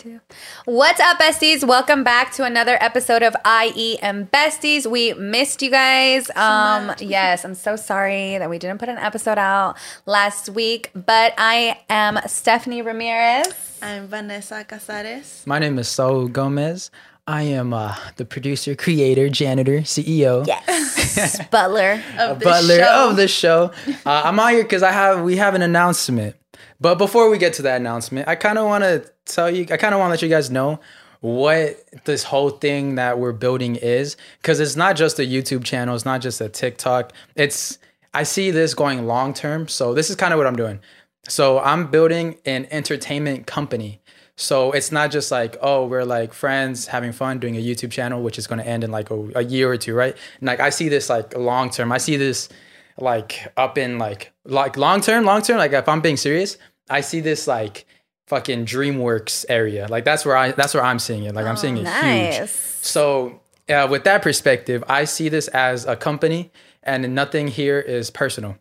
two. What's up, besties? Welcome back to another episode of IE and Besties. We missed you guys. um, yes, I'm so sorry that we didn't put an episode out last week, but I am Stephanie Ramirez. I'm Vanessa Cazarez. My name is Saul Gomez. I am uh, the producer, creator, janitor, CEO, Yes, butler. Of the butler show. of the show. Uh, I'm out here because I have we have an announcement. But before we get to that announcement, I kind of want to tell you. I kind of want to let you guys know what this whole thing that we're building is because it's not just a YouTube channel. It's not just a TikTok. It's I see this going long term. So this is kind of what I'm doing. So I'm building an entertainment company. So it's not just like, oh, we're like friends having fun doing a YouTube channel, which is going to end in like a, a year or two, right? And like I see this like long term. I see this like up in like like long term, long term. Like if I'm being serious, I see this like fucking DreamWorks area. Like that's where I that's where I'm seeing it. Like I'm seeing it huge. So uh, with that perspective, I see this as a company, and nothing here is personal.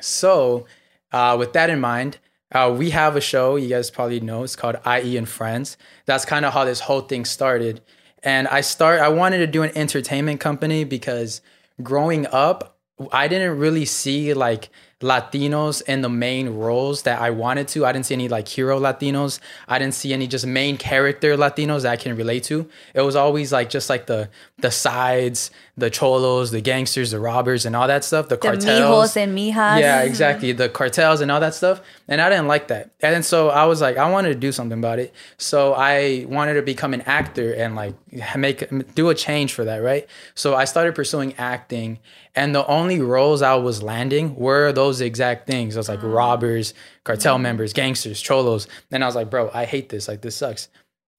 So, uh, with that in mind, uh, we have a show you guys probably know. It's called IE and Friends. That's kind of how this whole thing started. And I start. I wanted to do an entertainment company because growing up, I didn't really see like Latinos in the main roles that I wanted to. I didn't see any like hero Latinos. I didn't see any just main character Latinos that I can relate to. It was always like just like the the sides, the cholos, the gangsters, the robbers, and all that stuff. The, The cartels mijos and mijas. yeah, exactly. The cartels and all that stuff. And I didn't like that. And then so I was like, I wanted to do something about it. So I wanted to become an actor and like make do a change for that, right? So I started pursuing acting. And the only roles I was landing were those exact things. I was like ah. robbers, cartel mm-hmm. members, gangsters, cholos. And I was like, bro, I hate this. Like this sucks.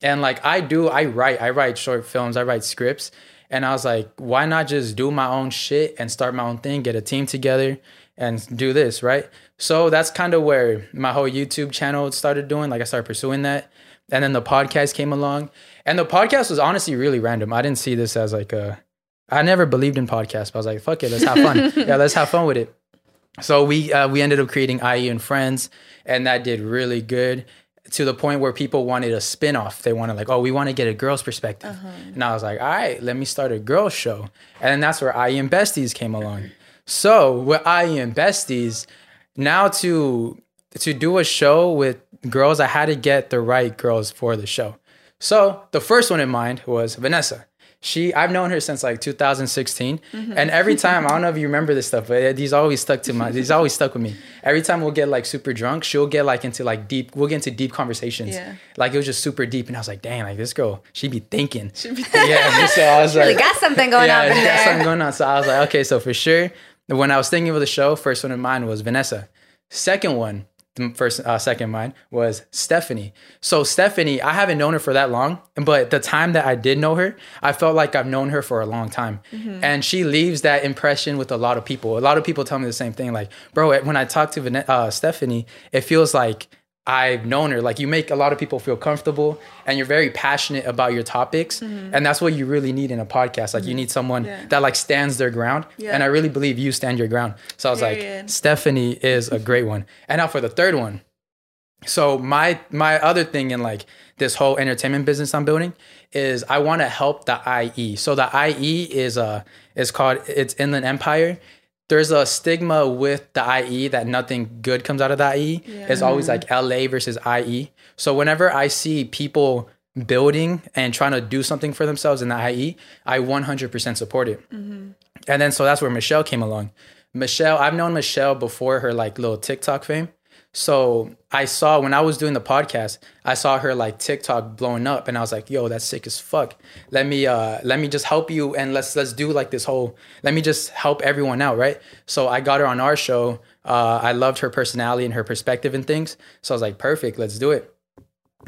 And like I do, I write, I write short films, I write scripts. And I was like, why not just do my own shit and start my own thing, get a team together and do this, right? So that's kind of where my whole YouTube channel started doing. Like I started pursuing that. And then the podcast came along. And the podcast was honestly really random. I didn't see this as like a I never believed in podcasts, but I was like, fuck it, let's have fun. yeah, let's have fun with it. So we uh, we ended up creating IE and Friends, and that did really good to the point where people wanted a spin-off. They wanted like, oh, we want to get a girl's perspective. Uh-huh. And I was like, all right, let me start a girls show. And that's where IE and Besties came along. So with IE and Besties, now to to do a show with girls, I had to get the right girls for the show. So the first one in mind was Vanessa. She, I've known her since like 2016, mm-hmm. and every time I don't know if you remember this stuff, but these always stuck to my. These always stuck with me. Every time we'll get like super drunk, she'll get like into like deep. We'll get into deep conversations. Yeah. Like it was just super deep, and I was like, damn, like this girl, she be thinking. She be thinking. Yeah. So I was Really like, got something going yeah, on she got something going on. So I was like, okay, so for sure, when I was thinking of the show, first one in mind was Vanessa. Second one, first, uh, second in mind was Stephanie. So Stephanie, I haven't known her for that long, but the time that I did know her, I felt like I've known her for a long time, and she leaves that impression with a lot of people. A lot of people tell me the same thing, like, bro, when I talk to Van- uh, Stephanie, it feels like I've known her. Like you make a lot of people feel comfortable and you're very passionate about your topics. And that's what you really need in a podcast. Like you need someone Yeah. that like stands their ground. Yeah. And I really believe you stand your ground. So I was like, Stephanie is a great one. And now for the third one. So my my other thing in like this whole entertainment business I'm building is I want to help the IE. So the IE is uh is called it's Inland Empire. There's a stigma with the IE that nothing good comes out of the IE. It's always like LA versus IE. So whenever I see people building and trying to do something for themselves in the IE, I 100% support it. Mm-hmm. And then so that's where Michelle came along. Michelle, I've known Michelle before her like little TikTok fame. So I saw when I was doing the podcast, I saw her like TikTok blowing up, and I was like, "Yo, that's sick as fuck. Let me uh let me just help you, and let's let's do like this whole. Let me just help everyone out, right?" So I got her on our show. Uh, I loved her personality and her perspective and things. So I was like, "Perfect, let's do it."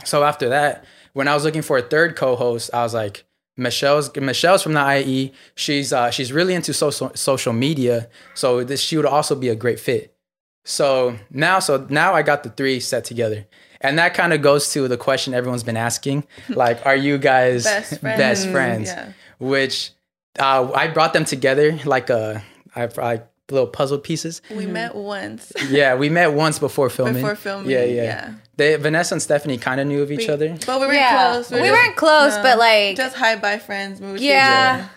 So after that, when I was looking for a third co-host, I was like, Michelle's Michelle's from the IE. She's uh, she's really into social social media, so this she would also be a great fit. So now, so now I got the three set together, and that kind of goes to the question everyone's been asking, like, are you guys Best friends. best friends? Yeah. Which uh, I brought them together like a I, I little puzzle pieces. We met once. Yeah, we met once before filming. Before filming, Yeah, yeah. yeah. They Vanessa and Stephanie kind of knew of each other. But we weren't Yeah. close. We weren't close, but, like- just hi bye friends. We would see each Yeah.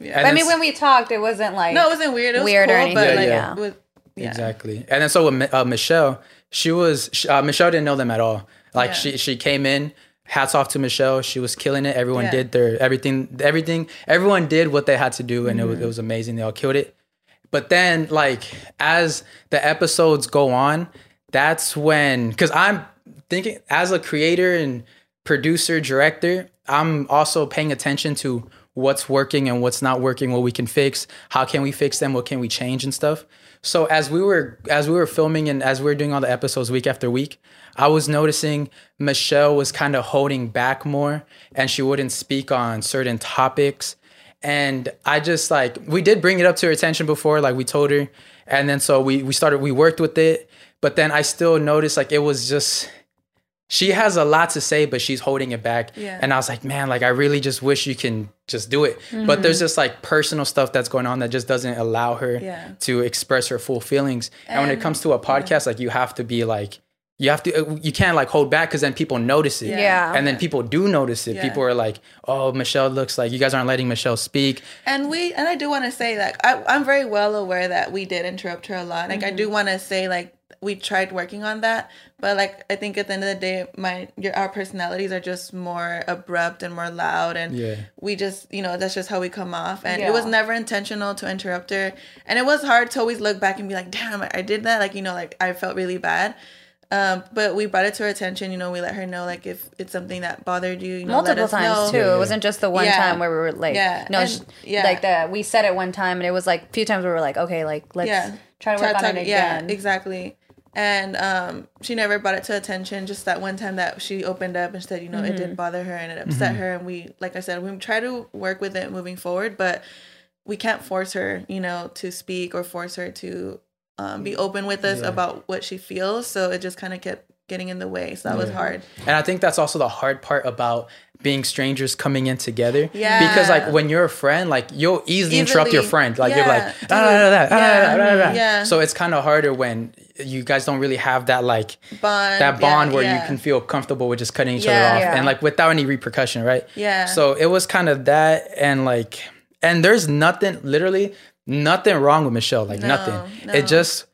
other. I mean, when we talked, it wasn't like No, it wasn't weird. It was Weird or anything, but Yeah, like, yeah. Yeah. Exactly. And then so with uh, Michelle, she was uh, Michelle didn't know them at all. Like Yeah. she she came in. Hats off to Michelle. She was killing it. Everyone Yeah. did their everything. Everything. Everyone did what they had to do, and it Mm-hmm. was it was amazing. They all killed it. But then, like as the episodes go on, that's when because I'm thinking as a creator and producer director, I'm also paying attention to what's working and what's not working, what we can fix, how can we fix them, what can we change and stuff. So as we were as we were filming and as we were doing all the episodes week after week, I was noticing Michelle was kind of holding back more and she wouldn't speak on certain topics. And I just like we did bring it up to her attention before, like we told her. And then so we we started we worked with it. But then I still noticed like it was just she has a lot to say, but she's holding it back. Yeah. And I was like, man, like I really just wish you can just do it. But there's just like personal stuff that's going on that just doesn't allow her Yeah. to express her full feelings. And, when it comes to a podcast, like you have to be like, you have to, uh, you can't like hold back because then people notice it. Yeah. And then people do notice it. Yeah. People are like, oh, Michelle looks like you guys aren't letting Michelle speak. And we and I do want to say like I, I'm very well aware that we did interrupt her a lot. Like I Mm-hmm. do want to say like we tried working on that, but like I think at the end of the day, my your our personalities are just more abrupt and more loud, and Yeah. we just you know that's just how we come off. And it was never intentional to interrupt her, and it was hard to always look back and be like, damn, I did that. Like you know, like I felt really bad. Um, but we brought it to her attention. You know, we let her know like if it's something that bothered you, you know, let multiple us times know. too. Yeah, It wasn't just the one Yeah. time where we were like, Yeah, no, and- sh- yeah. like the we said it one time, and it was like a few times where we were like, okay, like let's Yeah. try to work Try- on try- it yeah, exactly. And um, she never brought it to attention. Just that one time that she opened up and said, you know, it Mm-hmm. did bother her and it upset her. And we, like I said, we try to work with it moving forward, but we can't force her, you know, to speak or force her to um, be open with us Yeah. about what she feels. So it just kind of kept getting in the way. So that was hard. And I think that's also the hard part about being strangers coming in together. Yeah. Because like when you're a friend, like you'll easily, interrupt your friend. Like you're like. "Ah, da, da, da, da, Yeah. da, da, da." Yeah. So it's kind of harder when you guys don't really have that like Bond. that bond yeah, where yeah. you can feel comfortable with just cutting each Yeah. other off Yeah. and like without any repercussion, right? Yeah. So it was kind of that and like and there's nothing literally nothing wrong with Michelle, like No, nothing. no. It just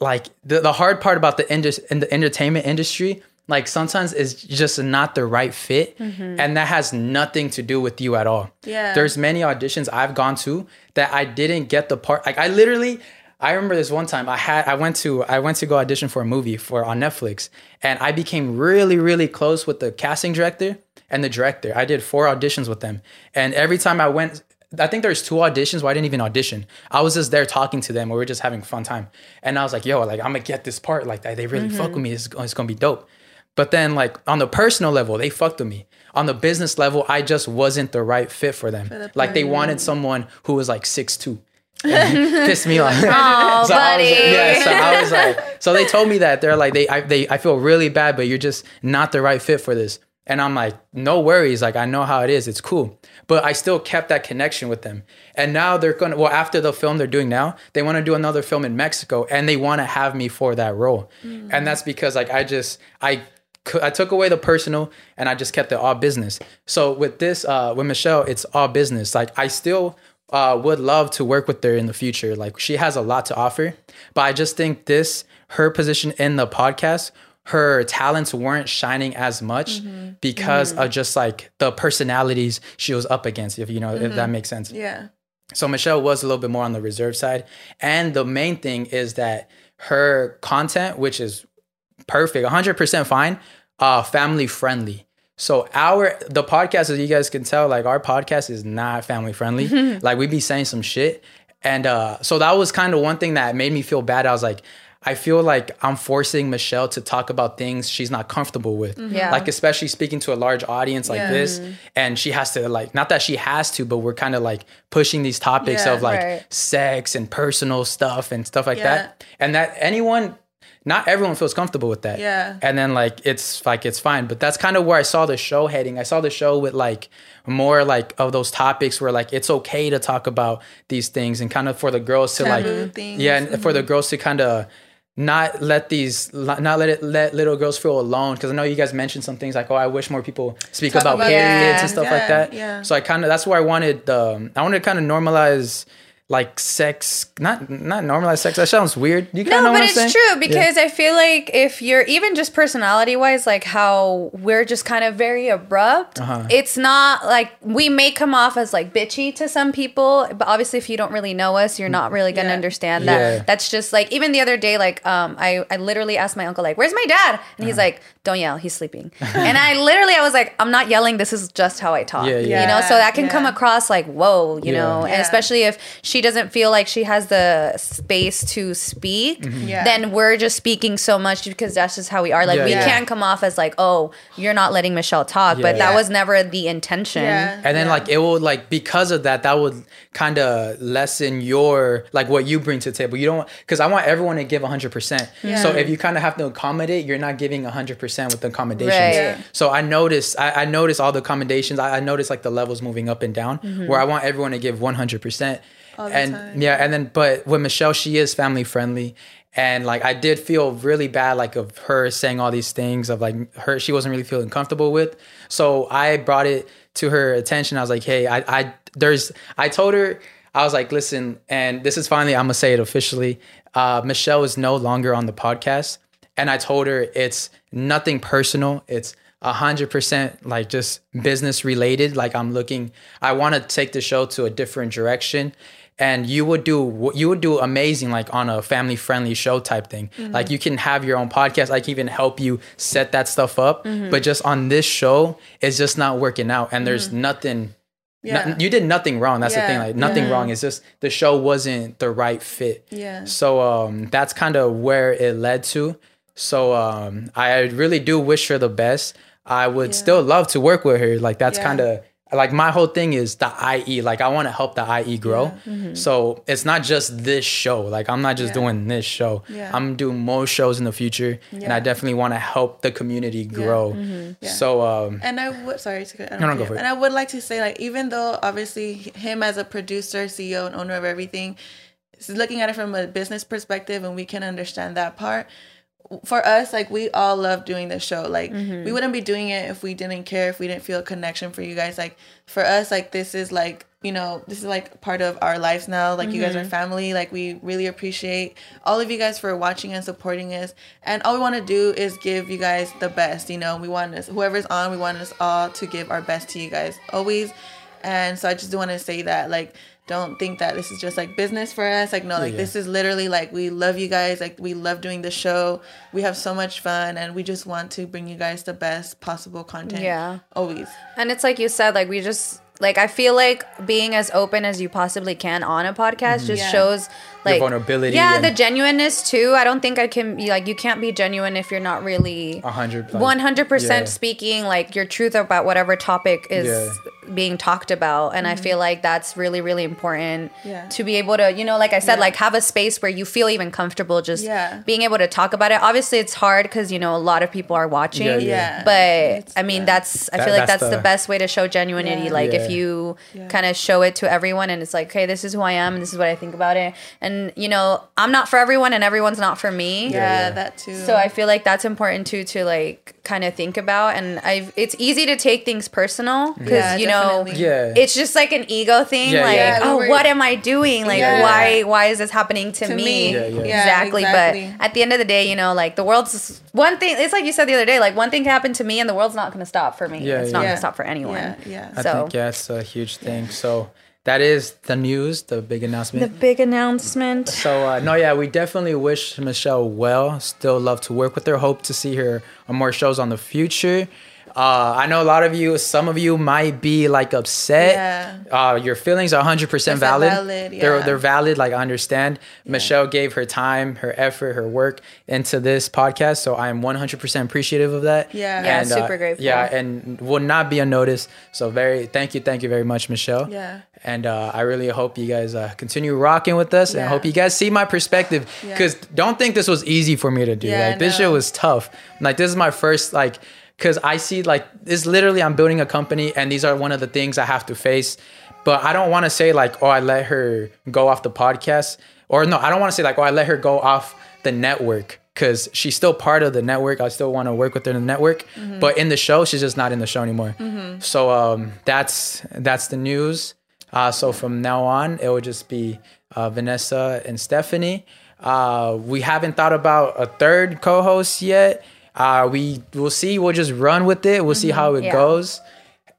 like the, the hard part about the indus- in the entertainment industry like sometimes is just not the right fit mm-hmm. and that has nothing to do with you at all Yeah. there's many auditions i've gone to that i didn't get the part like i literally i remember this one time i had i went to i went to go audition for a movie for on netflix and i became really really close with the casting director and the director i did four auditions with them and every time i went I think there's two auditions where I didn't even audition. I was just there talking to them. Or We were just having fun time. And I was like, yo, like, I'm gonna get this part. Like, they really fuck mm-hmm. with me. It's, it's gonna be dope. But then, like, on the personal level, they fucked with me. On the business level, I just wasn't the right fit for them. the like, they wanted someone who was like six 6'2. pissed me off. Oh, So I was, buddy. yeah, so I was like, so they told me that they're like, they, I, they, I feel really bad, but you're just not the right fit for this. And I'm like, no worries. Like, I know how it is. It's cool. But I still kept that connection with them. And now they're going to, well, after the film they're doing now, they want to do another film in Mexico and they want to have me for that role. And that's because, like, I just, I, I took away the personal and I just kept it all business. So with this, uh, with Michelle, it's all business. Like, I still, uh, would love to work with her in the future. Like she has a lot to offer, but I just think this her position in the podcast, her talents weren't shining as much because of just like the personalities she was up against. If you know, if that makes sense. Yeah. So Michelle was a little bit more on the reserve side, and the main thing is that her content, which is perfect, 100% fine, uh, family friendly. So our the podcast, as you guys can tell, like our podcast is not family friendly. like we'd be saying some shit, and uh, so that was kind of one thing that made me feel bad. I was like, I feel like I'm forcing Michelle to talk about things she's not comfortable with. Mm-hmm. Yeah. Like especially speaking to a large audience like Yeah. this, mm-hmm. and she has to like not that she has to, but we're kind of like pushing these topics Yeah, of like right. sex and personal stuff and stuff like Yeah. that, and that anyone not everyone feels comfortable with that. Yeah. And then like it's like it's fine. But that's kind of where I saw the show heading. I saw the show with like more like of those topics where like it's okay to talk about these things and kind of for the girls to Taboo like things. yeah, and for the mm-hmm. girls to kind of not let these not let it let little girls feel alone because I know you guys mentioned some things like oh I wish more people speak Talk about, about periods it. and stuff Yeah, like that. yeah. So I kind of that's where I wanted um I wanted to kind of normalize like sex not not normalized sex that sounds weird. You kind of No, know but what I'm it's saying? true because I feel like if you're even just personality wise, like how we're just kind of very abrupt, Uh-huh. it's not like we may come off as like bitchy to some people, but obviously if you don't really know us, you're not really gonna Yeah. understand that. Yeah. That's just like even the other day, like um, I I literally asked my uncle like, "Where's my dad?" And he's Uh-huh. like, "Don't yell, he's sleeping." and I literally I was like, "I'm not yelling. This is just how I talk." Yeah, yeah. You know, so that can Yeah. come across like, "Whoa," you Yeah. know, and especially if she doesn't feel like she has the space to speak, Mm-hmm. Yeah. then we're just speaking so much because that's just how we are. Like Yeah, we yeah. can't come off as like, oh, you're not letting Michelle talk, but that Yeah. was never the intention. Yeah. and then Yeah. like it will like because of that that would kind of lessen your like what you bring to the table you don't because i want everyone to give 100% so if you kind of have to accommodate you're not giving 100% with the accommodations Right. Yeah. so i noticed I, I noticed all the accommodations I, I noticed like the levels moving up and down where i want everyone to give 100% All the and time. yeah and then but with michelle she is family friendly and like i did feel really bad like of her saying all these things of like her she wasn't really feeling comfortable with so i brought it to her attention i was like hey i i there's i told her i was like listen and this is finally i'm gonna say it officially uh michelle is no longer on the podcast and i told her it's nothing personal it's a hundred percent like just business related. Like I'm looking, I want to take the show to a different direction. And you would do you would do amazing like on a family friendly show type thing. Like you can have your own podcast. I can even help you set that stuff up. But just on this show, it's just not working out. And there's nothing. Yeah. no- you did nothing wrong. That's the thing. Yeah. Like nothing Yeah. wrong. It's just the show wasn't the right fit. Yeah. So um, that's kind of where it led to. So um, I really do wish her the best. I would still love to work with her. Like that's Yeah. kind of like my whole thing is the IE. Like I want to help the IE grow. So it's not just this show. Like I'm not just Mm-hmm. Yeah. doing this show. Yeah. I'm doing more shows in the future, and I definitely want to help the community grow. Yeah. So um, And I would sorry to. I don't No, no, care. go for it. And I would like to say, like, even though obviously him as a producer, CEO, and owner of everything, is looking at it from a business perspective, and we can understand that part. For us, like we all love doing this show. Like Mm-hmm. we wouldn't be doing it if we didn't care, if we didn't feel a connection for you guys. Like for us, like this is like you know this is like part of our lives now. Like you guys Mm-hmm. are family. Like we really appreciate all of you guys for watching and supporting us. And all we want to do is give you guys the best. You know, we want us whoever's on, we want us all to give our best to you guys always. And so I just want to say that like don't think that this is just like business for us. Like no, like yeah. this is literally like we love you guys. Like we love doing the show. We have so much fun and we just want to bring you guys the best possible content. Yeah. Always. And it's like you said, like we just like I feel like being as open as you possibly can on a podcast mm-hmm. just Yeah. shows like vulnerability Yeah, and- the genuineness too. I don't think I can be like you can't be genuine if you're not really a hundred. like, one hundred yeah. percent speaking like your truth about whatever topic is Yeah. being talked about. And I feel mm-hmm. like that's really, really important Yeah. to be able to, you know, like I said, Yeah. like have a space where you feel even comfortable just Yeah. being able to talk about it. Obviously it's hard because you know a lot of people are watching. Yeah, Yeah. But It's- I mean yeah. that's I That- feel like that's that's the, the- best way to show genuinity. Yeah. Like Yeah. if you Yeah. kind of show it to everyone and it's like, okay, this is who I am and this is what I think about it. And you know, I'm not for everyone and everyone's not for me. Yeah, yeah. that too. So I feel like that's important too to like kind of think about, and i've it's easy to take things personal because Yeah, you know. Yeah. it's just like an ego thing. Yeah, like, yeah. Yeah, oh, we're- what am I doing? Like, Yeah. why why is this happening to, To me? me. Yeah, yeah. Yeah, exactly. exactly. But at the end of the day, you know, like the world's one thing. It's like you said the other day. Like one thing can happen to me, and the world's not going to stop for me. Yeah, it's not going to stop for anyone. Yeah, yeah. I So- think yeah, it's a huge thing. So that is the news, the big announcement. The big announcement. So uh, no, yeah, we definitely wish Michelle well. Still love to work with her. Hope to see her on more shows on the future. Uh, I know a lot of you, some of you might be like upset. Yeah. Uh, your feelings are 100% valid. valid, They're they're valid. Like I understand. Michelle gave her time, her effort, her work into this podcast, so I am 100% appreciative of that. Yeah. Yeah, uh, super grateful. Yeah, and will not be unnoticed. So very thank you, thank you very much, Michelle. Yeah. And uh, I really hope you guys uh, continue rocking with us, and Yeah. hope you guys see my perspective. Yeah. Because don't think this was easy for me to do. Yeah, like this shit was tough. Like this is my first like because I see like this literally I'm building a company and these are one of the things I have to face. But I don't want to say like, oh, I let her go off the podcast. Or no, I don't want to say like, oh, I let her go off the network because she's still part of the network. I still want to work with her in the network. But in the show, she's just not in the show anymore. So um, that's that's the news. Uh, so from now on, it will just be uh, Vanessa and Stephanie. Uh, we haven't thought about a third co-host yet. Uh, we will see. We'll just run with it. We'll see how it Yeah. goes.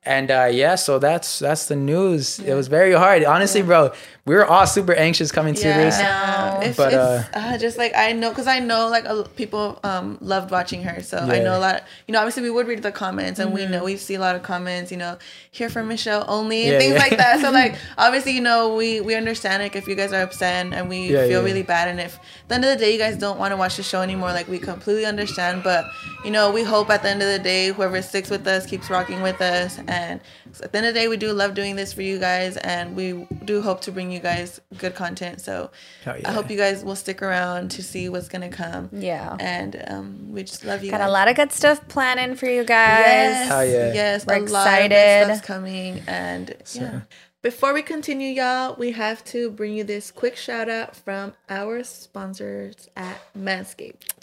And uh, yeah, so that's that's the news. It was very hard, honestly, bro. We were all super anxious coming to this. Yeah, it's, But, it's uh, just like I know because I know like a, people um loved watching her, so I know a lot. You know, obviously we would read the comments, and we Mm-hmm. know we see a lot of comments. You know, here from Michelle only and Yeah, things yeah. like that. So like obviously you know we we understand like if you guys are upset and we Yeah, feel yeah. really bad, and if at the end of the day you guys don't want to watch the show anymore, like we completely understand. But you know we hope at the end of the day whoever sticks with us keeps rocking with us, and at the end of the day we do love doing this for you guys, and we do hope to bring you guys good content. So yeah. I hope you guys will stick around to see what's gonna come. Yeah. And um, we just love you. Got guys. a lot of good stuff planning for you guys. Yes, Hell yeah. yes, We're a lot of excited. good stuff's coming, and yeah. Before we continue, y'all, we have to bring you this quick shout out from our sponsors at Manscaped.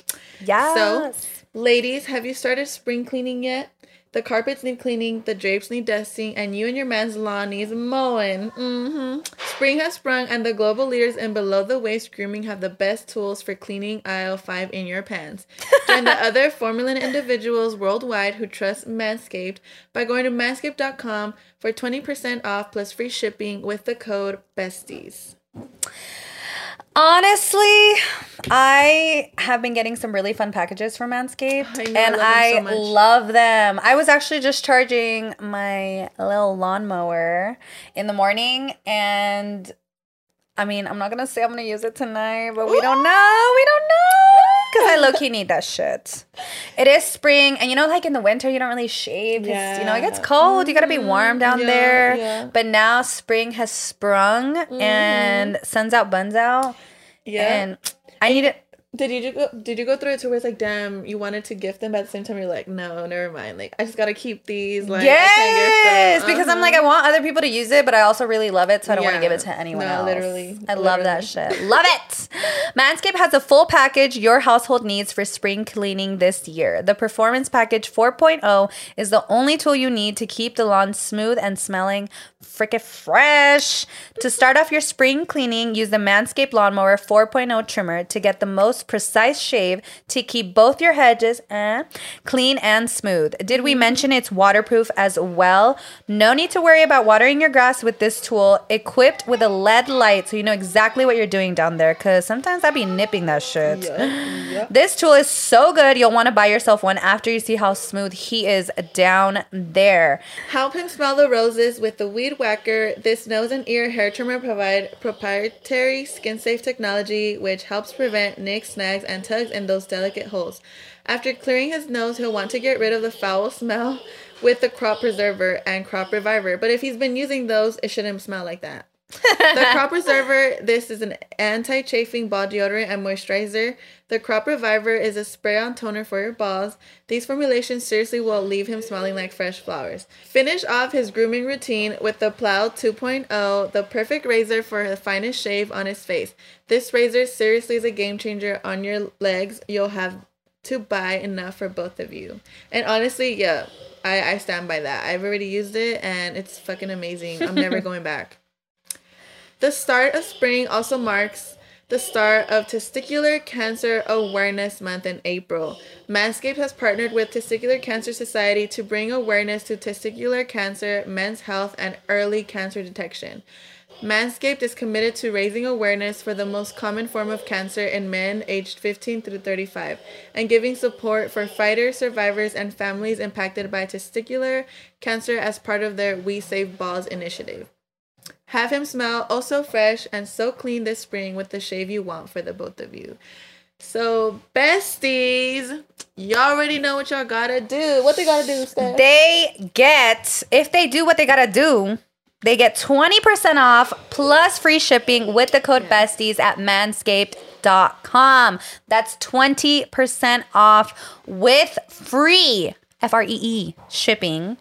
Yes. So, ladies, have you started spring cleaning yet? The carpets need cleaning, the drapes need dusting, and you and your man's lawn needs mowing. hmm Spring has sprung, and the global leaders in below the waist grooming have the best tools for cleaning aisle five in your pants. Join the other 4 million individuals worldwide who trust Manscaped by going to manscaped.com for 20% off plus free shipping with the code BESTIES. Honestly, I have been getting some really fun packages from Manscaped, I know, I and love them I so love them. I was actually just charging my little lawnmower in the morning, and I mean, I'm not gonna say I'm gonna use it tonight, but we don't know. We don't know because I low key need that shit. It is spring, and you know, like in the winter, you don't really shave. 'cause, You know, it gets Yeah. cold. You gotta be warm down mm-hmm. yeah, there. yeah. But now spring has sprung, mm-hmm. and sun's out, buns out. Yeah. And I need it. Did you go? Did you go through it to where it's like, damn, you wanted to gift them, but at the same time you're like, no, never mind. Like, I just gotta keep these. Like, I can't gift yes, because I'm like, Uh-huh. I want other people to use it, but I also really love it, so I don't want to give it to anyone No, else. literally, I love that shit. Love it. Manscaped has a full package your household needs for spring cleaning this year. The Performance Package 4.0 is the only tool you need to keep the lawn smooth and smelling freaking fresh. To start off your spring cleaning, use the Manscaped Lawnmower 4.0 trimmer to get the most precise shave to keep both your hedges eh, clean and smooth. Did we mention it's waterproof as well? No need to worry about watering your grass with this tool, equipped with a LED light so you know exactly what you're doing down there because sometimes I'd be nipping that shit. Yeah. This tool is so good, you'll want to buy yourself one after you see how smooth he is down there. Help him smell the roses with the Weed Whacker. This nose and ear hair trimmer provide proprietary skin safe technology which helps prevent nicks, snags, and tugs in those delicate holes. After clearing his nose, he'll want to get rid of the foul smell with the crop preserver and crop reviver. But if he's been using those, it shouldn't smell like that. The crop preserver this is an anti-chafing ball deodorant and moisturizer. The crop reviver is a spray-on toner for your balls. These formulations seriously will leave him smelling like fresh flowers. Finish off his grooming routine with the plow 2.0 the perfect razor for the finest shave on his face. This razor seriously is a game changer on your legs. You'll have to buy enough for both of you. And honestly yeah I, I stand by that. I've already used it and it's fucking amazing. I'm never going back the start of spring also marks the start of Testicular Cancer Awareness Month in April. Manscaped has partnered with Testicular Cancer Society to bring awareness to testicular cancer, men's health, and early cancer detection. Manscaped is committed to raising awareness for the most common form of cancer in men aged 15 through 35 and giving support for fighters, survivors, and families impacted by testicular cancer as part of their We Save Balls initiative. Have him smell oh so fresh and so clean this spring with the shave you want for the both of you. So, besties, y'all already know what y'all gotta do. What they gotta do, Steph? They get, if they do what they gotta do, they get 20% off plus free shipping with the code besties at manscaped.com. That's 20% off with free F R E E shipping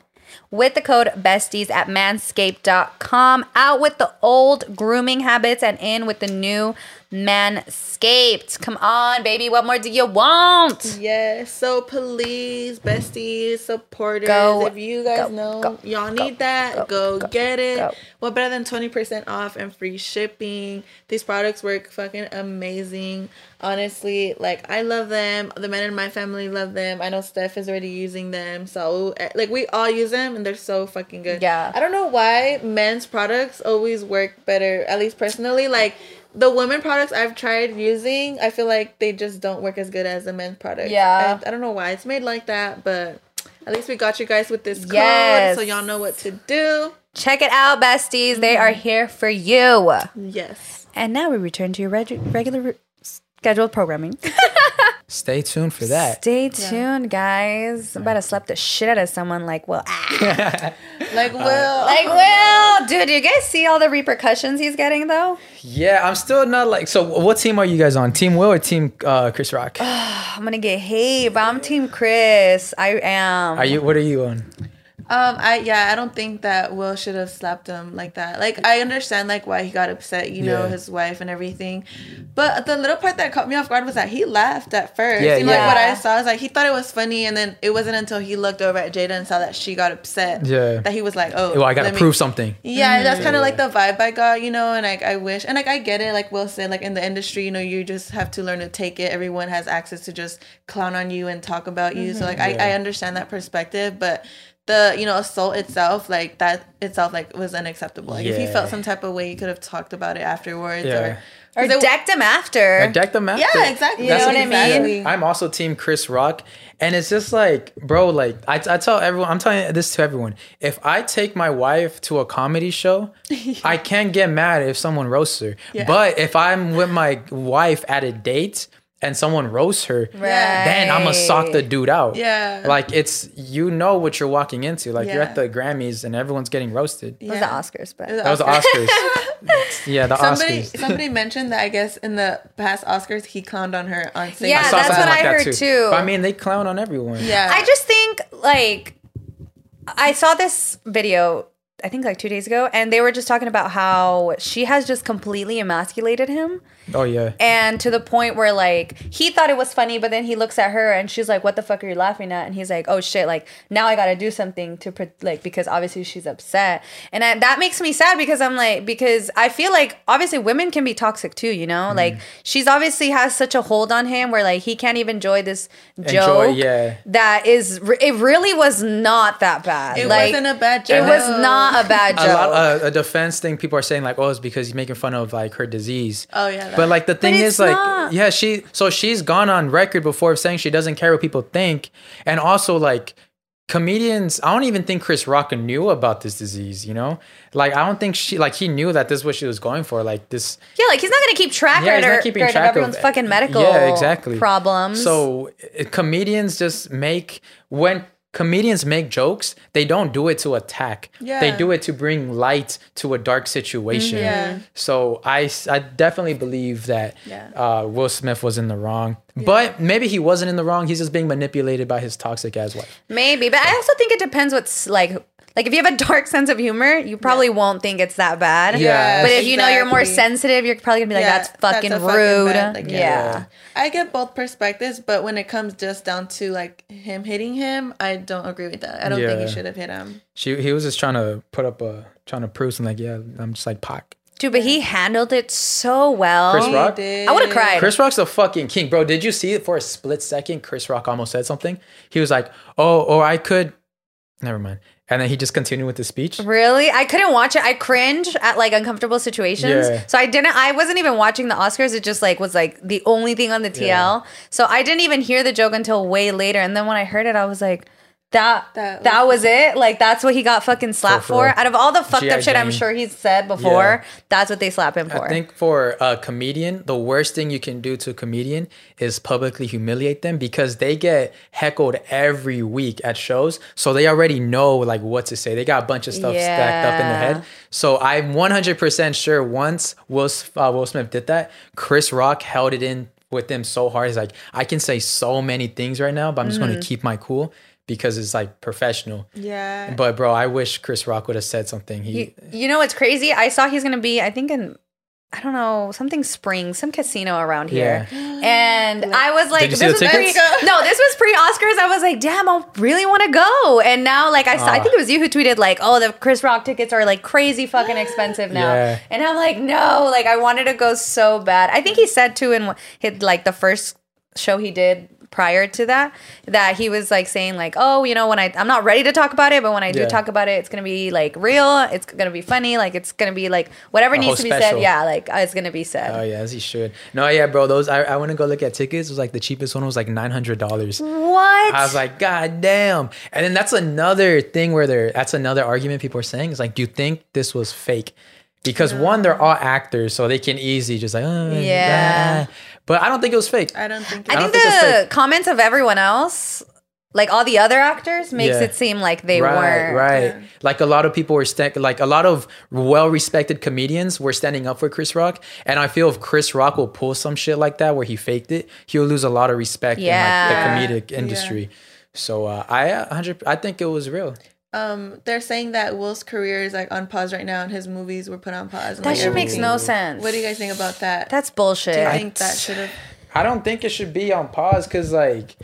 with the code besties at manscaped.com. Out with the old grooming habits and in with the new Manscaped. Come on, baby. What more do you want? Yes. So please, besties, supporters, Go, if you guys go, know go, y'all need that, go, get it. go. What better than 20% off and free shipping? These products work fucking amazing. Honestly, like I love them. The men in my family love them. I know Steph is already using them. So eh, like we all use them and they're so fucking good. Yeah. I don't know why men's products always work better, at least personally. Like the women products I've tried using, I feel like they just don't work as good as the men's products. Yeah. I, I don't know why it's made like that, but at least we got you guys with this code, so y'all know what to do. Check it out, besties. They are mm-hmm. here for you. Yes. And now we return to your reg- regular scheduled programming. Stay tuned for that. Stay tuned, guys. I'm about to slap the shit out of someone like, well, ah. Like Will. like, well, dude, do you guys see all the repercussions he's getting though? Yeah, I'm still not like. So, what team are you guys on? Team Will or Team uh, Chris Rock? I'm gonna get hate, but I'm Team Chris. I am. Are you? What are you on? Um, I yeah, I don't think that Will should have slapped him like that. Like I understand like why he got upset, you know, Yeah. his wife and everything. But the little part that caught me off guard was that he laughed at first. Yeah, you know, yeah. like what I saw is like he thought it was funny and then it wasn't until he looked over at Jada and saw that she got upset. Yeah. That he was like, Oh Well, I gotta let me- prove something. Yeah, that's kind of like the vibe I got, you know, and like I wish, and like I get it, like Will said, like in the industry, you know, you just have to learn to take it. Everyone has access to just clown on you and talk about you. So like Yeah. I, I understand that perspective, but the you know assault itself, like that itself, like was unacceptable. Like if he felt some type of way, you could have talked about it afterwards, Yeah. or or 'cause it- decked him after. Like, deck them after. yeah, exactly. You know what I mean? Exactly. I'm also Team Chris Rock, and it's just like, bro, like I, I tell everyone, I'm telling this to everyone. If I take my wife to a comedy show, I can't get mad if someone roasts her. Yeah. But if I'm with my wife at a date and someone roasts her, then I'm gonna sock the dude out. Yeah. like it's you know what you're walking into. Like you're at the Grammys and everyone's getting roasted. It was the Oscars, but That was the Oscars. yeah, the Somebody Oscars. somebody mentioned that I guess in the past Oscars he clowned on her on stage. Yeah, that's what like I that heard too. But I mean, they clown on everyone. yeah. I just think like I saw this video I think like 2 days ago and they were just talking about how she has just completely emasculated him Oh yeah. and to the point where like he thought it was funny but then he looks at her and she's like what the fuck are you laughing at and he's like oh shit like now I got to do something to pre- like because obviously she's upset and I, that makes me sad because I'm like because I feel like obviously women can be toxic too you Mm. know like she's obviously has such a hold on him where like he can't even enjoy this Enjoy, joke yeah. that is it really was not that bad it like wasn't a bad joke. it was not a bad joke a lot uh, a defense thing people are saying like oh it's because he's making fun of like her disease Oh yeah. But like the thing is like not. yeah she so she's gone on record before of saying she doesn't care what people think and also like comedians i don't even think chris rock knew about this disease you know like i don't think she like he knew that this is what she was going for like this Yeah, like he's not gonna keep track Yeah, of, he's not her- keeping of track of everyone's it. fucking medical Yeah, exactly. problems. So comedians just make when comedians make jokes, they don't do it to attack. yeah. They do it to bring light to a dark situation. Yeah. So I, I definitely believe that Yeah. uh, Will Smith was in the wrong. But maybe he wasn't in the wrong. He's just being manipulated by his toxic ass wife. maybe, but I also think it depends what's like. Like if you have a dark sense of humor, you probably won't think it's that bad. Yeah. But if you know you're more sensitive, you're probably gonna be like, Yeah, "That's fucking a rude." bad- like, yeah. I get both perspectives, but when it comes just down to like him hitting him, I don't agree with that. I don't think he should have hit him. She, he was just trying to put up a, trying to prove something like, yeah, I'm just like Pac. dude. But he handled it so well. Chris Rock? He did. I would have cried. Chris Rock's a fucking king, bro. Did you see it for a split second? Chris Rock almost said something. He was like, "Oh, or I could." Never mind. And then he just continued with the speech. Really? I couldn't watch it. I cringe at like uncomfortable situations. Yeah. So I didn't I wasn't even watching the Oscars. It just like was like the only thing on the TL. Yeah. So I didn't even hear the joke until way later. And then when I heard it, I was like, that That that, was it. Like that's what he got fucking slapped For for. Out of all the fucked G.I. up shit I'm sure he's said before, Yeah. that's what they slap him for. I think for a comedian, the worst thing you can do to a comedian is publicly humiliate them because they get heckled every week at shows. So they already know like what to say. They got a bunch of stuff stacked up in their head. So I'm 100% sure once Will, uh, Will Smith did that, Chris Rock held it in with them so hard. He's like, I can say so many things right now, but I'm just Mm-hmm. going to keep my cool because it's like professional. Yeah. But bro, I wish Chris Rock would have said something. He, you, you know what's crazy? I saw he's gonna be, I think in I don't know, something spring, some casino around here. And I was like, Did you see this the was pre tickets? No, this was pre Oscars. I was like, damn, I really want to go. And now like I saw I Ah. think it was you who tweeted like, oh, the Chris Rock tickets are like crazy fucking expensive now. Yeah. And I'm like, no, like I wanted to go so bad. I think he said too in hit like the first show he did prior to that that he was like saying like oh you know when i i'm not ready to talk about it but when i do Yeah. talk about it it's gonna be like real it's gonna be funny like it's gonna be like whatever A needs to be special. said yeah like it's gonna be said Oh yeah, as he should. No, yeah, bro. Those I, I went to go look at tickets. It was like the cheapest one was like nine hundred dollars. what I was like, God damn. And then that's another thing where they're that's another argument people are saying is like, do you think this was fake? Because one, they're all actors, so they can easily just like, oh, Yeah. ah. But I don't think it was fake. I don't think. i, I think don't think the fake. comments of everyone else like all the other actors makes Yeah. it seem like they right, weren't right. Like a lot of people were sta- like a lot of well-respected comedians were standing up for Chris Rock, and I feel if Chris Rock will pull some shit like that where he faked it, he'll lose a lot of respect Yeah. in like the comedic industry. So uh, I uh, 100 I think it was real. Um, they're saying that Will's career is like on pause right now, and his movies were put on pause. that like, shit makes no sense What do you guys think about that? that's bullshit do you I- think that should have? I don't think it should be on pause because, like,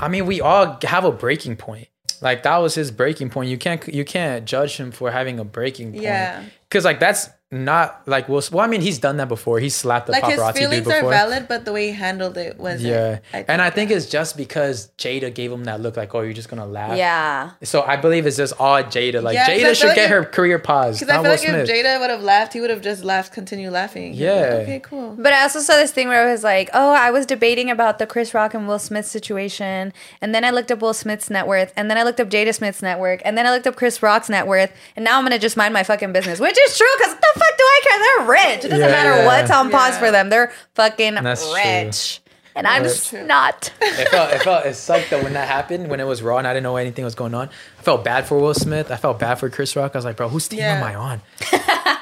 I mean, we all have a breaking point. Like that was his breaking point. You can't you can't judge him for having a breaking point. Yeah. Because like that's not like Will. Well, I mean, he's done that before. He slapped the Like his paparazzi dude feelings are before. valid, but the way he handled it was Yeah, and I think it's just because Jada gave him that look, like, oh, you're just gonna laugh. yeah So I believe it's just all Jada. Like Yeah, 'cause I Jada should like get if- her career paused. Because I feel Will like Smith. if Jada would have laughed, he would have just laughed, continue laughing. He'd like, Yeah. okay, cool. But I also saw this thing where it was like, oh, I was debating about the Chris Rock and Will Smith situation. And then I looked up Will Smith's net worth. And then I looked up Jada Smith's net worth. And then I looked up Chris Rock's net worth. And now I'm going to just mind my fucking business, which is true because the fuck do I care? They're rich. It doesn't Yeah, matter yeah. what's on pause Yeah. for them. They're fucking That's true. rich. And I'm just not. it felt it felt it sucked though when that happened when it was raw and I didn't know anything was going on. I felt bad for Will Smith. I felt bad for Chris Rock. I was like, bro, whose team Yeah. am I on?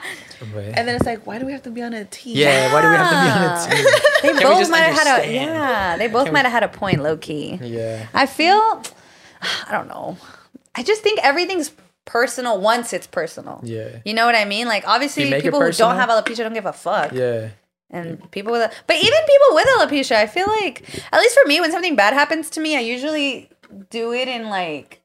But- And then it's like, why do we have to be on a team? yeah, why do we have to be on a team? They we both just might have had a, yeah, they both Can we- might have had a point low key. Yeah. I feel, I don't know. I just think everything's personal once it's personal. Yeah. You know what I mean? Like obviously You make it people who don't have alopecia don't give a fuck. Yeah. And people with but even people with alopecia, I feel like at least for me when something bad happens to me, I usually do it in like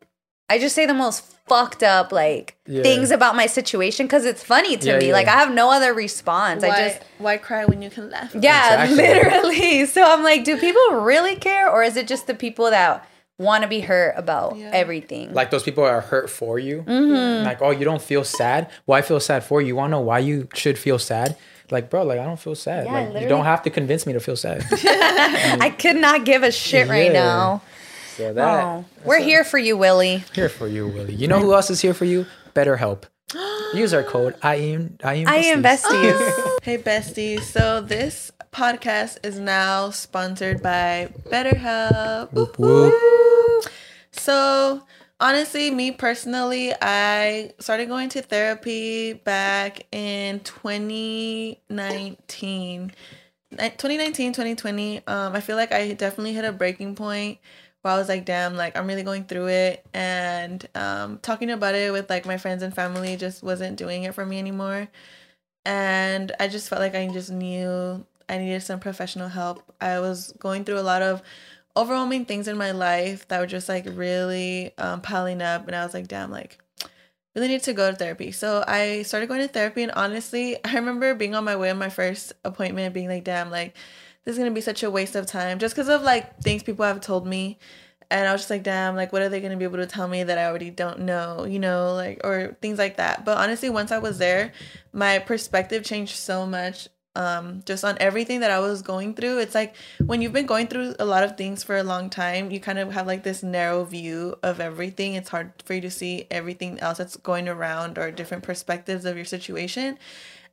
I just say the most fucked up like Yeah. things about my situation cuz it's funny to Yeah, me. yeah. Like I have no other response. Why, I just why cry when you can laugh? yeah, Exactly. literally. So I'm like, do people really care or is it just the people that want to be hurt about Yeah. everything? Like those people are hurt for you. Mm-hmm. Like, oh, you don't feel sad? Well, I feel sad for you. You wanna know why you should feel sad? Like, bro, like I don't feel sad. Yeah, like you don't have to convince me to feel sad. I could not give a shit right now. So that Oh, we're here for you, Willie. here for you, Willie. You know who else is here for you? BetterHelp. Use our code I am I am I am besties. Hey besties, so this podcast is now sponsored by BetterHelp. Whoop, whoop. So honestly, me personally, I started going to therapy back in 2019. 2019, 2020. Um, I feel like I definitely hit a breaking point where I was like, damn, like I'm really going through it. And um, talking about it with like my friends and family just wasn't doing it for me anymore. And I just felt like I just knew I needed some professional help. I was going through a lot of overwhelming things in my life that were just like really um, piling up. And I was like, damn, like really need to go to therapy. So I started going to therapy. And honestly, I remember being on my way on my first appointment, being like, damn, like this is going to be such a waste of time just because of like things people have told me. And I was just like, damn, like, what are they going to be able to tell me that I already don't know, you know, like, or things like that. But honestly, once I was there, my perspective changed so much um, just on everything that I was going through. It's like when you've been going through a lot of things for a long time, you kind of have like this narrow view of everything. It's hard for you to see everything else that's going around or different perspectives of your situation.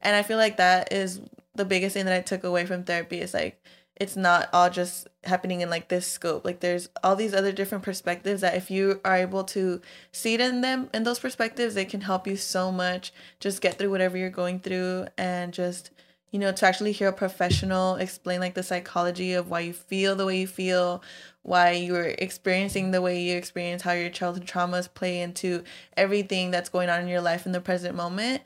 And I feel like that is the biggest thing that I took away from therapy is like, it's not all just happening in like this scope like there's all these other different perspectives that if you are able to see it in them in those perspectives they can help you so much just get through whatever you're going through and just you know, to actually hear a professional explain like the psychology of why you feel the way you feel, why you're experiencing the way you experience, how your childhood traumas play into everything that's going on in your life in the present moment.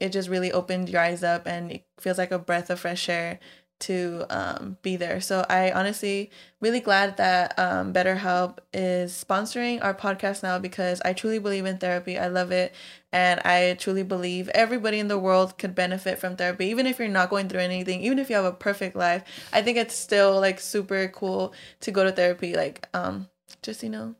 It just really opened your eyes up and it feels like a breath of fresh air to um, be there. So I honestly really glad that um, BetterHelp is sponsoring our podcast now because I truly believe in therapy. I love it, and I truly believe everybody in the world could benefit from therapy, even if you're not going through anything, even if you have a perfect life. I think it's still like super cool to go to therapy. Like, um, just you know,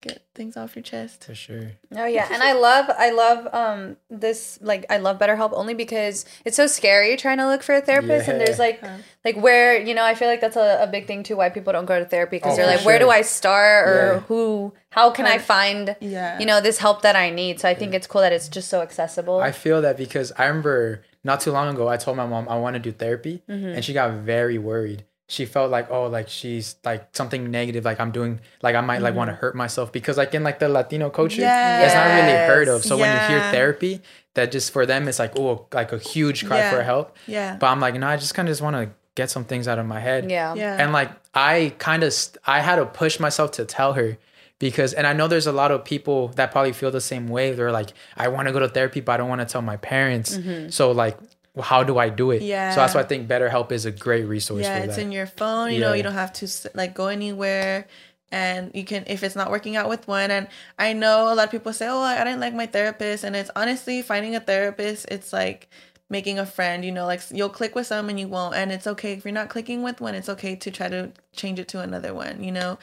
get things off your chest. For sure. Oh yeah, and I love I love um this like I love BetterHelp only because it's so scary trying to look for a therapist and there's Yeah. like like where you know I feel like that's a, a big thing too why people don't go to therapy because Oh, they're for like where do. I start or Yeah. who how can I find Yeah. you know this help that I need so I think it's cool that it's just so accessible. I feel that because I remember not too long ago, I told my mom I want to do therapy, Mm-hmm. and she got very worried. She felt like, oh, like she's like something negative, like I'm doing, like I might like want to Mm-hmm. hurt myself because like in like the Latino culture, Yes. it's not really heard of. So when you hear therapy, that just for them it's like oh, like a huge cry Yeah. for help. Yeah. But I'm like, no, I just kind of just want to get some things out of my head. yeah. Yeah. And like I kind of st- I had to push myself to tell her because and I know there's a lot of people that probably feel the same way. They're like, I want to go to therapy, but I don't want to tell my parents. So like, well, how do I do it? Yeah. So that's why I think BetterHelp is a great resource yeah it's that. in your phone you know you don't have to like go anywhere and you can if it's not working out with one and i know a lot of people say oh i didn't like my therapist and it's honestly finding a therapist it's like making a friend you know like you'll click with some and you won't and it's okay if you're not clicking with one it's okay to try to change it to another one you know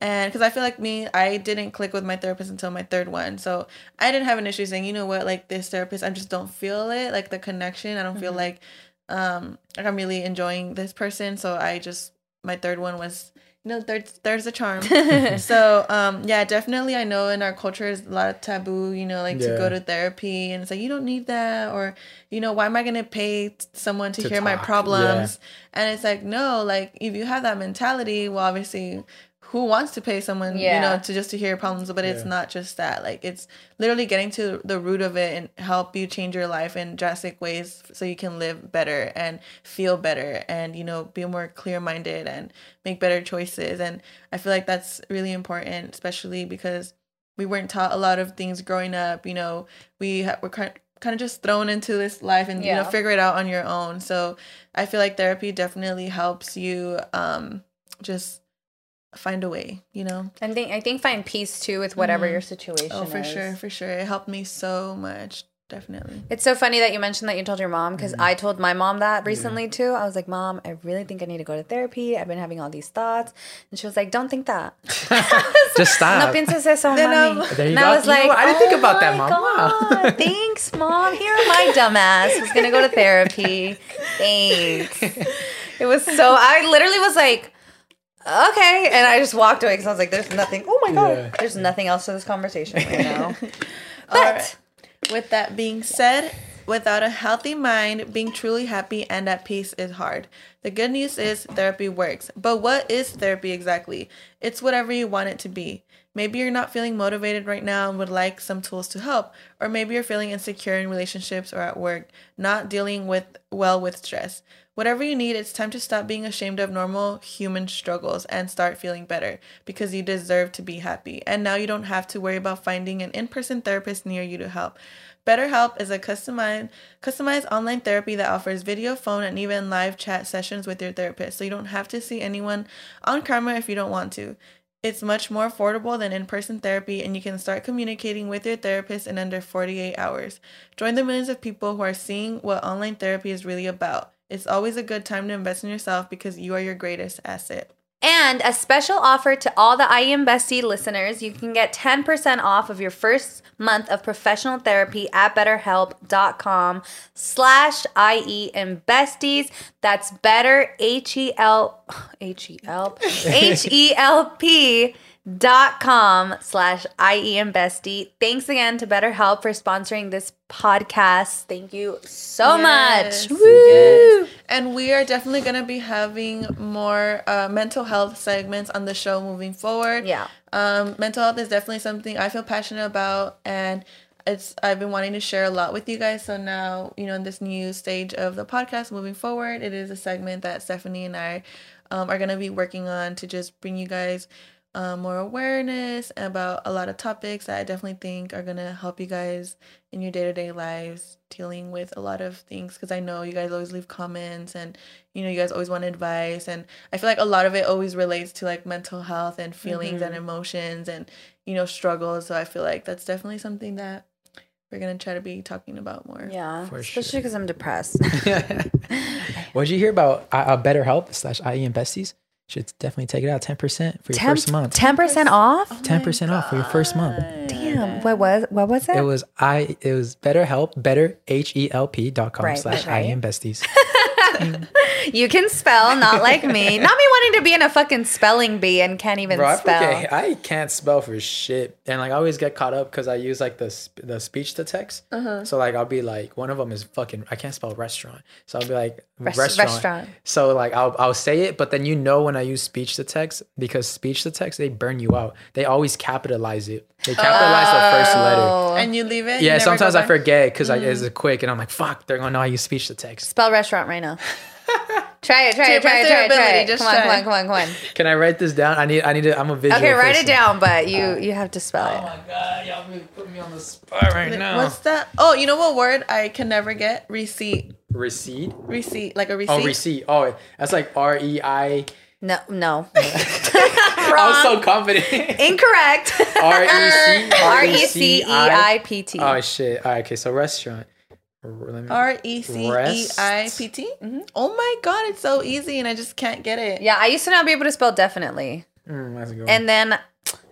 and because i feel like me i didn't click with my therapist until my third one. So i didn't have an issue saying you know what? Like this therapist i just don't feel it like the connection. I don't feel like um like i'm really enjoying this person. So i just my third one was you know third third's a charm. So um yeah definitely i know in our culture is a lot of taboo you know like to go to therapy and it's like you don't need that or you know why am i gonna pay someone to, To hear my talk, yeah. problems? And it's like no like if you have that mentality well obviously who wants to pay someone you know to just to hear your problems but it's not just that. Like it's literally getting to the root of it and help you change your life in drastic ways so you can live better and feel better and you know be more clear-minded and make better choices. And i feel like that's really important especially because we weren't taught a lot of things growing up you know. We ha- were kind kind of just thrown into this life and you know figure it out on your own. So i feel like therapy definitely helps you um just find a way you know I think I think find peace too with whatever Mhm. your situation oh for is. sure for sure it helped me so much definitely It's so funny that you mentioned that you told your mom because Mm-hmm. I told my mom that recently too. I was like, Mom, I really think I need to go to therapy. I've been having all these thoughts. And she was like, Don't think that. Just stop. No pienses eso, Then, mami. There you and go. I was You like, what? I didn't think "Oh about that, Mom. Wow." God, Thanks, Mom. Here my dumbass was gonna go to therapy. Thanks. It was so I literally was like, okay. And I just walked away because I was like, there's nothing. Oh my god. Yeah. There's nothing else to this conversation right now. But right. With that being said, without a healthy mind, being truly happy and at peace is hard. The good news is therapy works. But what is therapy exactly? It's whatever you want it to be. Maybe you're not feeling motivated right now and would like some tools to help, or maybe you're feeling insecure in relationships or at work, not dealing with well with stress. Whatever you need, it's time to stop being ashamed of normal human struggles and start feeling better because you deserve to be happy. And now you don't have to worry about finding an in-person therapist near you to help. BetterHelp is a customized customized online therapy that offers video, phone, and even live chat sessions with your therapist. So you don't have to see anyone on camera if you don't want to. It's much more affordable than in person therapy, and you can start communicating with your therapist in under 48 hours. Join the millions of people who are seeing what online therapy is really about. It's always a good time to invest in yourself because you are your greatest asset. And a special offer to all the IE and Bestie listeners, you can get 10% off of your first month of professional therapy at betterhelp.com slash IE and Besties. That's better H-E-L H-E-L H-E-L-P dot com slash IE and Bestie. Thanks again to BetterHelp for sponsoring this podcast. Thank you so Yes, much. And we are definitely going to be having more uh, mental health segments on the show moving forward. Yeah. Um, mental health is definitely something I feel passionate about, and it's I've been wanting to share a lot with you guys. So now, you know, in this new stage of the podcast moving forward, it is a segment that Stephanie and I um, are going to be working on to just bring you guys um, more awareness about a lot of topics that I definitely think are going to help you guys in your day to day lives dealing with a lot of things. Because I know you guys always leave comments and, you know, you guys always want advice. And I feel like a lot of it always relates to like mental health and feelings and emotions and, you know, struggles. So I feel like that's definitely something that we're going to try to be talking about more. Yeah, For especially sure. because I'm depressed. what did you hear about uh, uh, BetterHelp slash IE and Besties? Should definitely take it out ten percent for your first month. Ten percent off. Oh ten percent off for your first month. Damn. What was what was it? It was I. It was BetterHelp. Better H E L P dot com Right, slash right. IE and Besties. you can spell, not like me. Not me wanting to be in a fucking spelling bee and can't even Bro, I, spell. forget, I can't spell for shit, and like I always get caught up because I use like the sp- the speech to text. Uh-huh. So like I'll be like, one of them is fucking. I can't spell restaurant, so I'll be like Res- restaurant. restaurant. So like I'll I'll say it, but then you know when I use speech to text because speech to text they burn you out. They always capitalize it. They capitalize the first letter. Oh. And you leave it? Yeah, sometimes I forget because I it's quick, and I'm like, fuck, they're gonna know I use speech to text. Spell restaurant right now. Try it, try it, try it, try it, best try it. just Come on, come on, come on, come on. Can I write this down? I need I need to. I'm a visual. Okay, write it down, but you you have to spell it. Oh my god, y'all really put me on the spot right now. What's that? Oh, you know what word I can never get? Receipt. receipt? Receipt. Like a oh, receipt. Oh, receipt. Oh, that's like R E I. No, no. I was so confident. Incorrect. R E C R E C E I P T. Oh shit. All right. Okay. So restaurant. R- let me- R E C E I P T. Oh my god, it's so easy, and I just can't get it. Yeah, I used to not be able to spell definitely. Mm, that's a good one. And then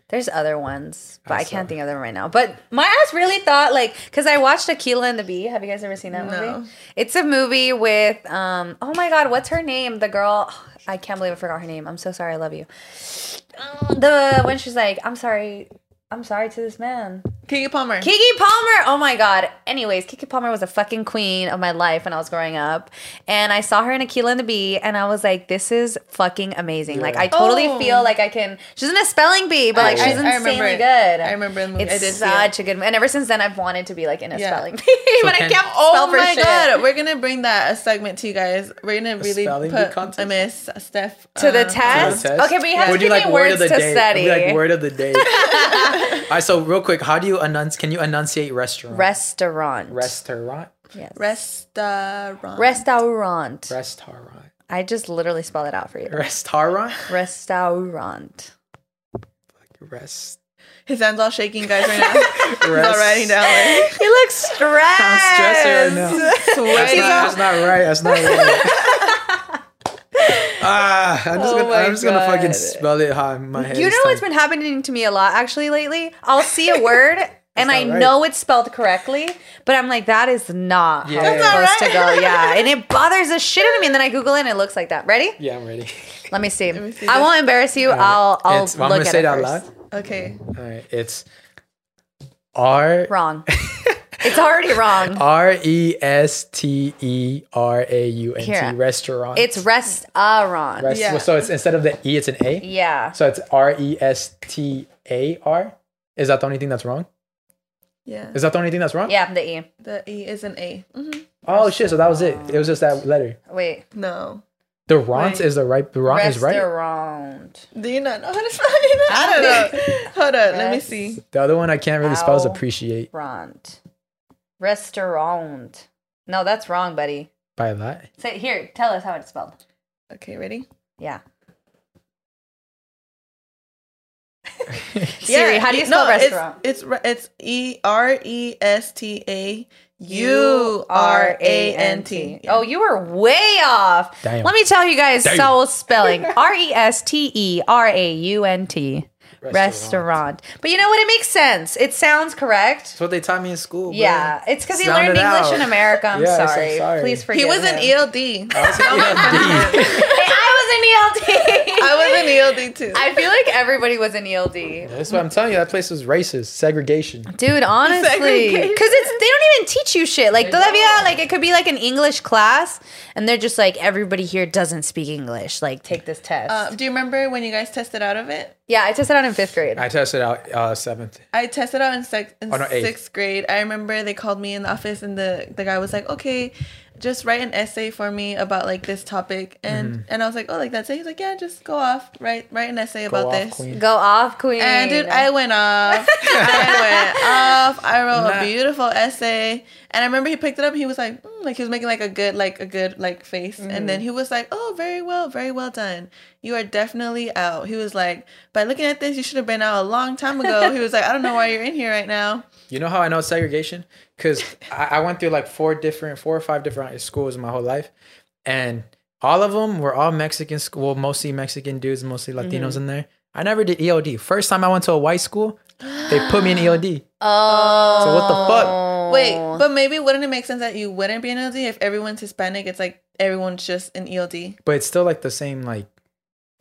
there's other ones, but I, I can't think of them right now. But my ass really thought like because I watched Akeelah and the Bee. Have you guys ever seen that No. movie? It's a movie with um oh my god, what's her name? The girl I can't believe I forgot her name. I'm so sorry. I love you. Uh, The when she's like, I'm sorry. I'm sorry to this man. Keke Palmer. Keke Palmer. Oh my god. Anyways, Keke Palmer was a fucking queen of my life when I was growing up, and I saw her in Akeelah and the Bee, and I was like, "This is fucking amazing." Like, I totally Oh. feel like I can. She's in a spelling bee, but like I- she's I- I insanely remember it. good. I remember the movie. I It's did see it. such a good, and ever since then, I've wanted to be like in a Yeah. spelling bee, but I can- can't spell Oh for my shit. god, we're gonna bring that a segment to you guys. We're gonna really spelling put contest? a miss Steph To the uh, test? To the test? Okay, but you have Would to give me word words to day? study. Like word of the day. All right. So real quick, how do you enunciate? Can you enunciate restaurant? Restaurant. Restaurant. Yes. restaurant. Restaurant. Restaurant. I just literally spelled it out for you. Restaurant. Restaurant. Rest. His hands all shaking, guys, right now. He's all writing down. Like, You look stressed. I'm stressing right now. That's not, that's not right. That's not right. ah, I'm just Oh gonna, I'm just gonna fucking spell it how in my head. You know what's been happening to me a lot actually lately? I'll see a word and I right. know it's spelled correctly, but I'm like, that is not Yeah. how it's That's supposed to go. Yeah. And it bothers the shit out of me. And then I Google it and it looks like that. Ready? Yeah, I'm ready. Let me see. me see I won't embarrass you. I'll I'll It's- I'm look gonna at say it it out loud. Okay. All right, it's R Wrong. it's already wrong. R E S T E R A U N Here. T restaurant. It's restaurant. Rest- Yeah. So it's instead of the E, it's an A. yeah. So it's R E S T A R. Is that the only thing that's wrong? Yeah. Is that the only thing that's wrong? Yeah, the E. The E is an A. hmm Oh shit! So that was it. It was just that letter. Wait. No. The ront is the right. The ront is right. Restaurant. Do you not know how to spell it? I don't know. Hold on. Let me see. The other one I can't really spell is appreciate Restaurant. Restaurant. No, that's wrong, buddy. by that. Say here, tell us how it's spelled. Okay, ready? Yeah. Siri, how do you spell no, it's- restaurant? It's re- it's E R E S T A U R A N T. Oh, you were way off. Damn. Let me tell you guys Damn. Seoul spelling R E S T E R A U N T. Restaurant. Restaurant. But you know what? It makes sense. It sounds correct. That's what they taught me in school. bro. Yeah, it's because he Sound learned English out. in America. I'm Yes, I'm sorry. sorry. Please forgive He was him. an ELD. I was an ELD. Hey, I was an ELD. I ELD too. I feel like everybody was an ELD. That's what I'm telling you. That place was racist, segregation. Dude, honestly, because it's they don't even teach you shit. Like todavía, like it could be like an English class, and they're just like everybody here doesn't speak English. Like take this test. Uh, do you remember when you guys tested out of it? yeah, I tested out in fifth grade. I tested out uh, seventh. I tested out in, sec- in Oh, no, eighth. sixth grade. I remember they called me in the office and the, the guy was like, okay, just write an essay for me about like this topic. And Mm-hmm. and I was like, oh, like that's it. He's like, yeah, just go off, write write an essay Go about off, this. queen. Go off, queen. And dude, I went off. I went off. I wrote Nah. a beautiful essay, and I remember he picked it up. and He was like, mm, like he was making like a good, like a good, like face, and Mm-hmm. then he was like, "Oh, very well, very well done. You are definitely out." He was like, "By looking at this, you should have been out a long time ago." he was like, "I don't know why you're in here right now." You know how I know segregation? Because I, I went through like four different, four or five different schools in my whole life, and all of them were all Mexican school, mostly Mexican dudes, mostly Latinos Mm-hmm. in there. I never did ELD. First time I went to a white school, they put me in ELD. oh, So what the fuck? Wait, but maybe wouldn't it make sense that you wouldn't be an ELD if everyone's Hispanic? It's like everyone's just an E ELD. But it's still like the same, like,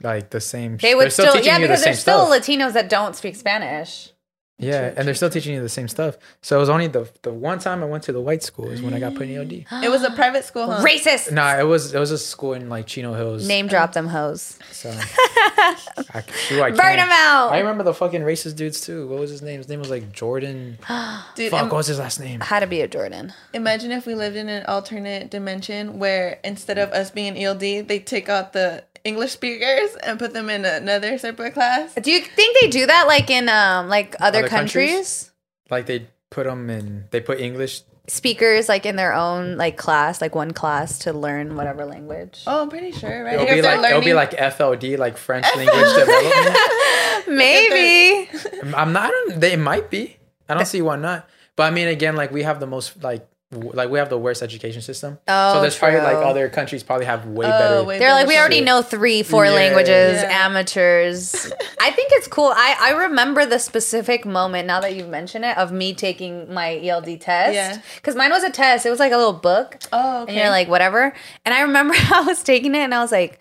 like the same. they would still, teaching yeah, you the because there's still stuff. Latinos that don't speak Spanish. Yeah, and they're still teaching you the same stuff. So it was only the the one time I went to the white school is when I got put in ELD. It was a private school, huh? Racist. Nah, it was it was a school in like Chino Hills. Name oh. drop them hoes. So I, shoot, I Burn can't. them out. I remember the fucking racist dudes too. What was his name? His name was like Jordan. Dude, Fuck, im- what was his last name? How to be a Jordan. Imagine if we lived in an alternate dimension where instead of us being ELD, they take out the English speakers and put them in another separate class. Do you think they do that like in um like other, Other countries? countries? Like they put them in. They put English. Speakers like in their own like class, like one class to learn whatever language. Oh, I'm pretty sure, right? It'll be they're like it'll be like FLD, like French language development. Maybe. I'm not. I don't, they might be. I don't see why not. But I mean, again, like we have the most like w- like we have the worst education system. Oh, so there's probably like other countries probably have way Oh, better. way They're like, we already shit. know three, four Yeah. languages, Yeah. amateurs. I think it's cool. I, I remember the specific moment now that you mention it of me taking my ELD test. Yeah. Because mine was a test. It was like a little book. Oh, okay. And you're like, whatever. And I remember I was taking it and I was like,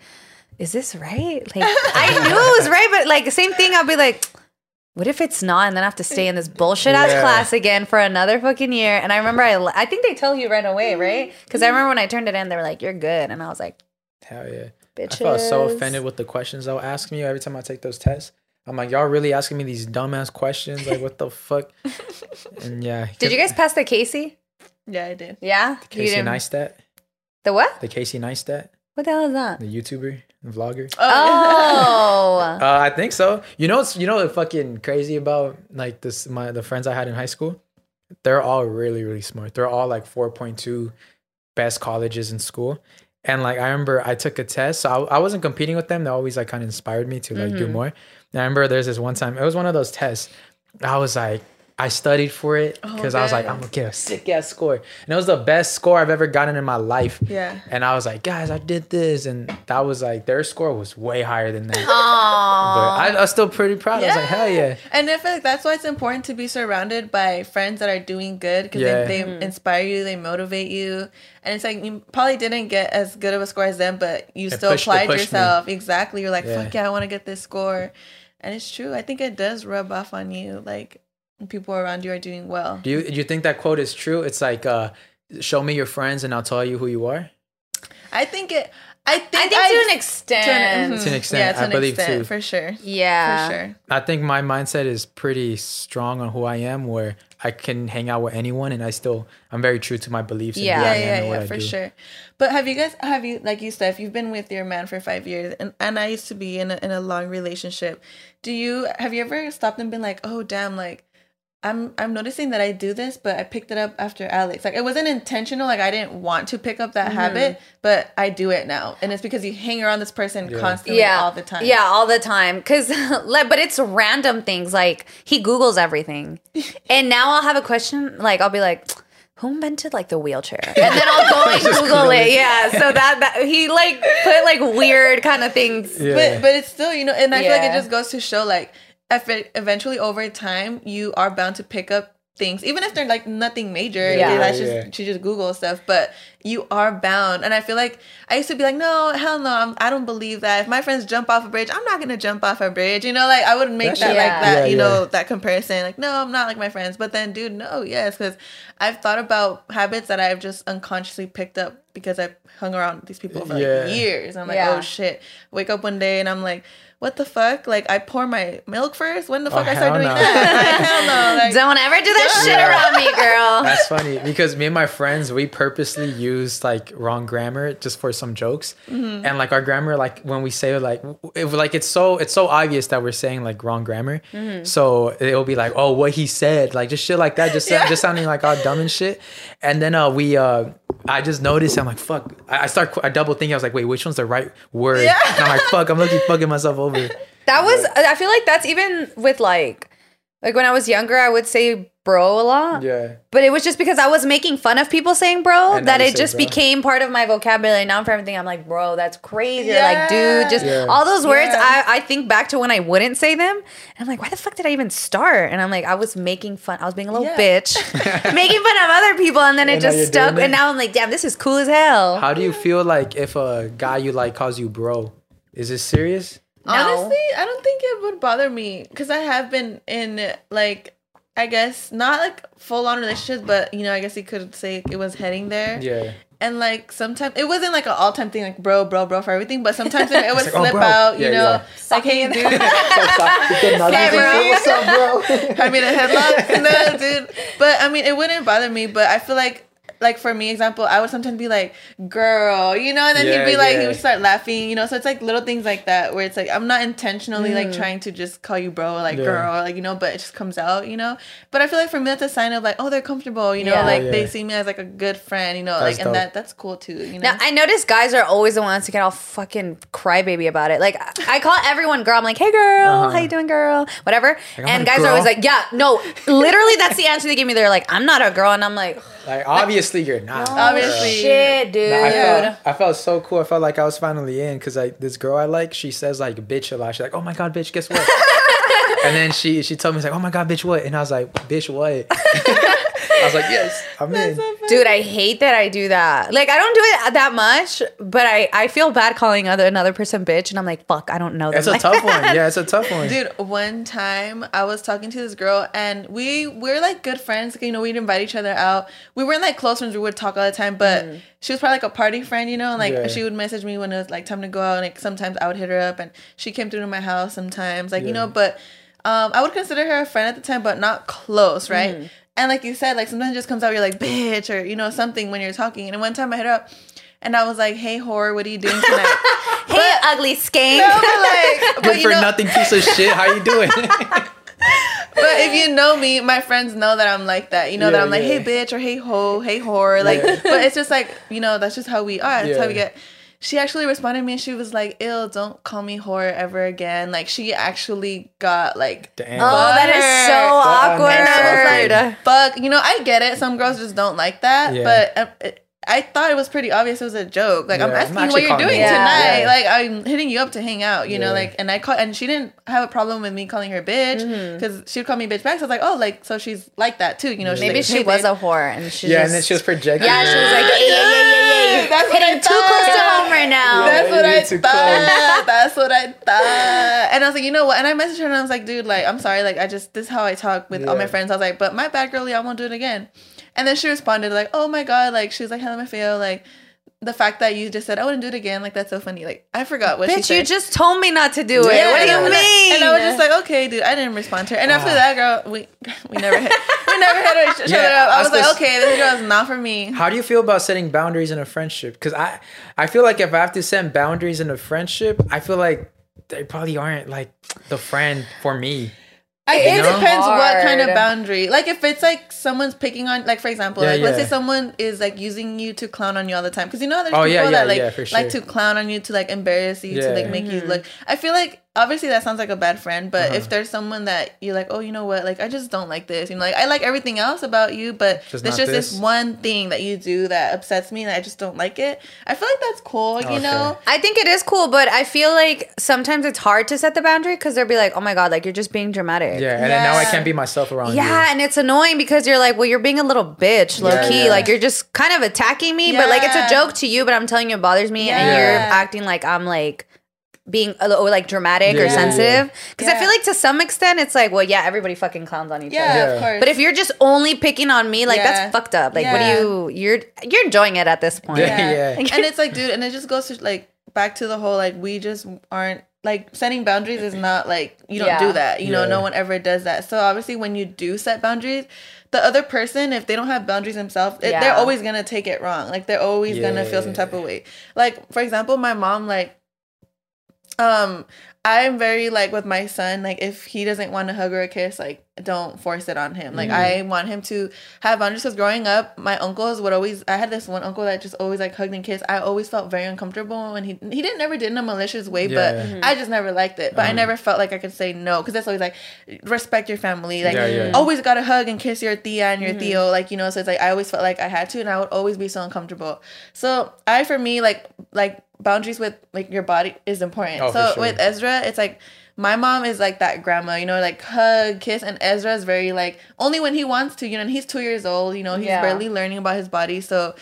is this right? Like, I knew it was right, but like, same thing. I'll be like, what if it's not? And then I have to stay in this bullshit ass Yeah. class again for another fucking year. And I remember, I, I think they tell you right away, mm-hmm. right? Because I remember when I turned it in, they were like, you're good. And I was like, Hell yeah. bitches. I felt so offended with the questions they'll ask me every time I take those tests. I'm like, y'all really asking me these dumbass questions? Like, what the fuck? And yeah. Did you guys pass the CAHSEE? Yeah, I did. Yeah? You Casey Neistat? The what? The Casey Neistat? What the hell is that? The YouTuber? The vlogger? Oh. Uh, I think so. You know, what's you know what's fucking crazy about like this. My the friends I had in high school, they're all really really smart. They're all like four point two best colleges in school. And like I remember, I took a test. So I, I wasn't competing with them. They always like kind of inspired me to like do more. And I remember there's this one time. It was one of those tests. I was like, I studied for it oh, because I was like. I'm gonna get a sick ass score. And it was the best score I've ever gotten in my life. Yeah. And I was like, guys, I did this, and that was like their score was way higher than that. Aw. But I, I was still pretty proud. I was like, hell yeah. And I feel like that's why it's important to be surrounded by friends that are doing good because Yeah. they, they inspire you, they motivate you. And it's like you probably didn't get as good of a score as them, but you It still pushed- applied pushed me. yourself. Exactly. You're like, Yeah. fuck yeah, I want to get this score. And it's true. I think it does rub off on you. Like people around you are doing well. Do you do you think that quote is true? It's like, uh, show me your friends and I'll tell you who you are. I think it. I think. I think to an extent. mhm. To an extent, yeah, to I an believe extent, too. for sure. Yeah. For sure. I think my mindset is pretty strong on who I am, where I can hang out with anyone, and I still I'm very true to my beliefs. And Yeah. I yeah, am yeah, and what yeah, I for do. sure. But have you guys have you like you said, if you've been with your man for five years, and and I used to be in a, in a long relationship, do you have you ever stopped and been like, oh damn, like I'm I'm noticing that I do this, but I picked it up after Alex. Like it wasn't intentional. Like I didn't want to pick up that Mm-hmm. habit, but I do it now, and it's because you hang around this person constantly yeah. all the time. yeah all the time. Because but it's random things. Like he googles everything. And now i'll have a question like i'll be like who invented like the wheelchair? And then i'll go and google it. Yeah so that, that he like put like weird kind of things. Yeah. but but it's still you know, and I feel like it just goes to show like if it, eventually over time you are bound to pick up things, even if they're like nothing major. Yeah. Yeah, that's just yeah. she just Google stuff, but you are bound. And I feel like I used to be like, no, hell no, I'm, I don't believe that. If my friends jump off a bridge, I'm not gonna jump off a bridge. You know, like I wouldn't make That that, shit- like that. Yeah, you yeah. know, that comparison. Like, no, I'm not like my friends. But then, dude, no, yes, because I've thought about habits that I've just unconsciously picked up because I've hung around these people for like Yeah. years. I'm like, Yeah. oh shit. Wake up one day and I'm like, what the fuck? Like I pour my milk first. When the fuck I start doing no. that? Like, hell no. Like, don't ever do that shit Yeah. around me girl That's funny because me and my friends we purposely use like wrong grammar just for some jokes, Mm-hmm. and like our grammar like when we say like it, like it's so it's so obvious that we're saying like wrong grammar, Mm-hmm. so it'll be like oh what he said like just shit like that just Yeah. just sounding like all dumb and shit, and then uh we uh I just noticed I'm like fuck I, I start I double thinking I was like wait which one's the right word Yeah. and I'm like fuck I'm looking fucking myself over. that was i feel like that's even with like like when i was younger i would say bro a lot Yeah. But it was just because I was making fun of people saying bro And that it just bro. became part of my vocabulary. Now for everything, I'm like, bro, that's crazy. Yeah. like, dude, just Yeah. all those words. Yeah. I, I think back to when I wouldn't say them. And I'm like, why the fuck did I even start? And I'm like, I was making fun. I was being a little Yeah. bitch, making fun of other people. And then it And now just stuck. it. And now I'm like, damn, this is cool as hell. How do you feel like if a guy you like calls you bro? Is it serious? No. Honestly, I don't think it would bother me because I have been in like I guess not like full on relationships, but you know, I guess you could say it was heading there. Yeah. And like sometimes it wasn't like an all time thing, like bro, bro, bro for everything, but sometimes it, it would like, oh, slip bro. out, you Yeah, know, yeah. like hey dude. What's up, bro? I mean a headlock, no, dude. But I mean, it wouldn't bother me. But I feel like, like for me, example, I would sometimes be like, "Girl," you know, and then Yeah, he'd be like, he would start laughing, you know. So it's like little things like that where it's like I'm not intentionally Mm. like trying to just call you bro, or like Yeah. girl, like you know, but it just comes out, you know. But I feel like for me, that's a sign of like, oh, they're comfortable, you know, Yeah. like Yeah. they see me as like a good friend, you know, That's like and that that's cool too, you know. Now I notice guys are always the ones to get all fucking crybaby about it. Like I call everyone girl. I'm like, hey girl, Uh-huh. how you doing, girl? Whatever. I'm and guys girl. are always like, yeah, no. Literally, that's the answer they give me. They're like, I'm not a girl, and I'm like, Like obviously you're not. Obviously. shit, dude. Nah, I felt I felt so cool. I felt like I was finally in because like this girl I like, she says like bitch a lot. She's like, oh my god, bitch, guess what? and then she she told me she's like, oh my god, bitch, what? And I was like, bitch, what? I was like, yes, I'm in. Dude, I hate that I do that. Like, I don't do it that much, but I, I feel bad calling other another person bitch, and I'm like, fuck, I don't know them. It's a like tough that. one. Yeah, it's a tough one. Dude, one time I was talking to this girl and we we're like good friends. Like, you know, we'd invite each other out. We weren't like close friends. We would talk all the time, but she was probably like a party friend, you know. and, Like Yeah. she would message me when it was like time to go out. And like sometimes I would hit her up, and she came through to my house sometimes. Like you know, but um, I would consider her a friend at the time, but not close, right? And like you said, like sometimes it just comes out, you're like bitch or you know something when you're talking. And one time I hit her up, and I was like, hey whore, what are you doing tonight? Hey, ugly skank. no, but like, but Good you for know, nothing piece of shit. How you doing? But if you know me, my friends know that I'm like that. You know that I'm like, yeah. hey bitch or hey ho, hey whore. Like, Yeah. but it's just like you know that's just how we are. That's how we get. She actually responded to me and she was like, "Ill, don't call me whore ever again." Like she actually got like, Damn. Oh, that is so awkward. and I was like, "Fuck," you know. I get it. Some girls just don't like that, Yeah. but. um, it, I thought it was pretty obvious it was a joke. Like I'm Yeah, I'm asking you what you're doing you. tonight. Yeah. Like I'm hitting you up to hang out. You know, like and I call and she didn't have a problem with me calling her bitch Mm-hmm. because she would call me bitch back. So I was like, oh, like so she's like that too. You know, she's Maybe like, she "Hey, was babe." a whore, and she yeah, just, and then she was projecting. yeah, she was like, yeah, yeah, yeah, yeah. That's what I Hitting too close to home right now. That's what I thought. That's what I thought. And I was like, you know what? And I messaged her and I was like, dude, like, I'm sorry. Like, I just, this is how I talk with all my friends. I was like, but my bad, girlie, I won't do it again. And then she responded, like, oh my God. Like, she was like, how am Like, the fact that you just said, I wouldn't do it again. Like, that's so funny. Like, I forgot what she Bitch, said. you just told me not to do it. Yeah, what do and I you was like- mean? And I was just like, okay, dude, I didn't respond to her. And after that, girl, we we never hit, we never hit each Yeah, other up. I was that's like, the- okay, this girl is not for me. How do you feel about setting boundaries in a friendship? Because I, I feel like if I have to set boundaries in a friendship, I feel like they probably aren't like the friend for me. I it depends what kind of boundary. Like if it's like someone's picking on, like for example, Yeah, like let's say someone is like using you to clown on you all the time, because you know there's Oh, people yeah, that yeah, like yeah, for like to clown on you to like embarrass you to like make Mm-hmm. you look. I feel like obviously that sounds like a bad friend, but Uh-huh. if there's someone that you're like, oh, you know what, like I just don't like this, you know, like I like everything else about you, but Just there's just this. this. one thing that you do that upsets me, and I just don't like it. I feel like that's cool, you Okay. know. I think it is cool, but I feel like sometimes it's hard to set the boundary because they'll be like, "Oh my god, like you're just being dramatic." Yeah, and then now I can't be myself around Yeah, you. and it's annoying because you're like, well, you're being a little bitch, low Yeah, key. yeah. Like you're just kind of attacking me, but like it's a joke to you, but I'm telling you it bothers me, and you're acting like I'm like being a little like dramatic or sensitive. Because I feel like to some extent, it's like, well, yeah, everybody fucking clowns on each Yeah, other. Yeah. of course. But if you're just only picking on me, like Yeah. that's fucked up. Like, what Yeah. do you? You're you're enjoying it at this point. Yeah. Yeah. and it's like, dude, and it just goes to like back to the whole like we just aren't like setting boundaries is not like you don't Yeah. do that. You know, Yeah. no one ever does that. So obviously, when you do set boundaries, the other person, if they don't have boundaries themselves, it, Yeah. they're always gonna take it wrong. Like they're always gonna feel some type of way. Like for example, my mom like. Um, I'm very like with my son, like if he doesn't want to hug or a kiss, like don't force it on him. Like I want him to have boundaries. Because growing up, my uncles would always. I had this one uncle that just always like hugged and kissed. I always felt very uncomfortable when he he didn't never did in a malicious way, Yeah. but Mm-hmm. I just never liked it. But I never felt like I could say no because that's always like respect your family. Like Yeah, yeah. always got to hug and kiss your tia and your Mm-hmm. tío. Like you know, so it's like I always felt like I had to, and I would always be so uncomfortable. So I for me like like boundaries with like your body is important. Oh, so sure. with Ezra, it's like my mom is like that grandma, you know, like hug, kiss, and Ezra is very like only when he wants to, you know, and he's two years old, you know, he's Yeah. barely learning about his body. So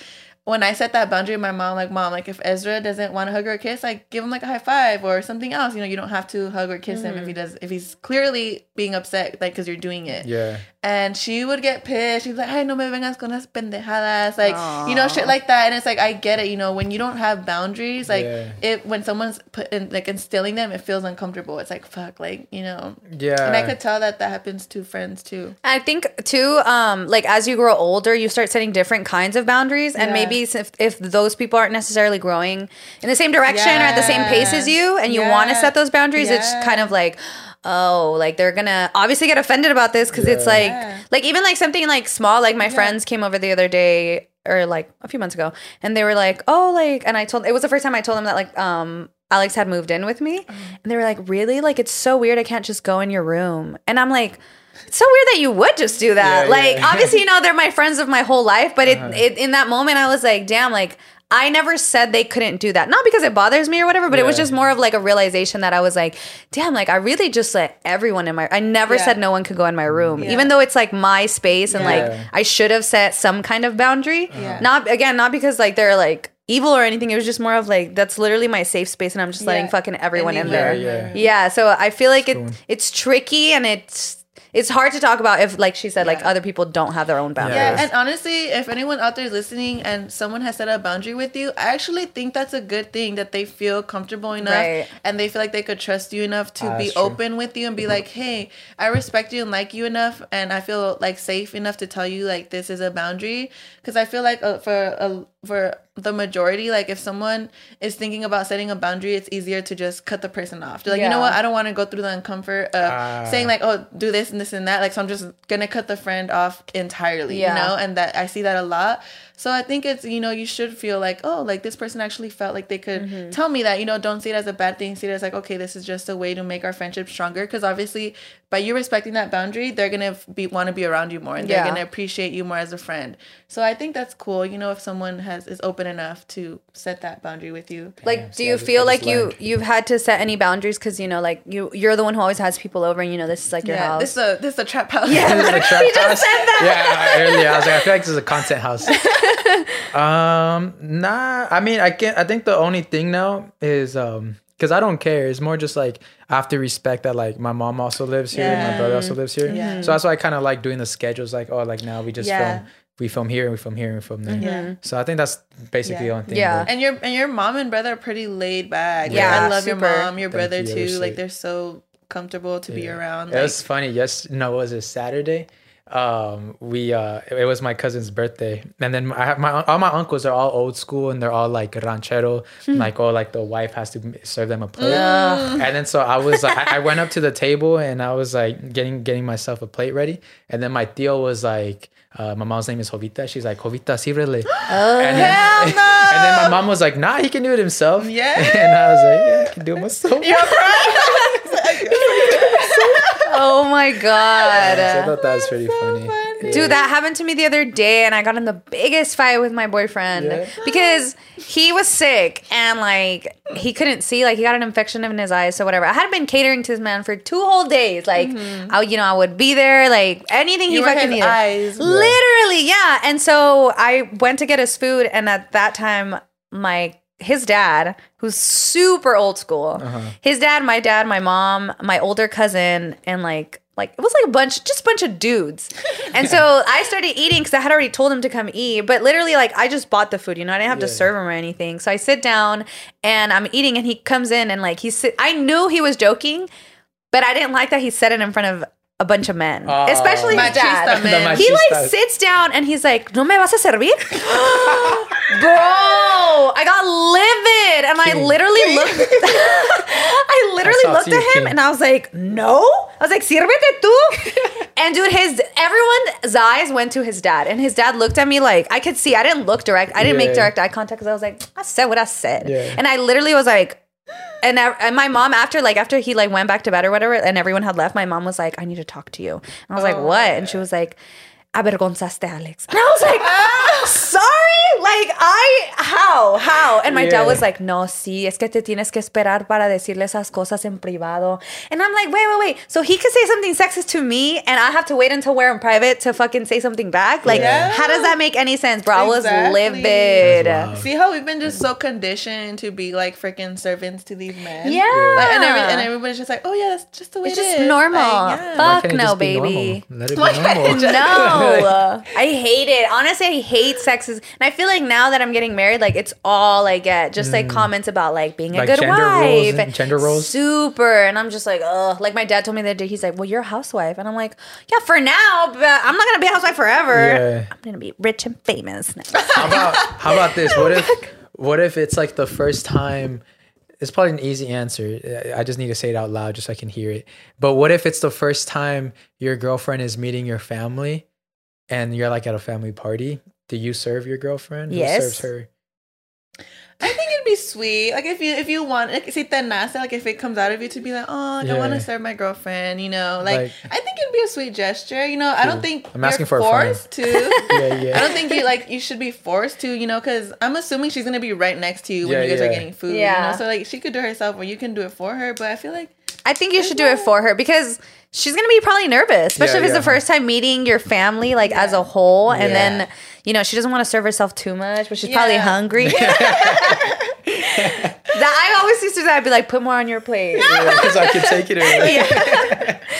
when I set that boundary, my mom, like, mom, like, if Ezra doesn't want to hug or kiss, like, give him like a high five or something else. You know, you don't have to hug or kiss him if mm-hmm. he does, if he's clearly being upset, like, because you're doing it. Yeah. And she would get pissed. She's like, ay, no me vengas con las pendejadas. Like, you know, shit like that. And it's like, I get it. You know, when you don't have boundaries, like, Yeah. it, when someone's put in, like, instilling them, it feels uncomfortable. It's like, fuck, like, you know. Yeah. And I could tell that that happens to friends too. I think too, um, like as you grow older, you start setting different kinds of boundaries, and Yeah. maybe if, if those people aren't necessarily growing in the same direction or at the same pace as you, and you want to set those boundaries, it's kind of like, oh, like they're gonna obviously get offended about this because it's like, Yeah. like even like something like small. Like my friends came over the other day or like a few months ago, and they were like, oh, like, and I told it was the first time I told them that like, um. Alex had moved in with me, Mm-hmm. and they were like, "Really? Like, it's so weird. I can't just go in your room." And I'm like, it's so weird that you would just do that. Yeah, like, yeah. obviously, you know, they're my friends of my whole life, but Uh-huh. it in that moment, I was like, damn, like. I never said they couldn't do that. Not because it bothers me or whatever, but it was just more of like a realization that I was like, damn, like I really just let everyone in my I never Yeah. said no one could go in my room. Yeah. Even though it's like my space and like I should have set some kind of boundary. Yeah. Not again, not because like they're like evil or anything. It was just more of like that's literally my safe space and I'm just letting Yeah. fucking everyone in Anywhere. there. Yeah, Yeah, so I feel like it True. it's tricky and it's it's hard to talk about if like she said like other people don't have their own boundaries. Yeah, and honestly, if anyone out there is listening and someone has set a boundary with you, I actually think that's a good thing that they feel comfortable enough Right. and they feel like they could trust you enough to Ah, be that's true. open with you and be like, "Hey, I respect you and like you enough, and I feel like safe enough to tell you like this is a boundary." Because I feel like uh, for uh, for the majority, like if someone is thinking about setting a boundary, it's easier to just cut the person off. They're like, you know what? I don't want to go through the uncomfort of Ah. saying like, "Oh, do this and this and that." Like, so I'm just gonna cut the friend off entirely. Yeah. You know, and that I see that a lot. So I think it's you know you should feel like oh like this person actually felt like they could Mm-hmm. tell me that you know don't see it as a bad thing see it as like okay this is just a way to make our friendship stronger because obviously by you respecting that boundary they're gonna be want to be around you more and they're gonna appreciate you more as a friend. So I think that's cool. You know if someone has is open enough to set that boundary with you. Like, Damn, do you feel like just you learned. you've had to set any boundaries because you know, like you you're the one who always has people over, and you know this is like your yeah, house. this is a this is a trap house. Yeah, This is a trap just house. said that. Yeah, earlier I was like, I feel like this is a content house. um, nah. I mean, I can't. I think the only thing now is um, because I don't care. It's more just like I have to respect that like my mom also lives here, Yeah. my brother also lives here. Yeah. So that's why I kind of like doing the schedules. Like, oh, like now we just Yeah. film. We film here, we film here, and we film there. Yeah. Mm-hmm. So I think that's basically Yeah. the only thing. Yeah. And your and your mom and brother are pretty laid back. Like, Yeah, I love super. your mom, your Thank brother you, too. Like they're so comfortable to be Yeah. around. It Like, was funny. Yes, no, was it Saturday? Um, we uh, it was my cousin's birthday, and then I have my all my uncles are all old school and they're all like ranchero, like oh like the wife has to serve them a plate, and then so I was like I, went up to the table and I was like getting getting myself a plate ready, and then my tío was like. Uh, my mom's name is Jovita. She's like, Jovita, sírvele. and, then, Hell no! and then my mom was like, nah, he can do it himself. Yeah. And I was like, yeah, I can do it myself. Oh my So I thought that was pretty funny. funny. Dude, that happened to me the other day, and I got in the biggest fight with my boyfriend Yeah. because he was sick and like he couldn't see, like he got an infection in his eyes, so whatever. I had been catering to this man for two whole days, like mm-hmm. I, you know, I would be there, like anything You he fucking his needed. eyes. Literally, yeah. And so I went to get his food, and at that time, my his dad, who's super old school, uh-huh. his dad, my dad, my mom, my older cousin, and like like it was like a bunch, just a bunch of dudes. And so I started eating because I had already told him to come eat. But literally, like I just bought the food, you know, I didn't have to serve him or anything. So I sit down and I'm eating, and he comes in and like he sit. I knew he was joking, but I didn't like that he said it in front of a bunch of men, Oh. especially his dad. men. He like sits down and he's like, "No me vas a servir?" Bro, I got livid and I literally looked I literally That's looked at him King. and I was like, "No." I was like, "Sírvete tú." and dude, his everyone's eyes went to his dad and his dad looked at me like I could see I didn't look direct. I didn't make direct eye contact cuz I was like, "I said what I said." Yeah. And I literally was like and, I, and my mom after like after he like went back to bed or whatever and everyone had left my mom was like i need to talk to you. And i was like oh, what? And she was like avergonzaste alex and i was like sorry like i how how and my dad was like no sí es que te tienes que esperar para decirle esas cosas en privado and i'm like wait wait wait so he could say something sexist to me and i have to wait until we're in private to fucking say something back like Yeah. how does that make any sense bro i was Exactly. livid See how we've been just so conditioned to be like freaking servants to these men. yeah Like, and, every, and everybody's just like, oh yeah, that's just the way It's it just is. normal. Like, yeah. Fuck. Why can't it no, baby. normal? Let it be Why can't it normal. No, Uh, I hate it. Honestly, I hate sexism, and I feel like now that I'm getting married, like it's all I get. Just like mm. comments about like being a good gender roles wife, and gender roles? super. And I'm just like, ugh. Like my dad told me the other day, he's like, "Well, you're a housewife," and I'm like, "Yeah, for now, but I'm not gonna be a housewife forever. Yeah. I'm gonna be rich and famous." How about how about this? What if what if it's like the first time? It's probably an easy answer. I just need to say it out loud just so I can hear it. But what if it's the first time your girlfriend is meeting your family, and you're like at a family party? Do you serve your girlfriend? Yes. Who serves her? I think it'd be sweet. Like if you if you want like si te nace, like if it comes out of you to be like, oh, like, I want Yeah. to serve my girlfriend, you know. Like, Like- I think it'd be a sweet gesture. You know, I don't think I'm you're asking for a forced to. Yeah, yeah. I don't think you like you should be forced to, you know, because I'm assuming she's gonna be right next to you when Yeah, you guys are getting food. You Yeah. know? So like she could do it herself or you can do it for her. But I feel like I think you should do it for her because she's gonna be probably nervous, especially Yeah, if it's yeah. the first time meeting your family, like as a whole, and Yeah. then you know she doesn't want to serve herself too much, but she's probably hungry. that I always used to do that. I'd be like, put more on your plate. Because I can take it away.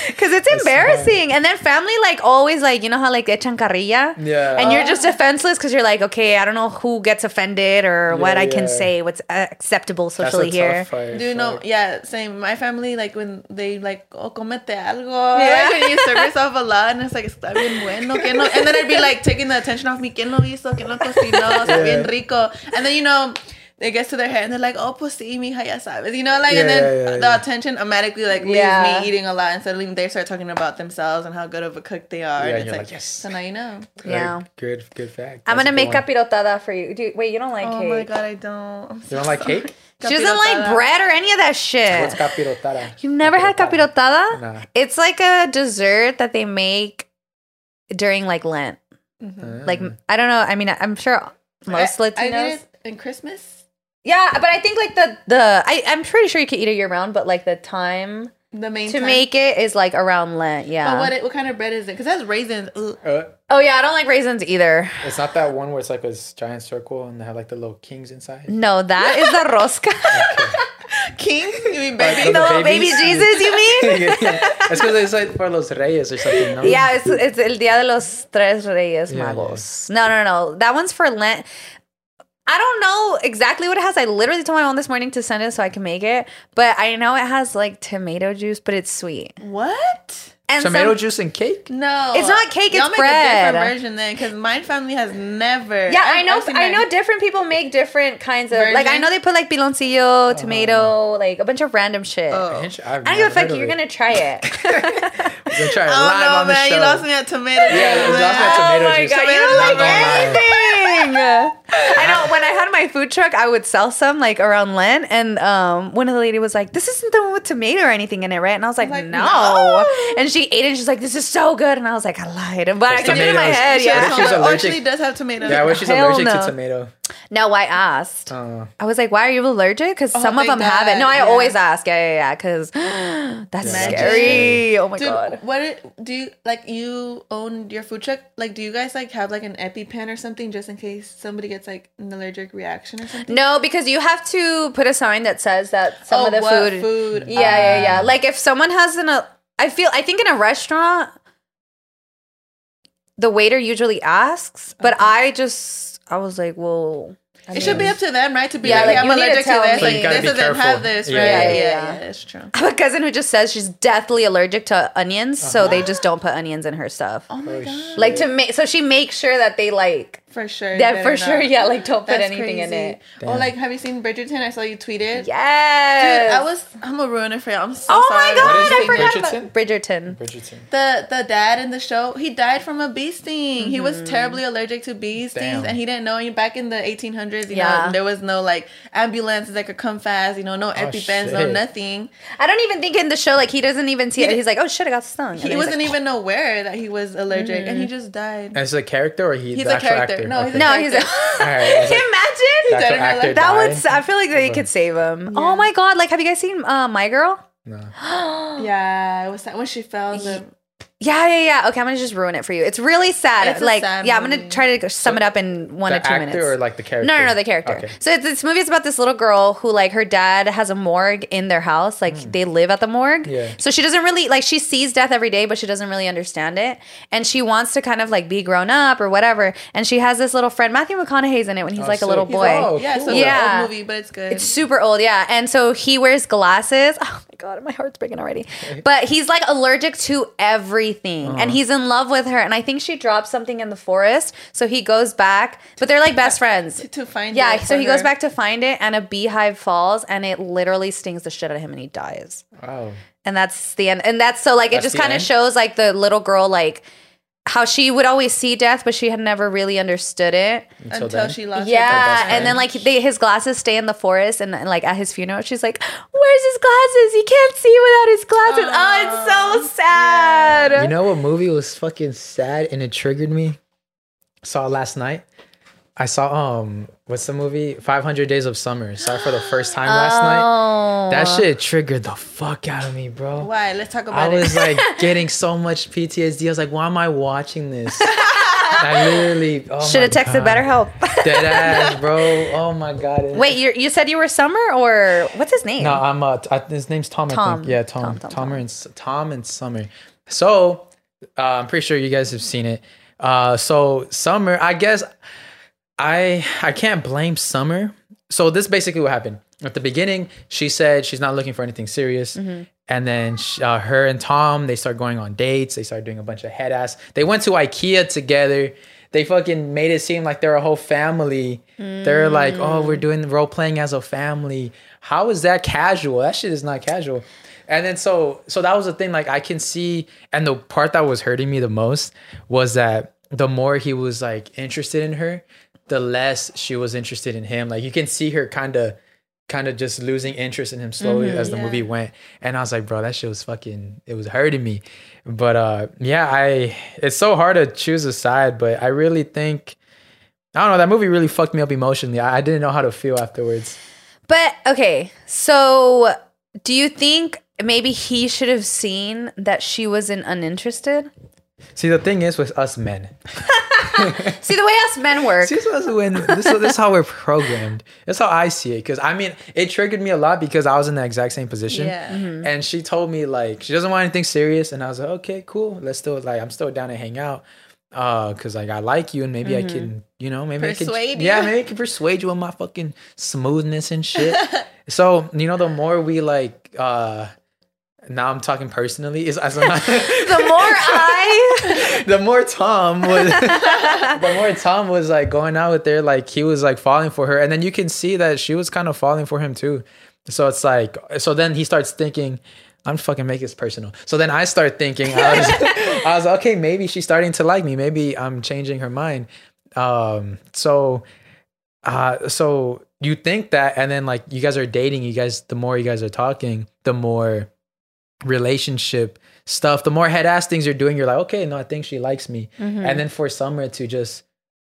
Because it's embarrassing. And then family, like, always, like, you know how, like, echan carrilla? Yeah. And you're just defenseless because you're like, okay, I don't know who gets offended or what I can say, what's uh, acceptable That's a socially here. tough fight. Do you know? Fuck. Yeah, same. My family, like when they like, oh, comete algo. Yeah. Like when you serve yourself a lot, and it's like, está bien bueno. Que no? And then I'd be like taking the attention off me. ¿Quién lo hizo? ¿Quién lo cocinó? Está bien rico. And then you know. It gets to their head and they're like, oh, pues sí, mija, ya sabes. You know, like, and then yeah, yeah, the yeah. attention automatically, like, leaves Yeah. me eating a lot. And suddenly they start talking about themselves and how good of a cook they are. Yeah, and it's you're like, like, yes. So now you know. Yeah. Like, good, good fact. I'm going to make one. capirotada for you. Dude, wait, you don't like Oh cake. my God, I don't. I'm You so don't like sorry. cake? She doesn't like bread or any of that shit. What's capirotada? You've never had capirotada? Nah. It's like a dessert that they make during like Lent. Like Ah. I don't know. I mean, I'm sure most I, Latinos. I did it in Christmas. Yeah, but I think like the the I I'm pretty sure you can eat it year round, but like the time The main to time. make it is like around Lent. Yeah. But what it, what kind of bread is it? Because that's raisins. Uh, oh yeah, I don't like raisins either. it's not that one where it's like a s- giant circle and they have like the little kings inside. No, that is the rosca. King? You mean baby? the the little baby? Jesus, you mean? It's because it's like for los reyes or something. No? Yeah, it's it's el Día de los Tres Reyes Yeah, Magos. No, no, no. That one's for Lent. I don't know exactly what it has. I literally told my mom this morning to send it so I can make it. But I know it has like tomato juice, but it's sweet. What? And Tomato some- juice and cake. No, It's not cake, Y'all it's make bread. a different version then, because my family has never. Yeah, I've- I know. I've seen I that. know different people make different kinds of like. I know they put like piloncillo, tomato, like a bunch of random shit. Oh. I've don't give a never fuck. You're it. gonna try it. We're gonna try it I live don't on the man. show. You lost me at tomato. Yeah, you lost me at tomato oh my juice. god, you don't like gonna lie. anything. I know. When I had my food truck, I would sell some like around Lent, and um, one of the lady was like, "This isn't the one with tomato or anything in it, right?" And I was like, like, "No." no. And she ate it. and She's like, "This is so good," and I was like, "I lied," but I It's kept it in my head. She Yeah. she's also allergic? actually does have tomatoes. Yeah, what if she's Hell allergic no. to tomato? No, I asked. Uh, I was like, "Why are you allergic?" Because some of thank them have it. No, I Yeah. always ask. Yeah, yeah, yeah. Because that's Yeah, scary. Oh my Dude, god. what do you like? You own your food truck. Like, do you guys like have like an EpiPen or something just in case somebody gets like an allergic reaction or something? No, because you have to put a sign that says that some Oh, of the what food. food? Yeah, yeah, Ah. yeah. Like if someone has an, uh, I feel, I think in a restaurant, the waiter usually asks, but I just, I was like, well, I It should be up to them, right? To be Yeah, like, like, I'm you need to allergic to, this. So Like, you gotta this be doesn't careful. have this, Yeah, right? yeah, Yeah, yeah, yeah, yeah. that's true. I have a cousin who just says she's deathly allergic to onions, so they uh-huh. just don't put onions in her stuff. Oh my Oh, god! shit. Like to make, so she makes sure that they like For sure. Yeah, for sure. not. Yeah, like don't put That's anything in crazy. it. Oh, like have you seen Bridgerton? I saw you tweeted. Yes. Dude, I was. I'm a ruiner for you. I'm so Oh sorry. my god, What is I it? forgot Bridgerton? about Bridgerton. Bridgerton. The the dad in the show, he died from a bee sting. He Mm-hmm. was terribly allergic to bee stings, Damn. and he didn't know. Back in the 1800s, you Yeah. know, there was no like ambulances that could come fast. You know, no EpiPens, no nothing. I don't even think in the show like he doesn't even see it. He's like, oh shit, I got stung. And He wasn't like, even aware that he was allergic, and he just died. As a character or he He's the a actual character. Actor? No, he's a No, he's. character. Alright, Can like- you imagine? Dead actual in real actor life. That would. I feel like they could save him. Oh my god! Like, have you guys seen uh, My Girl? No. Yeah, it was sad when she fell. in The, Yeah, yeah, yeah. Okay, I'm gonna just ruin it for you. It's really sad. It's a like, sad yeah, I'm gonna try to sum it up in one the to two actor minutes. or like the character? No, no, no, the character. Okay. So it's, this movie is about this little girl who, like, her dad has a morgue in their house. Like, mm. they live at the morgue. Yeah. So she doesn't really like she sees death every day, but she doesn't really understand it. And she wants to kind of like be grown up or whatever. And she has this little friend. Matthew McConaughey's in it when he's Oh, like a little boy. oh, yeah, so cool. Yeah. an old movie, but it's good. It's super old, yeah. And so he wears glasses. Oh my god, my heart's breaking already. But he's like allergic to everything. Uh-huh. And he's in love with her. And I think she dropped something in the forest. So he goes back, but they're like best friends. to find. It. Yeah, it so for he goes back to find it and a beehive falls and it literally stings the shit out of him and he dies. Wow. And that's the end. And that's so like it just kind of shows like the little girl like how she would always see death, but she had never really understood it. Until, until she lost. her Yeah, best and then like they, his glasses stay in the forest, and, and, like at his funeral, she's like, "Where's his glasses? He can't see without his glasses." oh, it's so sad. You know what movie was fucking sad and it triggered me? Saw it last night. I saw um what's the movie? 500 Days of Summer. Saw it for the first time last night. Oh. That shit triggered the fuck out of me, bro. Why? Let's talk about it. I was it. like getting so much PTSD. I was like, why am I watching this? I literally oh Should have texted God. BetterHelp. Dead ass, bro. Oh my god. Wait, you you said you were Summer or what's his name? No, I'm uh, t- I, his name's Tom. I Tom. think. Yeah, Tom. Tom, Tom, Tom, Tom. and S- Tom and Summer. So, uh, I'm pretty sure you guys have seen it. Uh, so Summer, I guess, I I can't blame Summer. So this basically what happened at the beginning. She said she's not looking for anything serious, Mm-hmm. and then sh uh, her and Tom they start going on dates. They start doing a bunch of head ass. They went to IKEA together. They fucking made it seem like they're a whole family. They're like, oh, we're doing role playing as a family. How is that casual? That shit is not casual. And then so so that was the thing. Like I can see, and the part that was hurting me the most was that the more he was like interested in her, the less she was interested in him. Like you can see her kind of kind of just losing interest in him slowly as the yeah. movie went. And I was like, bro, that shit was fucking it was hurting me. But uh yeah, I it's so hard to choose a side, but I really think I don't know, that movie really fucked me up emotionally. I, I didn't know how to feel afterwards. But okay, so do you think maybe he should have seen that she wasn't uninterested? See, the thing is with us men. See the way us men work. See, this is when this, this is how we're programmed. That's how I see it. Because I mean, it triggered me a lot because I was in the exact same position. Yeah. Mm-hmm. And she told me like she doesn't want anything serious, and I was like, okay, cool. Let's still like I'm still down to hang out. Uh, cause like I like you, and maybe I can, you know, maybe I Persuade can, yeah, maybe I can persuade you with my fucking smoothness and shit. so you know, the more we like, uh, now I'm talking personally. Is as The more I, the more Tom was, the more Tom was like going out with her, like he was like falling for her, and then you can see that she was kind of falling for him too. So it's like, so then he starts thinking, I'm fucking make this personal. So then I start thinking, I was, I was okay, maybe she's starting to like me. Maybe I'm changing her mind. Um, so, uh, so you think that, and then like you guys are dating, you guys, the more you guys are talking, the more relationship stuff, the more head ass things you're doing, you're like, okay, no, I think she likes me. And then for Summer to just,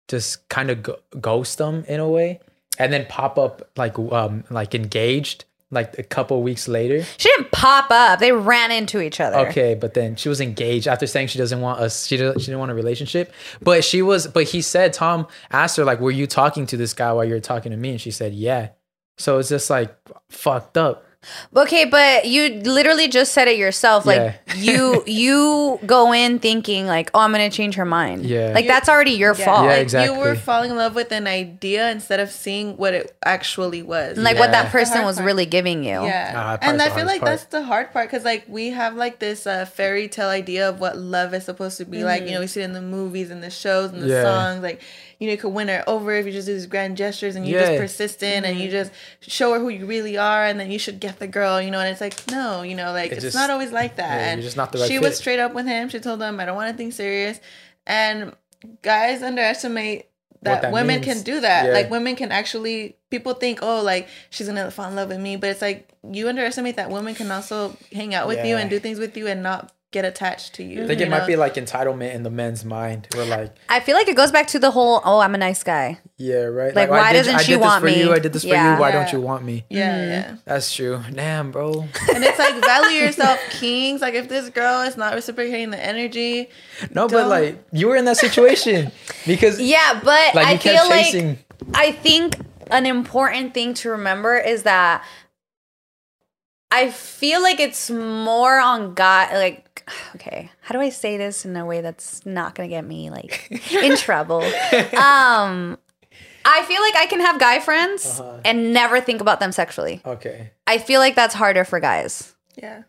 just kind of go- ghost them in a way, and then pop up like, um, like engaged, like a couple weeks later. she didn't pop up. They ran into each other. Okay, but then she was engaged after saying she doesn't want us. She didn't. She didn't want a relationship. But she was. But he said Tom asked her like, "Were you talking to this guy while you're talking to me?" And she said, "Yeah." So it's just like fucked up. Okay, but you literally just said it yourself. Like Yeah. you you go in thinking like, oh, I'm gonna change her mind. Yeah. Like that's already your fault. Yeah, Like, exactly. You were falling in love with an idea instead of seeing what it actually was. And, like what that person was part. really giving you. Yeah, Ah, and I feel like part. that's the hard part because like we have like this uh, fairy tale idea of what love is supposed to be like. You know, we see it in the movies and the shows and the Yeah. songs. Like, you know, you could win her over if you just do these grand gestures and you're Yeah. just persistent and you mm-hmm. just show her who you really are, and then you should get the girl. You know, and it's like no, you know, like It it's just- not always like that. yeah, you're and just not the right she fit. was straight up with him. She told him, "I don't want anything serious," and guys underestimate. That, that women means. can do that. Yeah. Like women can actually people think, oh, like she's gonna fall in love with me, but it's like you underestimate that women can also hang out with you and do things with you and not get attached to you. I think you it might be like entitlement in the men's mind. We're like, I feel like it goes back to the whole, oh, I'm a nice guy. yeah, right. Like, I why did- doesn't I she did this want for me? You. I did this Yeah. for you. Why Yeah. don't you want me? yeah, Mm-hmm. yeah. That's true. Damn, bro. And it's like value yourself, kings. Like if this girl is not reciprocating the energy, No, but Don't- like you were in that situation because Yeah, but like I you feel kept like chasing. I think an important thing to remember is that I feel like it's more on God. Like, okay, how do I say this in a way that's not gonna get me like in trouble? Um, I feel like I can have guy friends Uh-huh. and never think about them sexually. okay. I feel like that's harder for guys. yeah,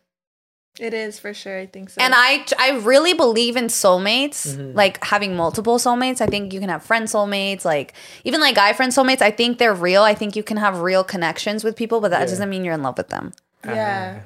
it is for sure. I think so. And I I really believe in soulmates, Mm-hmm. like having multiple soulmates. I think you can have friend soulmates, like even like guy friend soulmates. I think they're real. I think you can have real connections with people, but that Yeah. doesn't mean you're in love with them. yeah,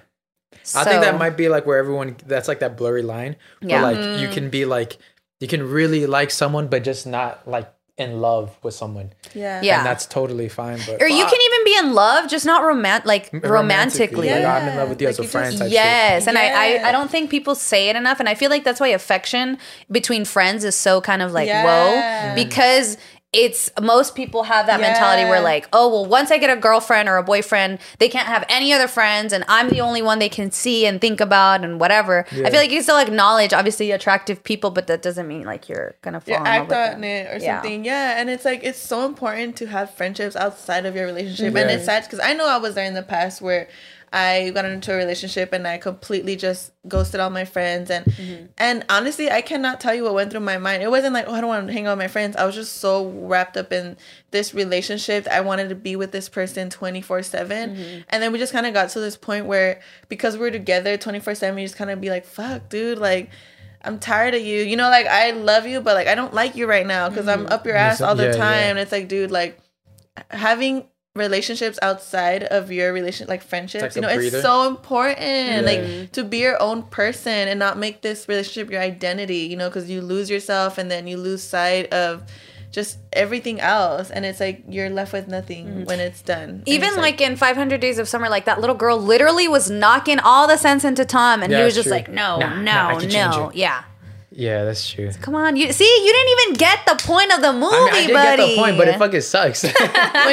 I think that might be like where everyone that's like that blurry line. Where Yeah. like Mm-hmm. you can be like you can really like someone but just not like in love with someone. yeah, Yeah. And that's totally fine. But Or you fuck. can even be in love, just not romant like romantically. Like, Yeah. I'm in love with you as a you friend. just- type shit. Yes, and I, I I don't think people say it enough, and I feel like that's why affection between friends is so kind of like Yeah. whoa because it's most people have that mentality where like oh well once I get a girlfriend or a boyfriend they can't have any other friends and I'm the only one they can see and think about and whatever. I feel like you still acknowledge obviously attractive people, but that doesn't mean like you're gonna fall you in love act with on them. it or Yeah. something. Yeah, and it's like it's so important to have friendships outside of your relationship, and Yeah. it's sad because I know I was there in the past where I got into a relationship and I completely just ghosted all my friends, and Mm-hmm. and honestly, I cannot tell you what went through my mind. It wasn't like oh I don't want to hang out with my friends. I was just so wrapped up in this relationship. I wanted to be with this person twenty four seven, Mm-hmm. and then we just kind of got to this point where because we're together twenty four seven, you just kind of be like fuck, dude, like. I'm tired of you. You know, like I love you, but like I don't like you right now because I'm up your ass all the Yeah, yeah. time. And it's like, dude, like having relationships outside of your relation, like friendships, like you know, breather. it's so important. Yeah. Like to be your own person and not make this relationship your identity. You know, because you lose yourself and then you lose sight of just everything else, and it's like you're left with nothing mm-hmm. when it's done. Even it's like, in 500 Days of Summer, like that little girl literally was knocking all the sense into Tom, and Yeah, he was just true. like, "No, Nah, no, nah, I can change no, yeah." Yeah, that's true. Come on, you see, you didn't even get the point of the movie, I mean, I did buddy. get the point, but it fucking sucks. when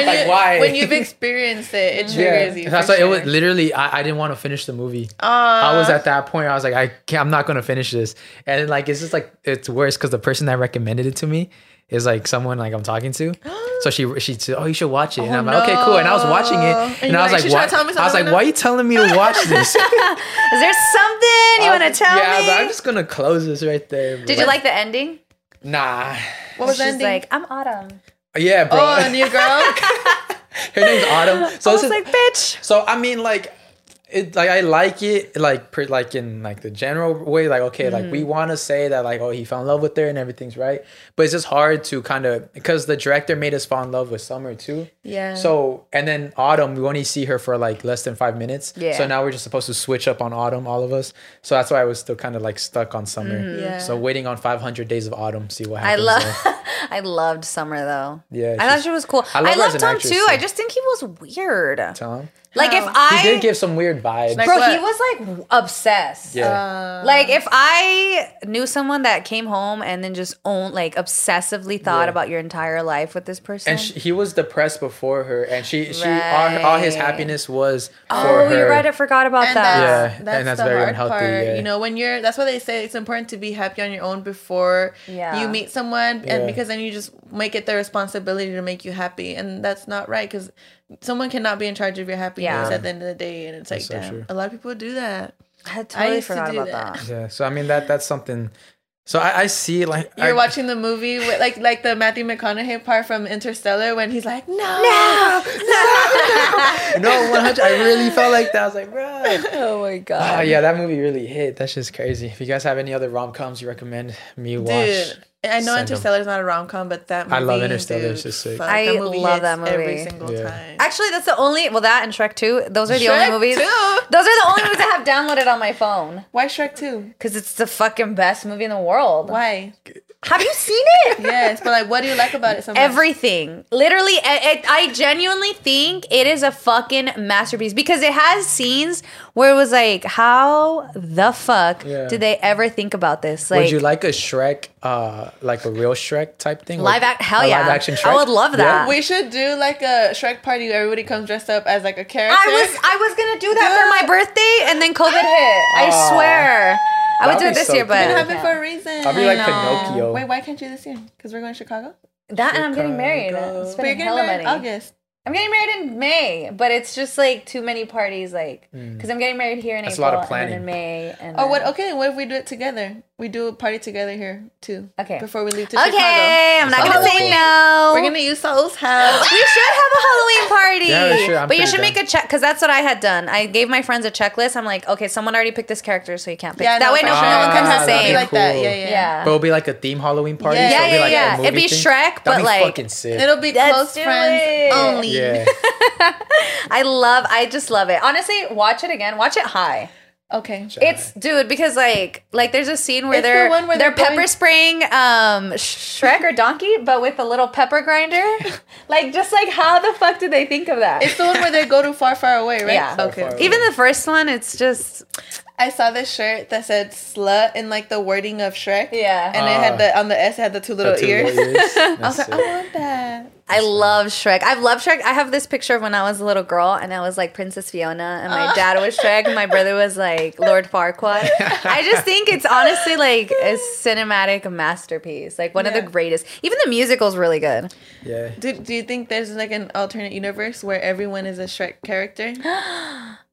like you why? when you've experienced it, it triggers yeah, you. that's for why it was literally. I, I didn't want to finish the movie. Aw. I was at that point. I was like, I can't. I'm not gonna finish this. And like, it's just like it's worse because the person that recommended it to me is like someone like I'm talking to. So she she said, "Oh, you should watch it." And Oh, I'm like, oh, "Okay, cool." And I was watching it, And and, I was like, like, "Why?" to tell me I was like, something "Why are you telling me to watch this?" Is there something you want to tell me? yeah, I was me? like, I'm just gonna close this right there. Did bro. you like the ending? Nah. What was the She's ending? like, "I'm Autumn." Yeah, bro. oh, a new girl. Her name's Autumn. So I was this is, like, "Bitch." So I mean, like, it like I like it like pre, like in like the general way like okay like Mm-hmm. we want to say that like oh he fell in love with her and everything's right but it's just hard to kind of because the director made us fall in love with Summer too Yeah. so and then Autumn we only see her for like less than five minutes Yeah. so now we're just supposed to switch up on Autumn all of us so that's why I was still kind of like stuck on Summer Mm-hmm. Yeah. so waiting on 500 days of Autumn see what happens I love. I loved Summer though. Yeah, I thought she was cool. I I, loved Tom actress, too. too. I just think he was weird. Tom Like if I he did give some weird vibes Like Bro, what? he was like obsessed. yeah uh. Like if I knew someone that came home and then just owned like obsessively thought Yeah. about your entire life with this person. and she, he was depressed before her and she she all, all his happiness was oh, for oh, her you're right. I forgot about and that. that's, Yeah, that's, and that's the very hard unhealthy, part. yeah. You know, when you're that's why they say it's important to be happy on your own before Yeah. you meet someone, Yeah. and because then you just make it their responsibility to make you happy, and that's not right because someone cannot be in charge of your happiness Yeah. at the end of the day, and it's like, so damn, true. a lot of people do that. I totally used to forgot do about that. that. Yeah, so I mean that that's something. So I, I see like You're I, watching the movie with like like the Matthew McConaughey part from Interstellar when he's like, no, no no no 100. I really felt like that. I was like, bro. Oh my god. Ah, yeah, that movie really hit. That's just crazy. If you guys have any other rom coms you recommend me watch, Dude, I know Interstellar is not a rom com, but that movie, I love Interstellar, Dude, it's just sick. fuck, I that love that movie. every single Yeah. time. Actually, that's the only. Well, that and Shrek 2. Those are the Shrek only movies. 2? Those are the only movies I have downloaded on my phone Why Shrek Two? because it's the fucking best movie in the world. Why? Have you seen it? Yes, but like, what do you like about it so much? Everything. Literally, I, I I genuinely think it is a fucking masterpiece because it has scenes where it was like, how the fuck Yeah. did they ever think about this? Like, would you like a Shrek, uh, like a real Shrek type thing? live Like act? Hell a yeah! live action I would love that. we should do like a Shrek party where everybody comes dressed up as like a character. I was I was gonna do that for my birthday, and then COVID hit. I Aw. swear. I would do it this so year, cool. It but happened for a reason. I'll be like know. Pinocchio. Wait, why can't you this year? Because we're going to Chicago. that and I'm getting married. Chicago. I'm But you're spending getting hella married in money. August. I'm getting married in May, but it's just like too many parties, like mm. because I'm getting married here in. That's a April lot of and then in. May. And Oh, what? Okay, what if we do it together? We do a party together here too. Okay. Before we leave to Okay, Chicago. I'm not Sounds gonna say no. We're gonna use Saul's house. we should have a Halloween party. Yeah, we should. I'm but you should down. make a check because that's what I had done. I gave my friends a checklist. I'm like, okay, someone already picked this character, so you can't pick. Yeah, that no, way, no, sure. no one comes Ah, the that'd be same. like that. Yeah, yeah. yeah. But it'll be like a theme Halloween party. Yeah. so it'll Yeah, be like yeah, a yeah. It'd be. Shrek, That'd but be like- fucking sick. It'll be Let's close do friends it. only. yeah. I love. I just love it. Honestly, watch it again. Watch it high. Okay. It's dude because like like there's a scene where It's they're one where they're, they're pepper going- spraying um Shrek or Donkey, but with a little pepper grinder. like just like how the fuck did they think of that? It's the one where they go to far, far away, right? Yeah. Okay. Far, far Even the first one, it's just I saw this shirt that said "slut" in like the wording of Shrek. yeah. And it Ah. had the on the S it had the two little The two ears. little ears. I was like, sick. I want that. I love Shrek. I've loved Shrek. I have this picture of when I was a little girl and I was like Princess Fiona and my dad was Shrek and my brother was like Lord Farquaad. I just think it's honestly like a cinematic masterpiece. Like one of the greatest. Even the musical's really good. yeah. Do, do you think there's like an alternate universe where everyone is a Shrek character?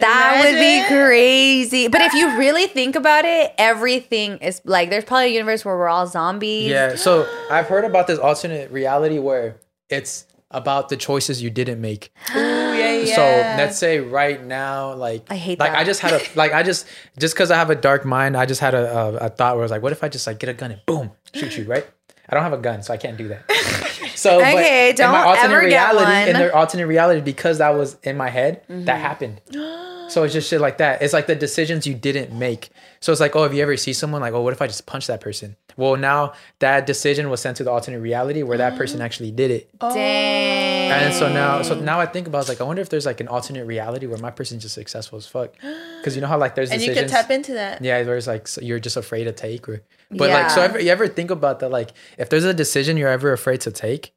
That would be crazy. But if you really think about it, everything is like there's probably a universe where we're all zombies. Yeah. So I've heard about this alternate reality where it's about the choices you didn't make. Ooh, yeah, yeah. So let's say right now, like I hate like that. I just had a like I just just because I have a dark mind, I just had a, a, a thought where I was like, what if I just like get a gun and boom shoot you right? I don't have a gun, so I can't do that. So Okay, in don't my alternate ever get reality, one. in their alternate reality, because that was in my head, Mm-hmm. that happened. So it's just shit like that. It's like the decisions you didn't make. So it's like, oh, if you ever see someone like, oh, what if I just punch that person? Well, now that decision was sent to the alternate reality where that person actually did it. Dang. And so now, so now I think about, it's like, I wonder if there's like an alternate reality where my person's just successful as fuck. Because you know how like there's and you decisions. could tap into that. yeah, where it's like so you're just afraid to take, or but like so. Ever, you ever think about that? Like, if there's a decision you're ever afraid to take,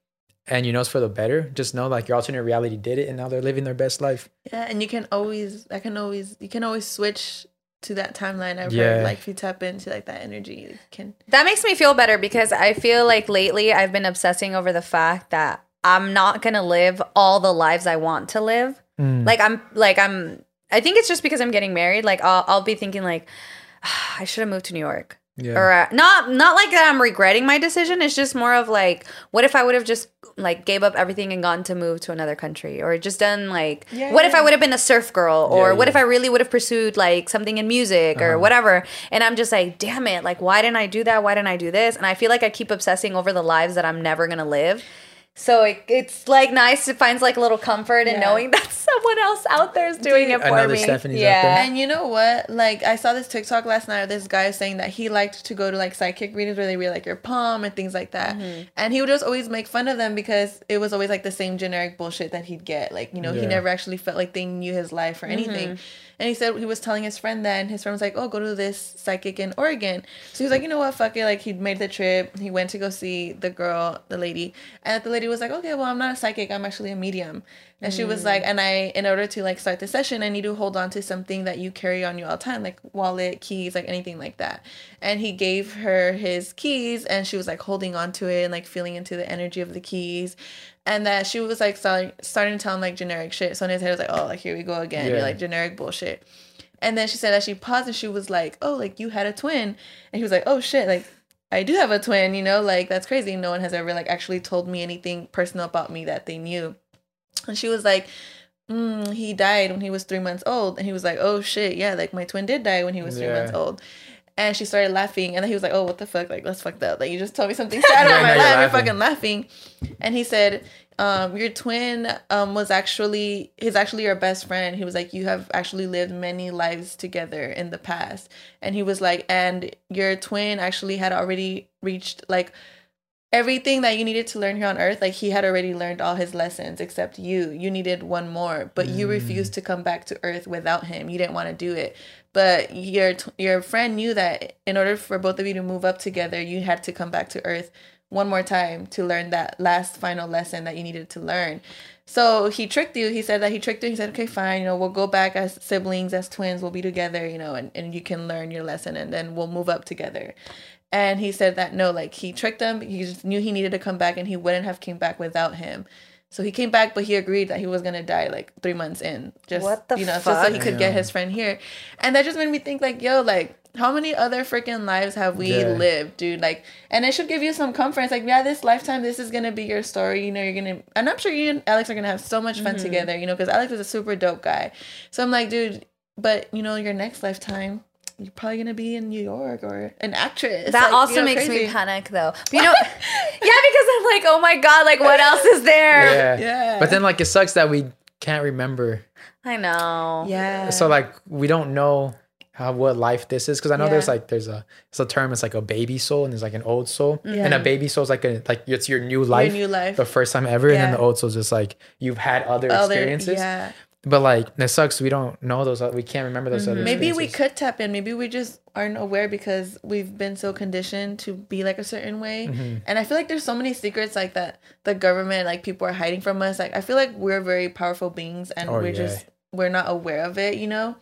and you know it's for the better, just know like your alternate reality did it, and now they're living their best life. Yeah, and you can always, I can always, you can always switch to that timeline. I've Yeah. heard, like if you tap into like that energy, you can. That makes me feel better because I feel like lately I've been obsessing over the fact that I'm not going to live all the lives I want to live. Mm. Like I'm like I'm I think it's just because I'm getting married like I'll I'll be thinking like I should have moved to New York. Yeah. or uh, not not like that i'm regretting my decision. It's just more of like what if i would have just like gave up everything and gone to move to another country? Or just done like Yeah, what if i would have been a surf girl? Or Yeah, what if i really would have pursued like something in music or whatever? And i'm just like damn it like why didn't i do that? Why didn't i do this? And i feel like i keep obsessing over the lives that i'm never gonna live so it, it's like nice to find like a little comfort in Yeah. knowing that someone else out there is doing it for Another me Stephanie's out yeah there. And you know what? Like I saw this TikTok last night of this guy saying that he liked to go to like psychic readings where they read like your palm and things like that. Mm-hmm. And he would just always make fun of them because it was always like the same generic bullshit that he'd get. Like, you know, he never actually felt like they knew his life or anything. Mm-hmm. And he said he was telling his friend and his friend was like, Oh, go to this psychic in Oregon. So he was like, you know what, fuck it. Like he made the trip. He went to go see the girl, the lady. And the lady was like, Okay, well I'm not a psychic, I'm actually a medium. And she was like, and I, in order to like start the session, I need to hold on to something that you carry on you all the time, like wallet, keys, like anything like that. And he gave her his keys, and she was like holding on to it and like feeling into the energy of the keys. And that she was like starting, starting to tell him like generic shit. So in his head, was like, oh, like here we go again. You're like generic bullshit. And then she said that she paused and she was like, oh, like you had a twin. And he was like, oh shit, like I do have a twin, you know, like that's crazy. No one has ever like actually told me anything personal about me that they knew. And she was like, mm, he died when he was three months old. And he was like, oh shit, yeah, like my twin did die when he was three Yeah. months old. And she started laughing, and then he was like, "Oh, what the fuck? Like, that's fucked up. Like, you just told me something sad about my life. you're You're fucking laughing." And he said, um, "Your twin um was actually he's actually your best friend. He was like, you have actually lived many lives together in the past." And he was like, "And your twin actually had already reached like." Everything that you needed to learn here on earth like he had already learned all his lessons except you. You needed one more but you mm. refused to come back to earth without him. You didn't want to do it. But your your friend knew that in order for both of you to move up together you had to come back to earth one more time to learn that last final lesson that you needed to learn. So he tricked you. He said that he tricked you. He said okay fine you know we'll go back as siblings as twins. We'll be together you know and, and you can learn your lesson and then we'll move up together and he said that no, like he tricked them He just knew he needed to come back, and he wouldn't have came back without him. So he came back, but he agreed that he was gonna die like three months in. Just What the you know, just so he fuck? could get his friend here. And that just made me think like, yo, like how many other freaking lives have we Yeah. lived, dude? Like, and it should give you some comfort. It's like, yeah, this lifetime, this is gonna be your story. You know, you're gonna, and I'm sure you and Alex are gonna have so much Mm-hmm. fun together. You know, because Alex is a super dope guy. So I'm like, dude, but you know, your next lifetime. You're probably gonna be in New York or an actress. That like, also you know, makes crazy. me panic though. But you know, yeah, because I'm like, oh my god, like what else is there? Yeah. Yeah. But then like it sucks that we can't remember. I know. Yeah. So like we don't know how what life this is because I know there's like there's a it's a term it's like a baby soul and there's like an old soul yeah. and a baby soul is like a like it's your new life, your new life. the first time ever and then the old soul is just like you've had other Other- experiences Yeah. But like it sucks we don't know those we can't remember those other Mm-hmm. Maybe we could tap in. Maybe we just aren't aware because we've been so conditioned to be like a certain way. Mm-hmm. And I feel like there's so many secrets like that the government, like people are hiding from us. Like I feel like we're very powerful beings and Oh, we're yeah. just we're not aware of it, you know?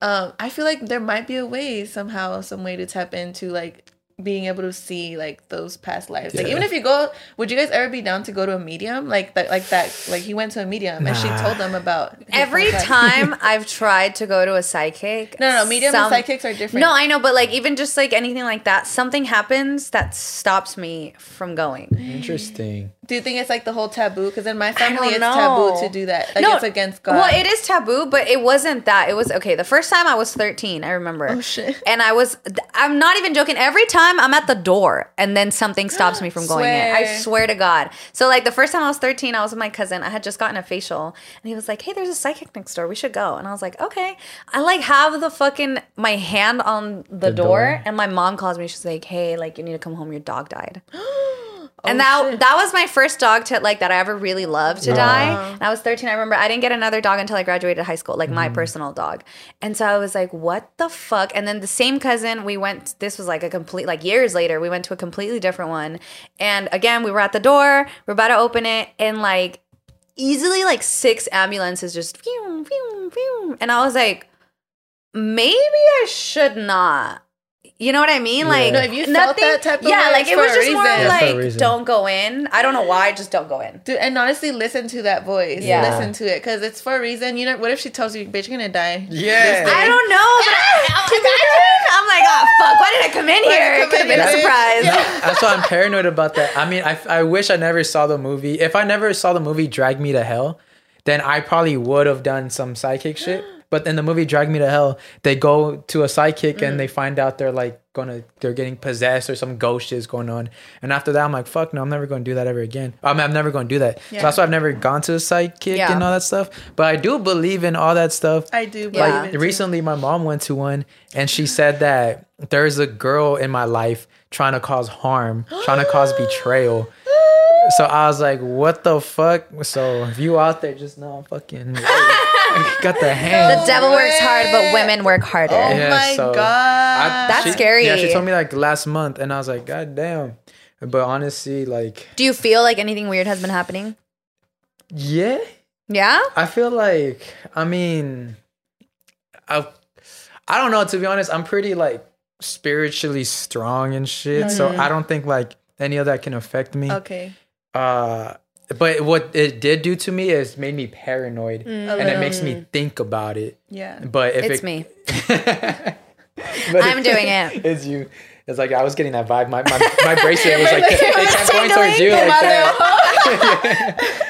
Um, I feel like there might be a way somehow, some way to tap into like being able to see like those past lives. Like even if you go, would you guys ever be down to go to a medium like that? Like that? Like he went to a medium and she told them about Every time I've tried to go to a psychic, No, no, no, medium some- and psychics are different. No, I know, but like even just like anything like that, something happens that stops me from going. interesting Do you think it's like the whole taboo? Because in my family, it's know. taboo to do that. Like it's against God. Well, it is taboo, but it wasn't that. It was okay. The first time I was 13, I remember. Oh, shit. And I was, I'm not even joking. Every time I'm at the door and then something stops me from going in. I Swear. swear to God. So, like, the first time I was 13, I was with my cousin. I had just gotten a facial and he was like, hey, there's a psychic next door. We should go. And I was like, okay. I like have the fucking, my hand on the, The door, door? and my mom calls me. She's like, hey, like, you need to come home. Your dog died. and Oh, that shit. that was my first dog to like that I ever really loved to die. And I was 13. I remember I didn't get another dog until I graduated high school, like my mm-hmm. personal dog. And so I was like, what the fuck? And then the same cousin, we went, this was like a complete, like years later, we went to a completely different one. And again, we were at the door, we're about to open it, and like easily like six ambulances just, phew, phew, phew. and I was like, maybe I should not You know what I mean? Like No, if you felt that type of yeah, way, like it was just more reason. Yeah, for a like don't go in. I don't know why, just don't go in. Dude, and honestly, listen to that voice. Yeah. Listen to it because it's for a reason. You know, what if she tells you, "Bitch, you're gonna die"? Yeah. I don't know. But I, I'm like, oh fuck, why did I come in Why I here? It could have been a surprise. Yeah. That's why I'm paranoid about that. I mean, I, I wish I never saw the movie. If I never saw the movie Drag Me to Hell, then I probably would have done some psychic shit. But in the movie Drag Me to Hell, they go to a psychic and they mm. find out they're like gonna they're getting possessed or some ghost is going on. And after that, I'm like, fuck no, I'm never gonna do that ever again. I mean, I'm never gonna do that. Yeah. So that's why I've never gone to a psychic Yeah. and all that stuff. But I do believe in all that stuff. I do. Yeah. believe it, Like recently, my mom went to one and she said that there's a girl in my life trying to cause harm, trying to cause betrayal. So I was like, "What the fuck?" So if you out there, just know I'm fucking got the hand. The hand. devil works hard, but women work harder. Oh Yeah, my so god. I- That's she- scary. Yeah, she told me like last month, and I was like, "God damn!" But honestly, like, Do you feel like anything weird has been happening? yeah, Yeah. I feel like I mean, I I don't know. To be honest, I'm pretty like spiritually strong and shit, so I don't think like any of that can affect me. okay. Uh, but what it did do to me is made me paranoid, mm. and it makes me think about it. Yeah. But if It's it, me. but I'm doing it. It's you. It's like I was getting that vibe. My my, my bracelet was like it kept going towards you like that.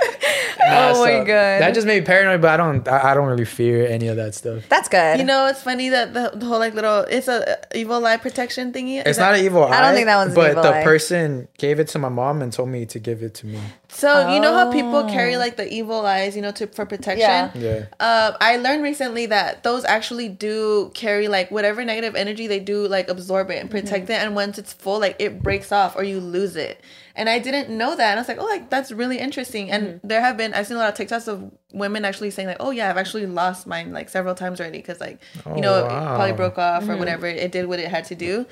Nah, Oh my God. That just made me paranoid, but I don't I, I don't really fear any of that stuff. That's good. You know, it's funny that the, the whole like little it's a evil eye protection thingy. Is It's that- not an evil eye. I don't think that one's an But evil the eye. person gave it to my mom and told me to give it to me. So you know how people Oh. carry like the evil eyes, you know, to for protection. Yeah. Yeah. Uh, I learned recently that those actually do carry like whatever negative energy they do like absorb it and protect Mm-hmm. it, and once it's full, like it breaks off or you lose it. And I didn't know that, and I was like, oh, like that's really interesting. And Mm-hmm. there have been I've seen a lot of TikToks of women actually saying like, oh yeah, I've actually lost mine like several times already because like Oh, you know it probably broke off Mm-hmm. or whatever it did what it had to do.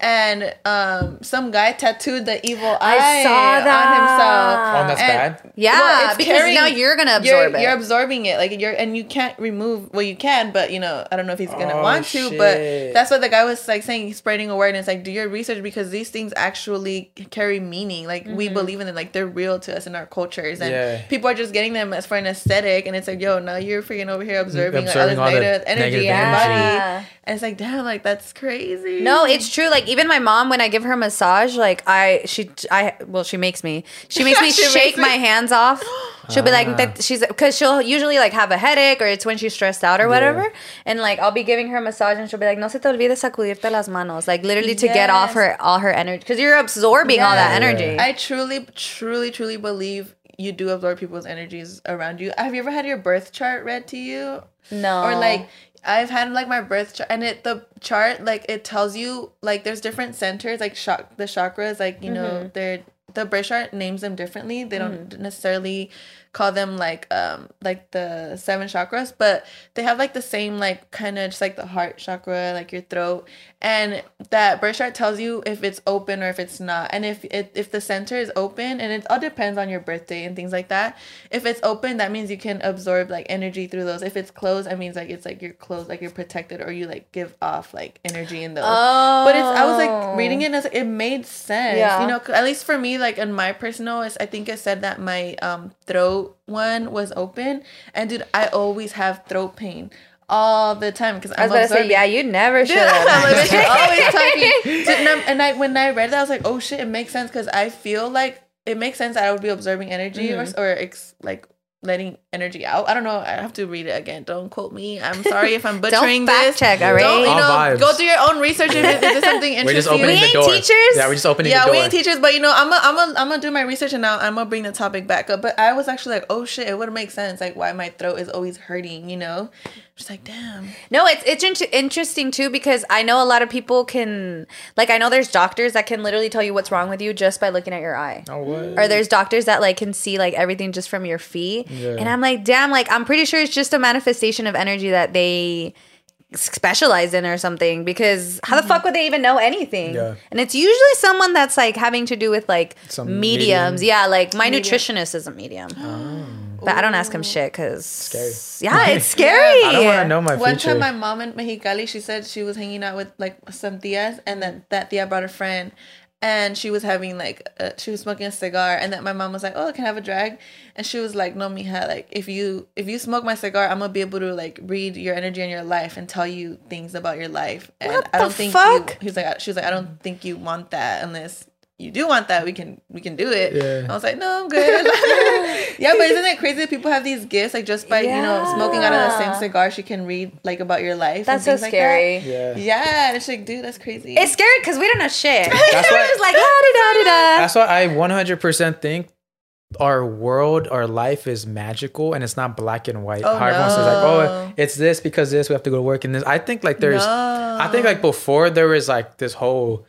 And um, some guy tattooed the evil I eye saw that. on himself. Oh, that's And- bad. Yeah, Well, it's because carrying- now you're gonna you're, absorb it. You're absorbing it, like you're, and you can't remove. Well, you can, but you know, I don't know if he's gonna Oh, want to. But that's what the guy was like saying. He's spreading awareness, like do your research because these things actually carry meaning. Like we Mm-hmm. believe in them, like they're real to us in our cultures, and Yeah. people are just getting them as for an aesthetic. And it's like, yo, now you're freaking over here observing, Observing like, all this negative energy in your energy. body. And it's like, damn, like that's crazy. No, it's true. Like even my mom, when I give her a massage, like I she I well she makes me she makes me She shake makes me- my hands off. She'll be Ah. like that she's because she'll usually like have a headache or it's when she's stressed out or whatever. And like I'll be giving her a massage and she'll be like, no se te olvide sacudirte las manos, like literally to get off her all her energy because you're absorbing all that energy. I truly, truly, truly believe you do absorb people's energies around you. Have you ever had your birth chart read to you? no, Or like I've had like my birth chart and it the chart like it tells you like there's different centers like shock the chakras like you know they're the birth chart names them differently. They don't necessarily call them like um like the seven chakras, but they have like the same like kind of just like the heart chakra, like your throat, and that birth chart tells you if it's open or if it's not. And if it if the center is open, and it all depends on your birthday and things like that. If it's open, that means you can absorb like energy through those. If it's closed, that means like it's like you're closed, like you're protected, or you like give off like energy in those. oh, But it's I was like reading it and I was like, it made sense. Yeah. You know, at least for me, like in my personal, is I think it said that my um throat one was open, and dude, I always have throat pain all the time because I was gonna say, yeah, you never should like, have. "Bitch, you're always talking. And, I when I read that, I was like, oh shit, it makes sense because I feel like it makes sense that I would be absorbing energy Mm-hmm. or or ex, like letting energy out. I don't know. I have to read it again. Don't quote me. I'm sorry if I'm butchering fact this. check, all Don't you All know? vibes. Go do your own research if it- if it's something interesting. We're just opening We the ain't door. teachers? Yeah, we're just opening Yeah, the door. we ain't teachers, but you know, I'm a, I'm a, I'm gonna do my research and now I'm gonna bring the topic back up. But I was actually like, oh shit, it would make sense, like why my throat is always hurting, you know? Just like, damn. No, it's it's int- interesting too because I know a lot of people can like I know there's doctors that can literally tell you what's wrong with you just by looking at your eye. Oh, what? Or there's doctors that like can see like everything just from your feet. Yeah. And I'm like, damn, like I'm pretty sure it's just a manifestation of energy that they specialize in or something because how the mm-hmm. fuck would they even know anything? Yeah. And it's usually someone that's like having to do with like Some mediums. medium. Yeah, like my nutritionist is a medium. Oh. But I don't ask him shit because Scary. Yeah, it's scary. yeah. I don't want to know my One future. time, my mom in Mexicali, she said she was hanging out with like some tias, and then that tia brought a friend, and she was having like uh, she was smoking a cigar, and then my mom was like, "Oh, I can I have a drag?" And she was like, "No, mija, like if you if you smoke my cigar, I'm gonna be able to like read your energy and your life and tell you things about your life." And What I the don't think fuck? you. He's like, she was like, "I don't think you want that unless." You do want that? We can we can do it. Yeah. I was like, no, I'm good. yeah, but isn't it crazy that people have these gifts like just by you know smoking out of the same cigar, she can read like about your life. That's and so scary. Like yeah. that. Yeah, and it's like, dude, that's crazy. It's scary because we don't know shit. That's We're why- just like ah, la di da da. That's why I 100% think our world, our life is magical and it's not black and white. Oh, How everyone says like, oh, no. it's this because this, we have to go to work and this. I think like there's, I think like before there was like this whole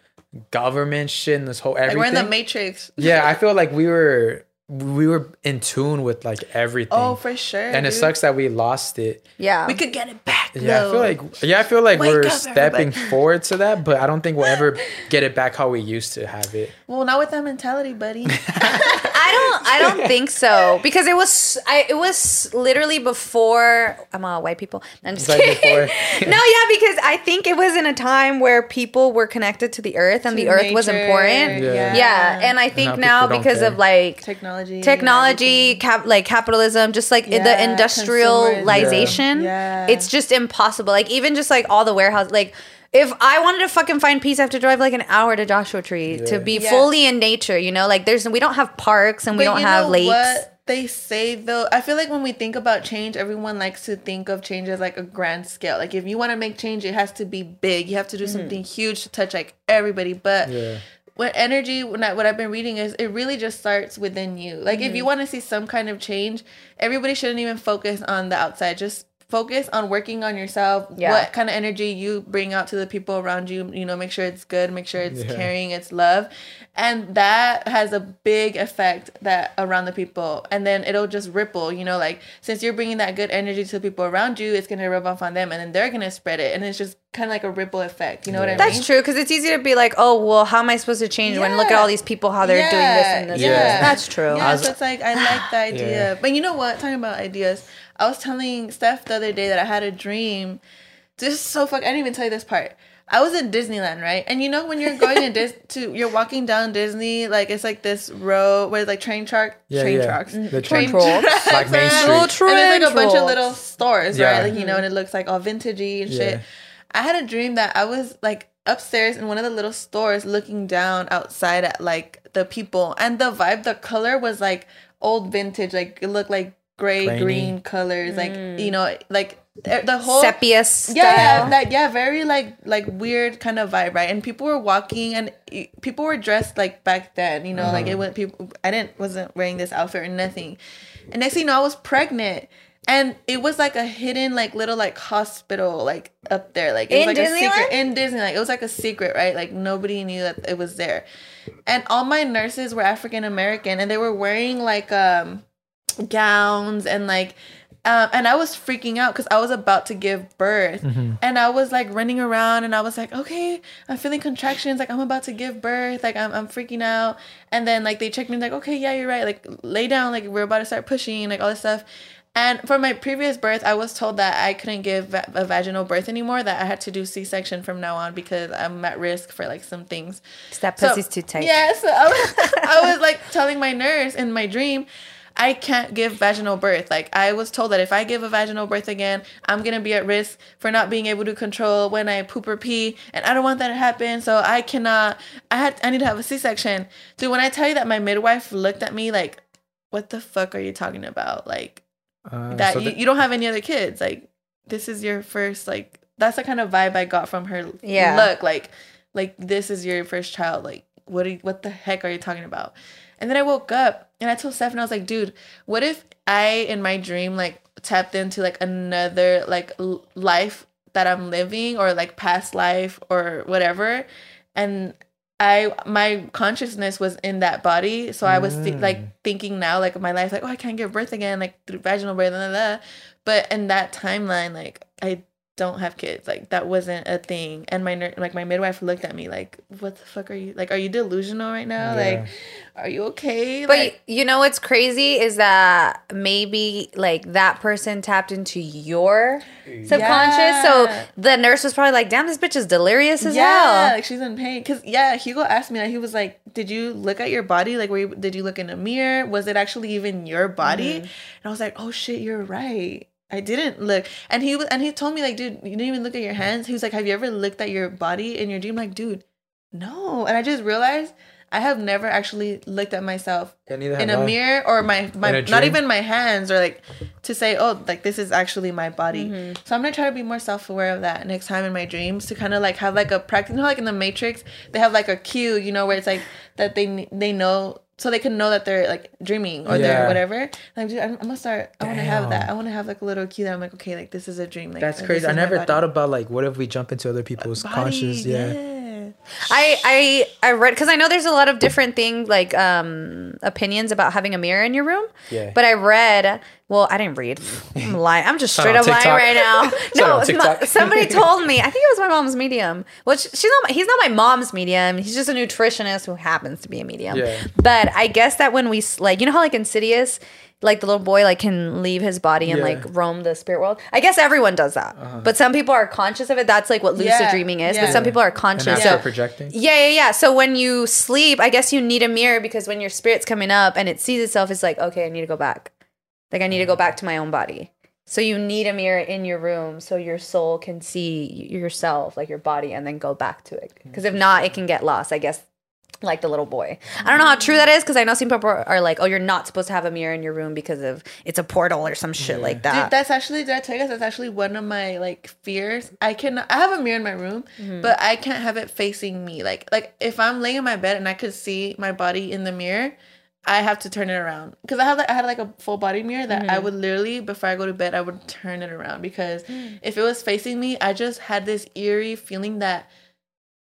government shit and this whole like everything. we're in the matrix. yeah, I feel like we were, we were in tune with like everything. Oh, for sure. and it dude. sucks that we lost it. Yeah. We could get it back. Yeah, I feel like yeah, I feel like Wake we're up, stepping everybody. forward to that, but I don't think we'll ever get it back how we used to have it. Well, not with that mentality, buddy. I don't. I don't think so because it was. I. It was literally before. I'm all white people. I'm just It's like kidding. before- no, yeah, because I think it was in a time where people were connected to the earth and the earth was important. Yeah. Yeah, and I think now now people don't because of like Technology. technology, cap, like capitalism, just like Yeah, the industrialization, Yeah. it's just impossible. Like even just like all the warehouse, like. If I wanted to fucking find peace, I have to drive like an hour to Joshua Tree to be Yeah. fully in nature. You know, like there's we don't have parks and we don't you have know lakes. What they say though, I feel like when we think about change, everyone likes to think of change as like a grand scale. Like if you want to make change, it has to be big. You have to do something huge to touch like everybody. But Yeah. what energy when I, what I've been reading is it really just starts within you. Like if you Mm-hmm. want to see some kind of change, everybody shouldn't even focus on the outside. Just focus on working on yourself. Yeah. What kind of energy you bring out to the people around you. You know, make sure it's good. Make sure it's Yeah. caring. It's love, and that has a big effect that around the people. And then it'll just ripple. You know, like since you're bringing that good energy to the people around you, it's gonna rub off on them, and then they're gonna spread it, and it's just kind of like a ripple effect. You know what I mean? That's true because it's easy to be like, oh well, how am I supposed to change when look at all these people how they're doing this and this. and this. Yeah. That's true. Yeah, so it's like I like the idea. Yeah. But you know what? Talking about ideas, I was telling Steph the other day that I had a dream. This is so fuck. I didn't even tell you this part. I was in Disneyland, right? And you know when you're going in Dis- to you're walking down Disney, like it's like this row where like train track, Yeah, train yeah. tracks, The train train tracks, Like Main? Street. Little And there's like a bunch of little stores, Yeah. right? Like you know, and it looks like all vintagey and shit. Yeah. I had a dream that I was like upstairs in one of the little stores looking down outside at like the people and the vibe, the color was like old vintage, like it looked like gray, Grainy. green colors, like you know, like the whole Sepia style. yeah, that yeah, very like like weird kind of vibe, right? And people were walking, and people were dressed like back then, you know, like it went people. I didn't wasn't wearing this outfit or nothing, and next thing you know, I was pregnant, and it was like a hidden like little like hospital like up there, like it was In like a secret Disneyland? in Disney, like it was like a secret, right? Like nobody knew that it was there, and all my nurses were African American, and they were wearing like um gowns and like um, and I was freaking out because I was about to give birth, and I was like running around, and I was like, "Okay, I'm feeling contractions, like I'm about to give birth, like I'm, I'm freaking out." And then like they checked me, like, "Okay, yeah, you're right, like lay down, like we're about to start pushing, like all this stuff." And for my previous birth, I was told that I couldn't give va- a vaginal birth anymore, that I had to do C-section from now on because I'm at risk for like some things. That So- pussy's too tight. Yeah, so I was, I was like telling my nurse in my dream, I can't give vaginal birth. Like I was told that if I give a vaginal birth again, I'm gonna be at risk for not being able to control when I poop or pee, and I don't want that to happen. So I cannot. I had. I need to have a C-section. Dude, when I tell you that my midwife looked at me like, "What the fuck are you talking about?" Like Uh, that so you, the- you don't have any other kids. Like this is your first. Like that's the kind of vibe I got from her Yeah. look. Like like this is your first child. Like what are you, what the heck are you talking about? And then I woke up and I told Steph I was like, dude, what if I in my dream like tapped into like another like l- life that I'm living or like past life or whatever, and I my consciousness was in that body, so I was thi- like mm. thinking now like my life like oh I can't give birth again like through vaginal birth blah, blah, blah. but in that timeline like I don't have kids. Like that wasn't a thing. And my ner- like my midwife looked at me like, "What the fuck are you? Like, are you delusional right now? Yeah. Like, are you okay?" But like, you know what's crazy is that maybe like that person tapped into your subconscious. So the nurse was probably like, "Damn, this bitch is delirious as yeah, hell." like she's in pain. Cause yeah, Hugo asked me. Like, he was like, "Did you look at your body? Like, were you, did you look in a mirror? Was it actually even your body?" Mm-hmm. And I was like, "Oh shit, you're right." I didn't look, and he was, and he told me like, "Dude, you didn't even look at your hands." He was like, "Have you ever looked at your body in your dream?" Like, dude, no. And I just realized I have never actually looked at myself Yeah, in have a I. mirror or my my not even my hands or like to say oh like this is actually my body mm-hmm. so i'm gonna try to be more self-aware of that next time in my dreams to kind of like have like a practice you know like in the matrix they have like a cue you know where it's like that they they know so they can know that they're like dreaming or they're whatever like dude, i'm, I'm gonna start i want to have that i want to have like a little cue that i'm like okay like this is a dream like That's this crazy. I never thought about like what if we jump into other people's Body, conscious. Yeah. I I I read because I know there's a lot of different things like um opinions about having a mirror in your room. Yeah. But I read. Well, I didn't read. I'm lying. I'm just straight up lying right now. No, on it's TikTok. my- somebody told me. I think it was my mom's medium. Which she's not. He's not my mom's medium. He's just a nutritionist who happens to be a medium. Yeah. But I guess that when we like, you know how like Insidious, like the little boy like can leave his body and Yeah. like roam the spirit world. I guess everyone does that. Uh-huh. But some people are conscious of it. That's like what lucid Yeah, dreaming is. But some people are conscious. after So projecting. yeah, yeah, yeah. So when you sleep, I guess you need a mirror because when your spirit's coming up and it sees itself, it's like, okay, I need to go back. Like I need to go back to my own body. So you need a mirror in your room so your soul can see yourself, like your body, and then go back to it. Because if not, it can get lost. I guess, like the little boy. I don't know how true that is because I know some people are like, oh, you're not supposed to have a mirror in your room because of it's a portal or some shit like that. Dude, that's actually did I tell you guys that's actually one of my like fears. I can I have a mirror in my room, Mm-hmm. but I can't have it facing me. Like like if I'm laying in my bed and I could see my body in the mirror, I have to turn it around because I have like I had like a full body mirror that Mm-hmm. I would literally before I go to bed I would turn it around because Mm. if it was facing me, I just had this eerie feeling that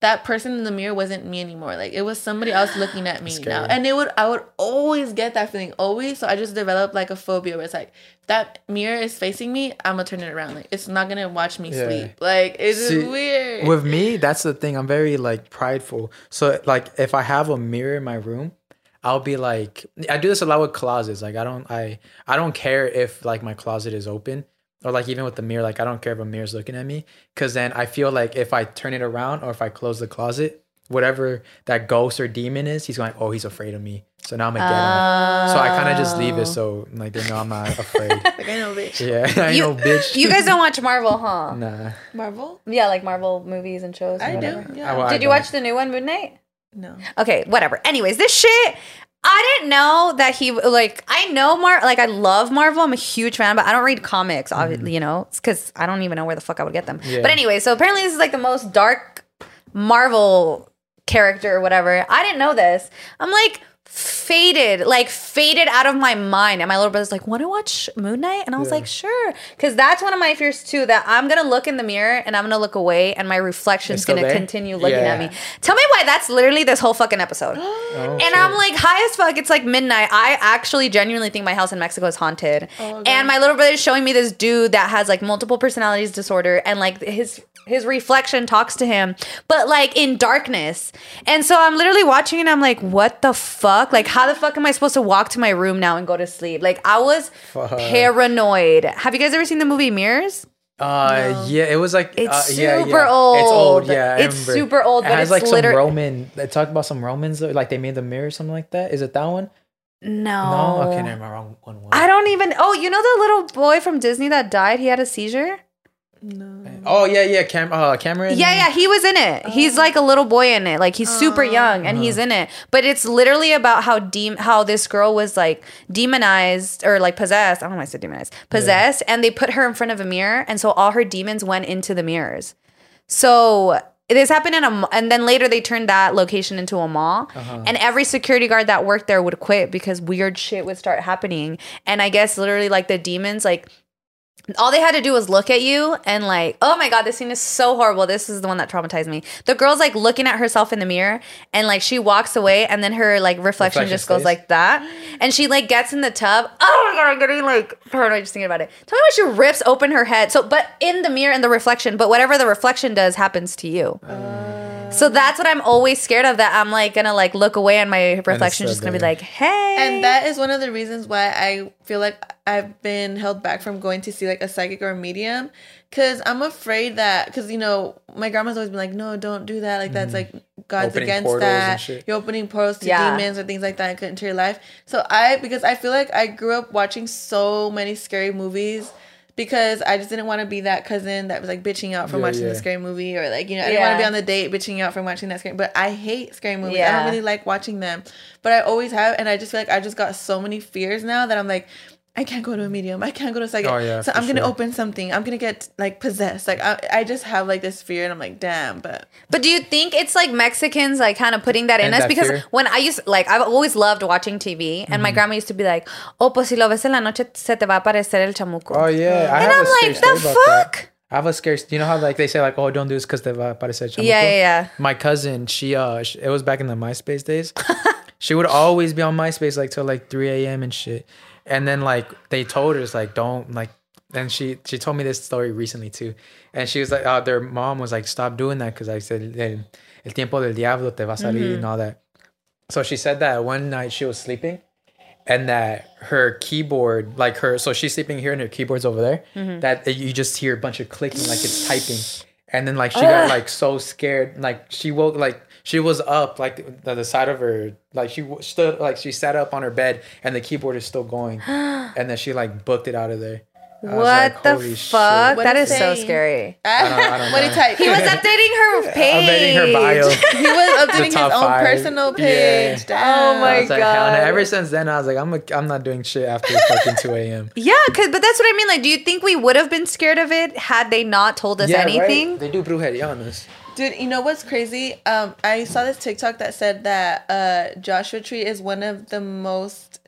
that person in the mirror wasn't me anymore. Like it was somebody else looking at me now. And it would I would always get that feeling. Always. So I just developed like a phobia where it's like that mirror is facing me, I'm gonna turn it around. Like it's not gonna watch me Yeah. sleep. Like it's See, weird. With me, that's the thing. I'm very like prideful. So like if I have a mirror in my room, I'll be like I do this a lot with closets. Like I don't I I don't care if like my closet is open or like even with the mirror, like I don't care if a mirror's looking at me. Cause then I feel like if I turn it around or if I close the closet, whatever that ghost or demon is, he's going, Oh, he's afraid of me. So now I'm gonna get him. So I kind of just leave it so like they know I'm not afraid. like I know bitch. yeah, I You- know, bitch. you guys don't watch Marvel, huh? nah. Marvel? Yeah, like Marvel movies and shows. and I do. whatever. Yeah. I- well, I Did you don't. watch the new one, Moon Knight? no. Okay, whatever. Anyways, this shit. I didn't know that he like. I know Mar. Like I love Marvel. I'm a huge fan, but I don't read comics. Obviously, mm-hmm. you know, because I don't even know where the fuck I would get them. Yeah. But anyway, so apparently this is like the most dark Marvel character or whatever. I didn't know this. I'm like faded, like faded out of my mind. And my little brother's like, "Want to watch Moon Knight?" And I was Yeah. like, "Sure," because that's one of my fears too. That I'm gonna look in the mirror and I'm gonna look away, and my reflection's gonna there? continue looking Yeah. at me. Tell me why that's literally this whole fucking episode. Oh, And shit. I'm like high as fuck. It's like midnight. I actually genuinely think my house in Mexico is haunted. Oh, and my little brother's showing me this dude that has like multiple personalities disorder and like his his reflection talks to him, but like in darkness. And so I'm literally watching and I'm like, what the fuck? Like how the fuck am I supposed to walk to my room now and go to sleep? Like I was Fuck. paranoid. Have you guys ever seen the movie Mirrors? Uh, yeah, it was like It's uh, yeah, super yeah. old. It's old, yeah. I It's remember. super old, It but has it's like some liter- Roman. They talk about some Romans, like they made the mirror, or something like that. Is it that one? No. No, okay, never mind. Wrong one. I don't even. Oh, you know the little boy from Disney that died? He had a seizure. No. Oh yeah, yeah. Cam, uh, Cameron. Yeah, yeah, he was in it. He's like a little boy in it. Like he's super young and he's in it. But it's literally about how dem- how this girl was like demonized or like possessed. I don't know why I said demonized. Possessed and they put her in front of a mirror and so all her demons went into the mirrors. So this happened in a and then later they turned that location into a mall and every security guard that worked there would quit because weird shit would start happening and i guess literally like the demons like all they had to do was look at you and like, oh my god, this scene is so horrible. This is the one that traumatized me. The girl's like looking at herself in the mirror and like she walks away and then her like reflection, Reflection just goes stays. like that. And she like gets in the tub. Oh my god, I'm getting like paranoid just thinking about it. Tell me when she rips open her head. So but in the mirror and the reflection, but whatever the reflection does happens to you. Uh, So that's what I'm always scared of. That I'm like gonna like look away and my reflection still just gonna be like, hey. And that is one of the reasons why I feel like I've been held back from going to see like a psychic or a medium. Cause I'm afraid that, cause you know, my grandma's always been like, no, don't do that. Like that's like God's Opening against that. You're opening portals to Yeah. demons or things like that into- into your life. So I, because I feel like I grew up watching so many scary movies. Because I just didn't want to be that cousin that was like bitching out from Yeah, watching yeah. the scary movie, or like you know I didn't want to be on the date bitching out from watching that scary. But I hate scary movies. I don't really like watching them, but I always have, and I just feel like I just got so many fears now that I'm like, I can't go to a medium. I can't go to a psychic. Oh, yeah, so I'm gonna sure. open something. I'm gonna get like possessed. Like I, I just have like this fear, and I'm like, damn. But But do you think it's like Mexicans like kind of putting that in And us? that Because fear? when I used like I've always loved watching TV, and Mm-hmm. my grandma used to be like, "Oh, pues si lo ves en la noche se te va a aparecer el chamuco." Oh yeah, I and have I'm a scary like, the about that. fuck? I have a scary. You know how like they say like, oh, don't do this because they va a parecer chamuco. Yeah, yeah, yeah. My cousin, she uh, sh- it was back in the MySpace days. she would always be on MySpace like till like 3 a.m. and shit. And then like they told her, it's like don't like. And she she told me this story recently too. And she was like, uh, their mom was like, stop doing that because I said el, el tiempo del diablo te va a salir Mm-hmm. and all that. So she said that one night she was sleeping and that her keyboard, like her, so she's sleeping here and her keyboard's over there. Mm-hmm. That you just hear a bunch of clicking, like it's typing, and then like she got like so scared, like she woke, like she was up, like the, the side of her, like she stood, like she sat up on her bed, and the keyboard is still going, and then she like booked it out of there. I What like, the fuck? What That is is so scary. I, don't- I don't what do know. you type? He was updating her page. I'm her bio. he was updating his own five. personal page. Damn. Oh my I was like. God. Ever since then, I was like, I'm a, I'm not doing shit after fucking 2 a.m. Yeah, cause but that's what I mean. Like, do you think we would have been scared of it had they not told us anything? They do brujeria on us. Dude, you know what's crazy? Um, I saw this TikTok that said that uh Joshua Tree is one of the most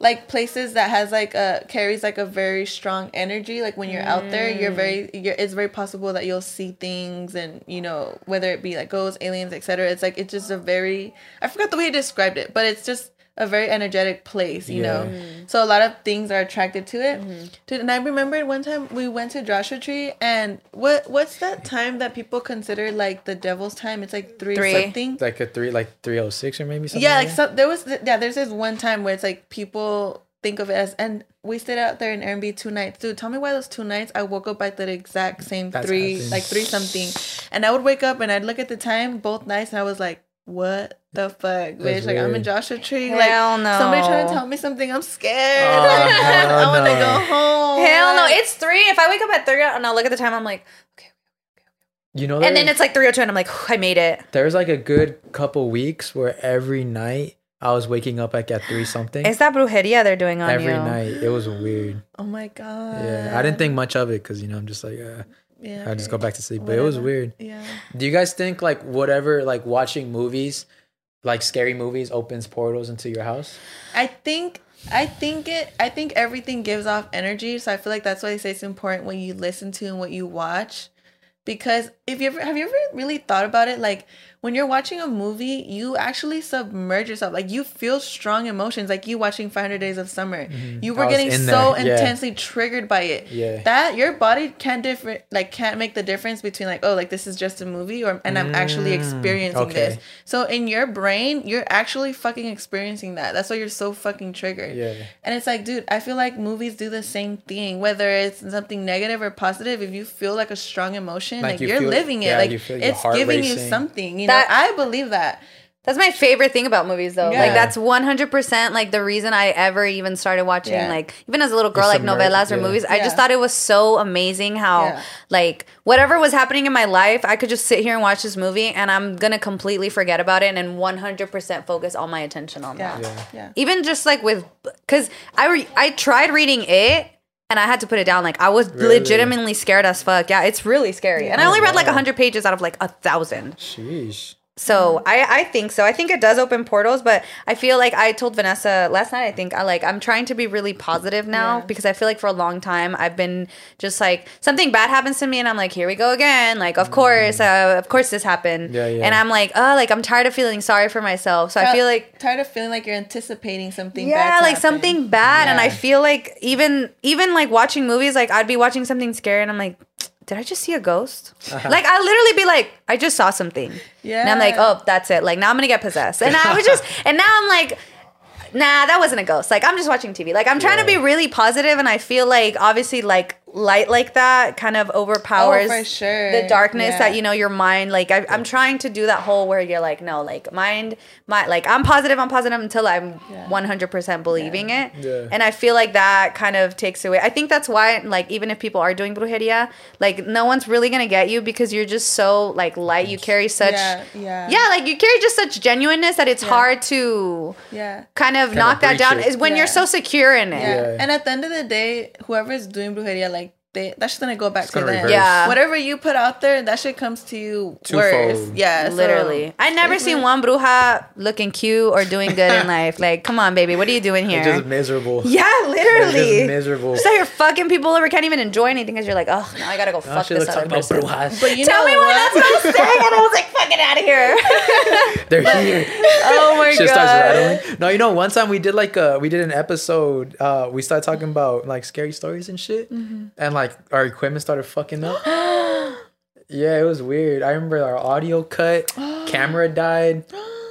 like places that has like a carries like a very strong energy. Like when you're out there, you're very you're it's very possible that you'll see things and you know, whether it be like ghosts, aliens, etc. It's like it's just a very I forgot the way he described it, but it's just a very energetic place, you know. Yeah. Mm. So a lot of things are attracted to it. Mm-hmm. Dude, and I remember one time we went to Joshua Tree and what what's that time that people consider like the devil's time? It's like three, Three. something. Like a three, like 306 or maybe something. Yeah, like that. so there was yeah, there's this one time where it's like people think of it as and we stayed out there in Airbnb two nights. Dude, tell me why those two nights I woke up at the exact same That's three happened. like three something. And I would wake up and I'd look at the time both nights and I was like, What the fuck, bitch? Like I'm in. Joshua Tree. Hell like no. somebody trying to tell me something. I'm scared. Oh, I want to no. go home. Hell no, it's three. If I wake up at three and I'll look at the time, I'm like, okay. Okay, okay. You know, And then it's like three o two, and I'm like, I made it. there's like a good couple weeks where every night I was waking up like at three something. Is that brujeria they're doing on every you. night. It was weird. Oh my god. Yeah, I didn't think much of it because you know I'm just like uh, Yeah. I just go back to sleep. But it was weird. Yeah. Do you guys think like whatever like watching movies, like scary movies, opens portals into your house? I think I think it I think everything gives off energy. So I feel like that's why they say it's important when you listen to and what you watch. Because if you ever have you ever really thought about it, like when you're watching a movie, you actually submerge yourself. Like you feel strong emotions, like you watching 500 Days of Summer. You were getting so yeah. intensely triggered by it. Yeah. That your body can't different like can't make the difference between like, oh, like this is just a movie or and I'm actually Mm, experiencing okay. this. So in your brain, you're actually fucking experiencing that. That's why you're so fucking triggered. Yeah. And it's like, dude, I feel like movies do the same thing. Whether it's something negative or positive, if you feel like a strong emotion, Like like, you you're feel- living it. yeah, like you feel your it's heart giving you something. You That- know, I believe that. That's my favorite thing about movies, though. Yeah. Like that's one hundred percent like the reason I ever even started watching Yeah. like even as a little girl like submerged, novelas or yeah. movies. I just thought it was so amazing how Yeah. like whatever was happening in my life, I could just sit here and watch this movie and I'm gonna completely forget about it and one hundred percent focus all my attention on Yeah. that. Yeah. Yeah. Even just like with because I re- I tried reading it. And I had to put it down. Like I was Really? legitimately scared as fuck. Yeah, it's really scary. And I only read like hundred pages out of like a thousand. Sheesh. So I, I think so. I think it does open portals, but I feel like I told Vanessa last night. I think I like I'm trying to be really positive now Yeah. because I feel like for a long time I've been just like something bad happens to me and I'm like here we go again. Like of course, uh, of course this happened. Yeah, yeah. And I'm like oh like I'm tired of feeling sorry for myself. So I feel like tired of feeling like you're anticipating something. bad yeah like happen. something bad and i feel like even even like watching movies like i'd be watching something scary and i'm like did i just see a ghost? Uh-huh. Like i literally be like i just saw something. Yeah. and i'm like oh that's it. Like now i'm gonna get possessed. And i was just and now i'm like nah that wasn't a ghost. Like i'm just watching tv like i'm trying to be really positive and i feel like obviously like light like that kind of overpowers Oh, sure. the darkness Yeah. that you know your mind like I, i'm trying to do that whole where you're like no like mind my like i'm positive i'm positive until i'm Yeah. 100% believing it Yeah. and i feel like that kind of takes away i think that's why like even if people are doing brujeria like no one's really gonna get you because you're just so like light you carry such Yeah, yeah. yeah like you carry just such genuineness that it's hard to Yeah. kind of Kinda knock that down it. is when Yeah. you're so secure in it Yeah. Yeah. And at the end of the day, whoever's doing brujeria, like they that's just gonna go back to gonna them. reverse. Yeah. Whatever you put out there, that shit comes to you Twofold. worse. Yeah. so- Literally. I never seen one bruja looking cute or doing good in life. Like, come on, baby. What are you doing here? It's just miserable. yeah, literally. They're just miserable. Just like you're fucking people over, can't even enjoy anything because you're like, oh, now I gotta go Oh, fuck this let's other about person. brujas. But you Tell know me why what? that's what I was saying. And I was like, fucking out of here. They're here. oh my Shit god. starts rattling. No, you know, one time we did like a, we did an episode. Uh, we started talking about like scary stories and shit, Mm-hmm. and like our equipment started fucking up. yeah, it was weird. I remember our audio cut, camera died.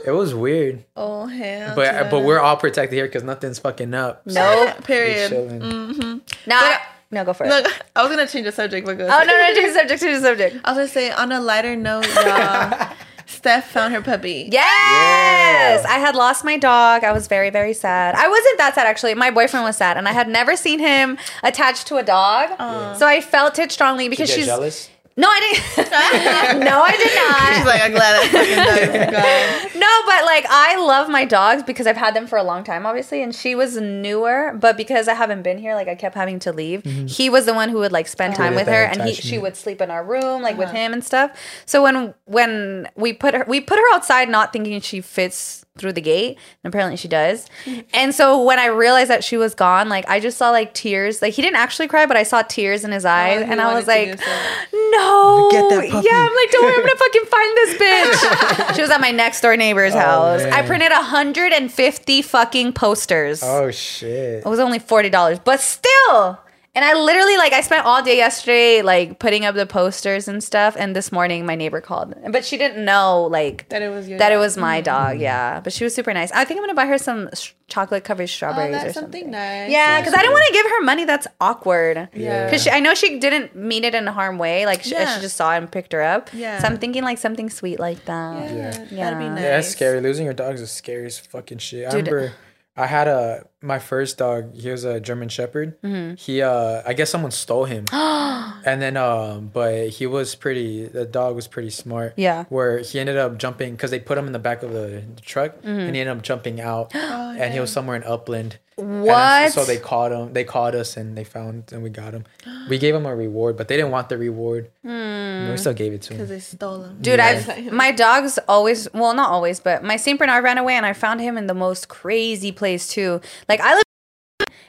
It was weird, Oh hell. but to but we're all protected here because nothing's fucking up. So Nope. we're period. chilling. Mm-hmm. No, I- no, go for it. Look, I was gonna change the subject, but go. Oh no, no, change the subject, change the subject. I was gonna say on a lighter note, y'all. Steph found her puppy. Yes, Yeah. I had lost my dog. I was very, very sad. I wasn't that sad actually. My boyfriend was sad, and I had never seen him attached to a dog, so I felt it strongly because get she's jealous. No, I didn't. no, I did not. She's like, I'm glad that fucking dog is gone. No, but like I love my dogs because I've had them for a long time, obviously. And she was newer, but because I haven't been here, like I kept having to leave. He was the one who would like spend time with her, and he she would sleep in our room, like with uh-huh. him and stuff. So when when we put her we put her outside, not thinking she fits through the gate, and apparently she does. And so when I realized that she was gone, like I just saw like tears. Like he didn't actually cry, but I saw tears in his eyes, he and I was like, no, Get that puppy. yeah. I'm like, don't worry, I'm gonna fucking find this bitch. she was at my next door neighbor's oh, house. I Oh, man. printed 150 fucking posters. Oh shit. It was only forty dollars, but still. And I literally like I spent all day yesterday like putting up the posters and stuff. And this morning my neighbor called, but she didn't know like That it was your that it was my mm-hmm. dog. Yeah, but she was super nice. I think I'm gonna buy her some sh- chocolate covered Oh, strawberries or something. something nice. Yeah, because I don't want to give her money that's awkward. Yeah. Because I know she didn't mean it in a harm way. Like, she, Yeah. she just saw it and picked her up. Yeah. So I'm thinking like something sweet like that. Yeah, Yeah. that'd be nice. Yeah, that's scary. Losing your dog is the scariest fucking shit. I Dude. remember I had a my first dog. He was a German Shepherd. Mm-hmm. He uh, I guess someone stole him, and then um, but he was pretty. The dog was pretty smart. Yeah. Where he ended up jumping because they put him in the back of the, the truck, Mm-hmm. and he ended up jumping out, and he was somewhere in Upland. What? so they caught him. They caught us, and they found and we got him. We gave him a reward, but they didn't want the reward. Hmm. We still gave it to him Because they stole him. Dude, Yeah. I've my dog's always well, not always, but my Saint Bernard ran away, and I found him in the most crazy place too. Like I live,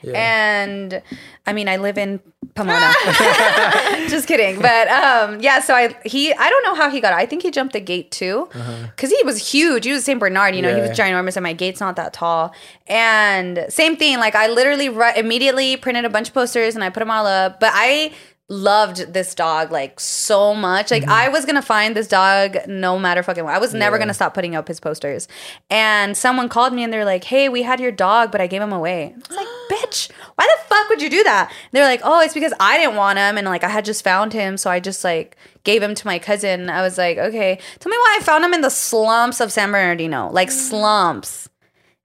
Yeah. and I mean I live in Pomona. Just kidding, but um, yeah. So I he I don't know how he got. It. I think he jumped the gate too, because he was huge. He was Saint Bernard. You know, he was Uh-huh. Ginormous, and my gate's not that tall. And same thing. Like I literally ru- immediately printed a bunch of posters and I put them all up. But I loved this dog like so much. Like I was gonna find this dog no matter fucking what. I was never Mm-hmm. Yeah. gonna stop putting up his posters. And someone called me and they're like, "Hey, we had your dog, but I gave him away." I was like, "Bitch, why the fuck would you do that?" they're like, "Oh, it's because I didn't want him, and like I had just found him, so I just like." Gave him to my cousin. I was like, okay, tell me why I found him in the slumps of San Bernardino, like slumps.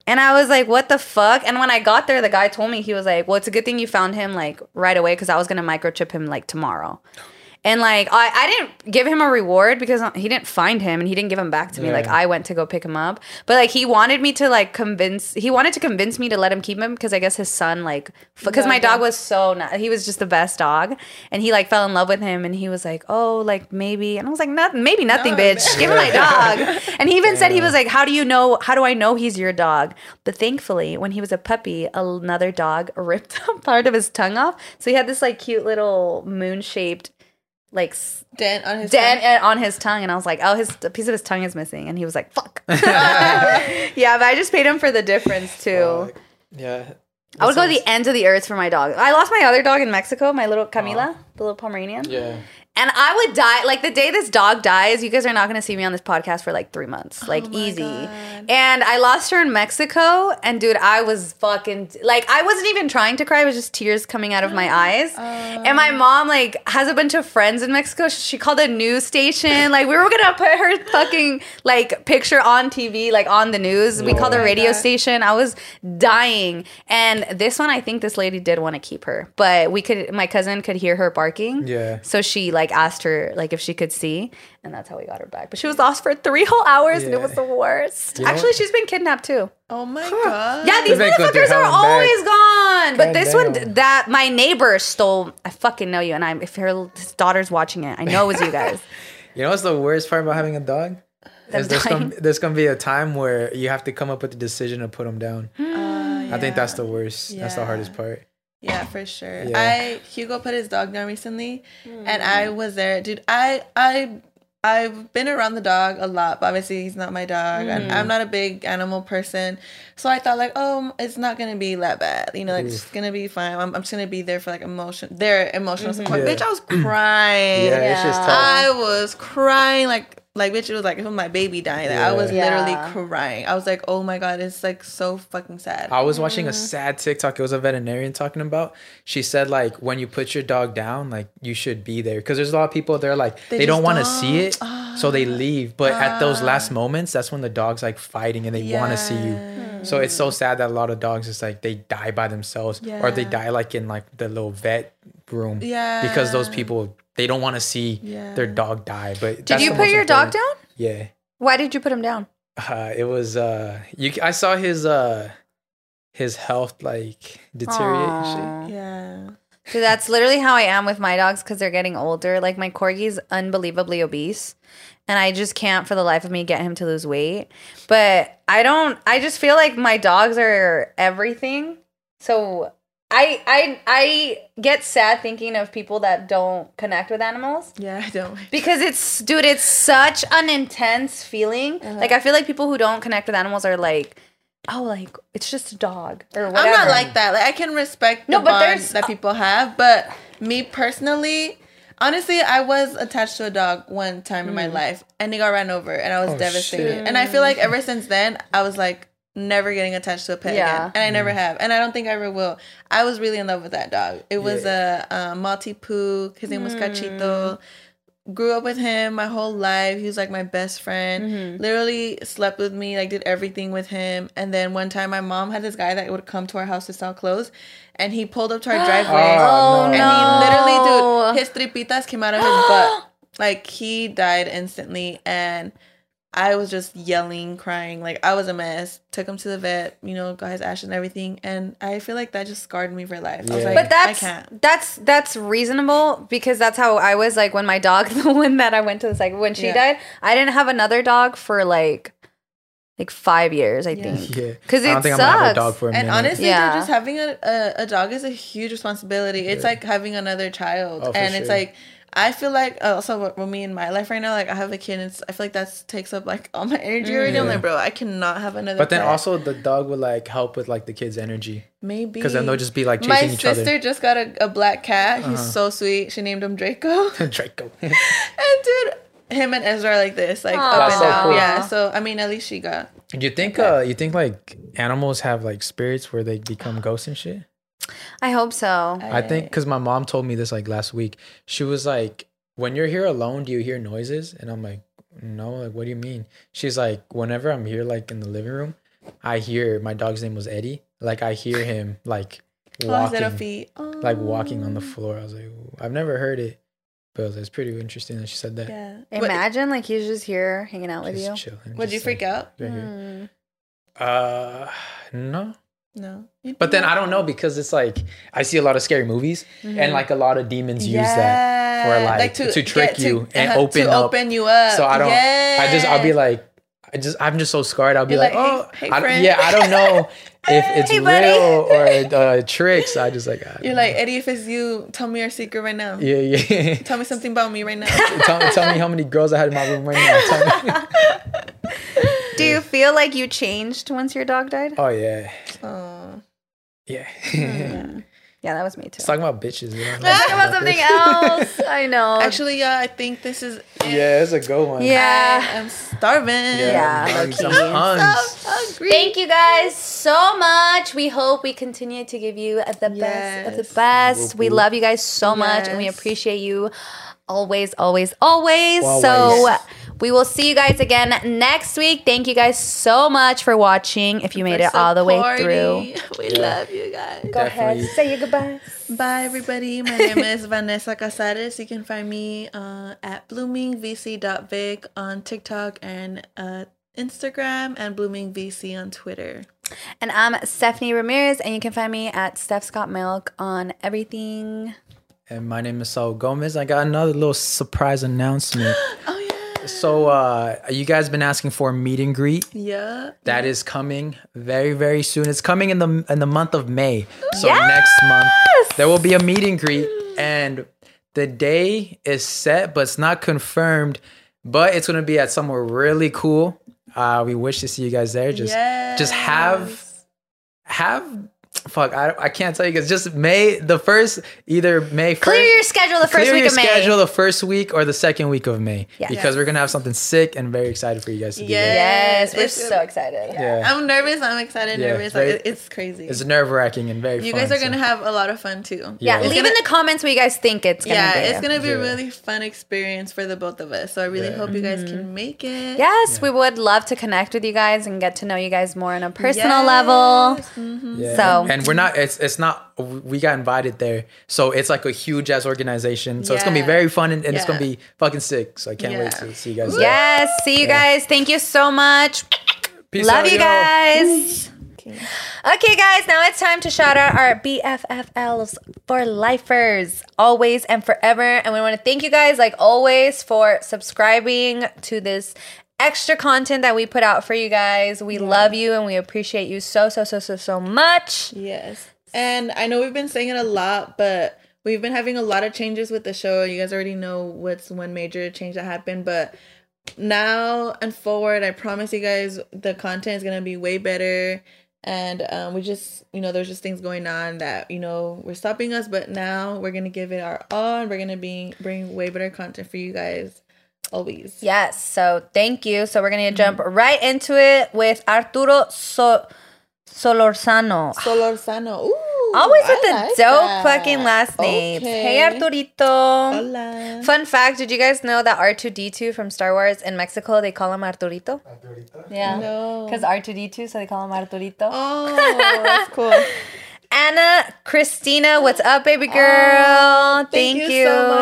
And I was like, what the fuck? And when I got there, the guy told me, he was like, well, it's a good thing you found him like right away because I was going to microchip him like tomorrow. And like I, I didn't give him a reward because he didn't find him and he didn't give him back to me. Yeah. Like I went to go pick him up. But like he wanted me to like convince he wanted to convince me to let him keep him because I guess his son like because my Loved dog was so ni- he was just the best dog and he like fell in love with him and he was like oh like maybe and I was like nothing maybe nothing No. bitch give him my dog and he even said he was like how do you know how do I know he's your dog but thankfully when he was a puppy another dog ripped part of his tongue off so he had this like cute little moon shaped like Dent on his dent tongue. on his tongue and I was like oh his a piece of his tongue is missing and he was like fuck yeah but I just paid him for the difference too. Fuck. Yeah. I would That go to the ends of the earth for my dog. I lost my other dog in Mexico, my little Camila, the little Pomeranian. Yeah. And I would die. Like the day this dog dies, you guys are not going to see me on this podcast for like three months. Oh like Oh easy. God. And I lost her in Mexico. And dude, I was fucking like, I wasn't even trying to cry. It was just tears coming out of my eyes. Oh. And my mom like has a bunch of friends in Mexico. She called a news station. Like we were going to put her fucking like picture on TV, like on the news. We Oh called a oh my radio God. station. I was dying. And this one, I think this lady did want to keep her, but we could, my cousin could hear her barking. Yeah. So she like asked her like if she could see, and that's how we got her back. But she was lost for three whole hours, and it was the worst. You know Actually, she's been kidnapped too. Oh my god. Yeah, these They've been going through motherfuckers are hell and back. always gone. But God this damn. one, that my neighbor stole. I fucking know you, and I'm if her his daughter's watching it, I know it was you guys. You know what's the worst part about having a dog? Is there's gonna, there's gonna be a time where you have to come up with the decision to put them down. Uh, I think that's the worst. That's the hardest part. Yeah, for sure. Yeah. I Hugo put his dog down recently, and I mm. was there, dude. I I I've been around the dog a lot, but obviously he's not my dog, and I'm mm. not a big animal person. So I thought like, oh, it's not gonna be that bad, you know, like it's gonna be fine. I'm, I'm just gonna be there for like emotion, their emotional support. Yeah. Bitch, I was crying. Yeah, it's just Yeah. tough. I was crying like like bitch. It was like if my baby dying. Like, I was Yeah. literally crying. I was like, oh my god, it's like so fucking sad. I was watching a sad TikTok. It was a veterinarian talking about. She said like when you put your dog down, like you should be there because there's a lot of people they're like they, They don't want to see it, don't. so they leave. But at those Ah. last moments, that's when the dog's like fighting and they want to see you. So it's so sad that a lot of dogs is like they die by themselves or they die like in like the little vet room. Yeah. Because those people they don't want to see Yeah. their dog die. But Did you put your dog down? Yeah. Why did you put him down? Uh, it was uh you I saw his uh his health like deteriorate and shit. Aw. yeah. Dude, that's literally how I am with my dogs because they're getting older. Like my corgi's unbelievably obese, and I just can't for the life of me get him to lose weight. But I don't. I just feel like my dogs are everything. So I I I get sad thinking of people that don't connect with animals Yeah, I don't. because it's dude, it's such an intense feeling. Uh-huh. Like I feel like people who don't connect with animals are like, oh, like it's just a dog or whatever. I'm not like that. Like I can respect the No, but bond there's- that people have, but me personally, honestly, I was attached to a dog one time in my Mm. life, and he got ran over, and I was Oh, devastated. shit. And I feel like ever since then, I was like never getting attached to a pet Yeah. again, and I never have, and I don't think I ever will. I was really in love with that dog. It was a, uh Maltipoo. His name was Mm. Cachito. Grew up with him my whole life. He was like my best friend. Mm-hmm. Literally slept with me, like did everything with him. And then one time, my mom had this guy that would come to our house to sell clothes, and he pulled up to our driveway. Oh. And no. he literally, dude, his tripitas came out of his butt. Like he died instantly, and I was just yelling, crying. Like I was a mess. Took him to the vet, you know, got his ashes and everything, and I feel like that just scarred me for life. I was Yeah. like, but that's I can't. that's that's reasonable because that's how I was like when my dog, the one that I went to the cycle when she Yeah. died. I didn't have another dog for like like five years, I Yeah. think. Yeah. 'Cause I it don't think I'm gonna have a sucks. dog for a And minute. honestly, Yeah. just having a, a, a dog is a huge responsibility. It's like having another child. Oh, for and it's like, I feel like, uh, also with- with me in my life right now, like I have a kid, and it's, I feel like that takes up like all my energy already. I'm Yeah. like, bro, I cannot have another But then pet. also the dog would like help with like the kids' energy maybe. because then they'll just be like My chasing each other. sister other. just got a, a black cat. He's Uh-huh. so sweet. She named him Draco. Draco. and dude, him and Ezra are like this, like Aw. up That's and so down. cool. Yeah. So I mean, at least she got. you think uh you think like animals have like spirits where they become ghosts and shit? I hope so. I think because my mom told me this like last week. She was like, "When you're here alone, do you hear noises?" And I'm like, "No." Like, what do you mean? She's like, "Whenever I'm here, like in the living room, I hear my dog's name was Eddie. Like, I hear him like Oh, his little walking, like walking on the Oh. floor." I was like, "I've never heard it." But it's pretty interesting that she said that. Yeah. What, Imagine like he's just here hanging out with Just you. chilling. would you just, freak like, out? right here. Hmm. Uh, no. No. But then I don't know because it's like I see a lot of scary movies Mm-hmm. and like a lot of demons use that for Yeah, like, to, trick get you and uh-huh, open to up. open you up. so I don't. I just I'll be like. I just I'm just so scared. I'll be like, like, oh, hey- hey, I- friend." yeah. I don't know if it's Hey, real or uh, tricks. I just like I You're like Eddie. If it's you, tell me your secret right now. yeah yeah. Tell me something about me right now. tell, tell me how many girls I had in my room right now. Tell me. Do you feel like you changed once your dog died? Oh yeah, Oh. yeah. Oh, yeah, that was me too. Let's talk about bitches. You know? Let's talk about something else. I know. Actually, yeah, I think this is. it. Yeah, it's a good one. yeah. I am starving. Yeah, I'm low-key. some. So hungry. Thank you guys so much. We hope we continue to give you the best of the best. Whoop, We love you guys so much and we appreciate you always, always, always. So Always. We will see you guys again next week. Thank you guys so much for watching. If you made For it all the way through. We Yeah. love you guys. Go ahead. Say your goodbyes. Bye, everybody. My name is Vanessa Cazarez. You can find me uh, at bloomingvc.vic on TikTok and uh, Instagram, and bloomingvc on Twitter. And I'm Stephanie Ramirez, and you can find me at stephsgotmilk on everything. And my name is Saul Gomez. I got another little surprise announcement. Oh yeah. So, uh, you guys been asking for a meet and greet. Yeah. That is coming very, very soon. It's coming in the in the month of May. So Yes! next month there will be a meet and greet, and the day is set, but it's not confirmed. But it's gonna be at somewhere really cool. Uh, we wish to see you guys there. Just, just have, have. Fuck, I, I can't tell you guys. Just May the first, either May first. Clear your schedule the first clear week your of May. schedule the first week or the second week of May Yes. because we're gonna have something sick and very excited for you guys to be there. Yes, we're It's- so excited. Yeah. I'm nervous. I'm excited. Yeah, nervous. very- Like, it's crazy. It's nerve wracking and very you fun. guys are so- gonna have a lot of fun too. Yeah, Yeah. Leave in gonna- the comments what you guys think it's gonna yeah, be. it's gonna be a really fun experience for the both of us. So I really Yeah. hope you guys Mm-hmm. can make it. Yes, we would love to connect with you guys and get to know you guys more on a personal Yes. level. Mhm. Yeah. So- and we're not. It's it's not. We got invited there, so it's like a huge ass organization. So it's gonna be very fun and, and it's gonna be fucking sick. So I can't wait to see you guys. there. Yes, see you guys. Thank you so much. Peace Love out, you guys. Okay. Okay, guys, now it's time to shout out our BFFLs for lifers, always and forever. And we want to thank you guys, like always, for subscribing to this extra content that we put out for you guys. We love you and we appreciate you so, so, so, so, so much. Yes. And I know we've been saying it a lot, but we've been having a lot of changes with the show. You guys already know what's one major change that happened, but now and forward, I promise you guys the content is going to be way better. And um, we just, you know, there's just things going on that, you know, we're stopping us, but now we're going to give it our all. And we're going to be bring way better content for you guys always. Yes, so thank you. So we're going to jump mm-hmm. right into it with Arturo so- Solorzano. Solorzano. Ooh. Always with the like dope that. fucking last name. Okay. Hey, Arturito. Hola. Fun fact: Did you guys know that R two D two from Star Wars in Mexico they call him Arturito? Arturito? Yeah, No. because R two D two, so they call him Arturito. Oh, that's cool. Anna Christina, what's up, baby girl? Oh, thank, you, so much, Anna. I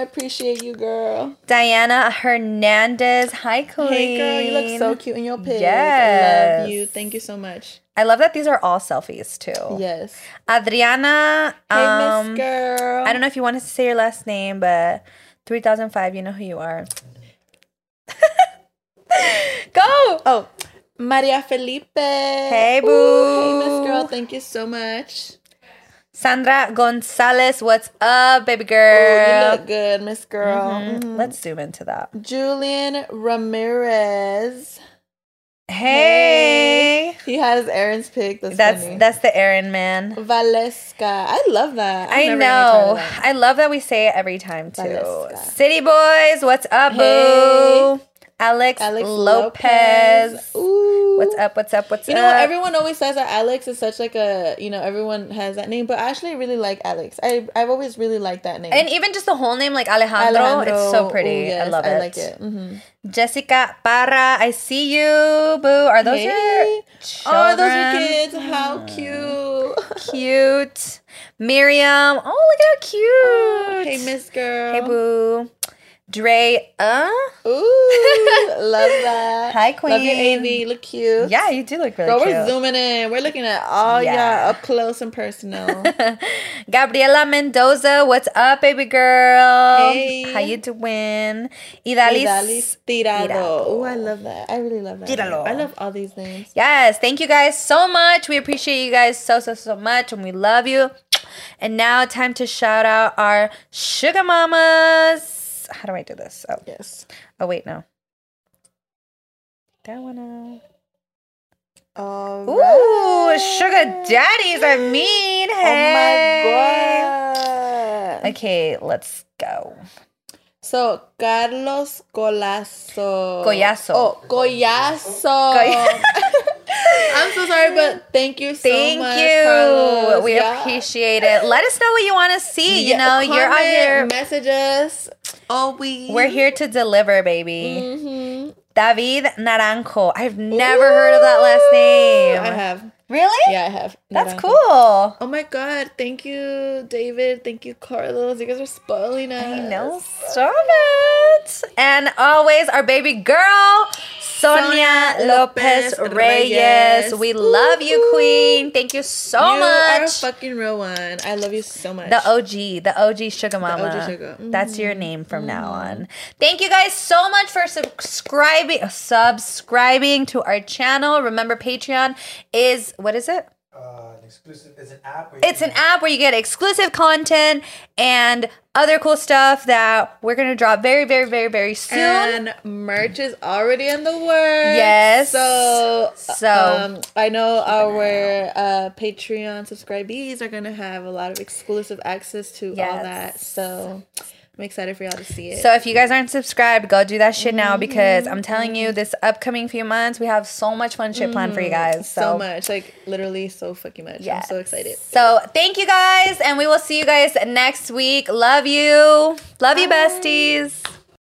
appreciate you, girl. Diana Hernandez, hi, Queen. Hey, girl, you look so cute in your pic. Yes. I love you. Thank you so much. I love that these are all selfies too. Yes. Adriana, Hey, um, Miss Girl. I don't know if you wanted to say your last name, but 3005, you know who you are. Go! Oh, Maria Felipe. Hey, Ooh, boo. hey, Miss Girl. Thank you so much. Sandra Gonzalez, what's up, baby Ooh, girl? you look good, Miss Girl. Mhm. Let's zoom into that. Julian Ramirez. Hey, He has Aaron's pick. That's, that's funny. that's the Aaron man. Valeska. I love that. I've I know. that. I love that we say it every time too. Valeska. City boys, what's up, Hey. boo? Alex, Alex Lopez. Lopez. Ooh. What's up? What's up? What's You up? You know, everyone always says that Alex is such like a, you know, everyone has that name, but I actually really like Alex. I I've always really liked that name. and even just the whole name, like Alejandro, it's so pretty. Ooh, yes, I love it. I like it. hmm Jessica Parra, I see you, boo. Are those your children? Oh, those are kids. How cute. cute. Miriam. Oh, look at how cute. Hey, Miss Girl. Hey, boo. Dre. Uh. Ooh, love that. Hi, Love your queen. AV. You look cute. Yeah, you do look really Girl, cute. we're zooming in. We're looking at all Yeah. y'all up close and personal. Gabriela Mendoza, what's up, baby girl? Hey. How you doing? Idalis. Idalis Tirado. Tirado. Oh, I love that. I really love that. name. Tíralo. I love all these names. Yes, thank you guys so much. We appreciate you guys so, so, so much, and we love you. And now, time to shout out our sugar mamas. How do I do this? Oh, Yes. oh wait, no. That one. uh, All Ooh, right. sugar daddies are mean. Hey. Oh my god. Okay, let's go. So Carlos Colazo. Collazo. Oh, Collazo. Coll- I'm so sorry, but thank you so Thank much. you. Carlos. We Yeah. appreciate it. Let us know what you want to see. You Yeah, know, you're out here. Message us. Oh, we. We're here to deliver, baby. Mm-hmm. David Naranjo. I've never heard of that last name. I have. Really? Yeah, I have. That's Naranjo. cool. Oh my god! Thank you, David. Thank you, Carlos. You guys are spoiling us. I know. Stop it. And always our baby girl, Sonia, Lopez Reyes. We love you, Queen. Thank you so you are a fucking real one. I love you so much. The OG, the OG Sugar Mama. OG Sugar. That's your name from now mm-hmm. on. Thank you guys so much for subscribing subscribing to our channel. Remember Patreon is what is it? Uh, an exclusive. It's an app. Where It's an app where you get exclusive content and other cool stuff that we're going to drop very very very very soon. and merch is already in the works. Yes. So, So- um, I know our uh, Patreon subscribees are gonna have a lot of exclusive access to all Yes. that. So I'm excited for y'all to see it. So if you guys aren't subscribed, go do that shit now because I'm telling you, mm-hmm. this upcoming few months we have so much fun shit planned for you mm-hmm. guys. so, So, much, like literally so fucking much. I'm so excited. So thank you guys, and we will see you guys next week. Love you. Love you, besties.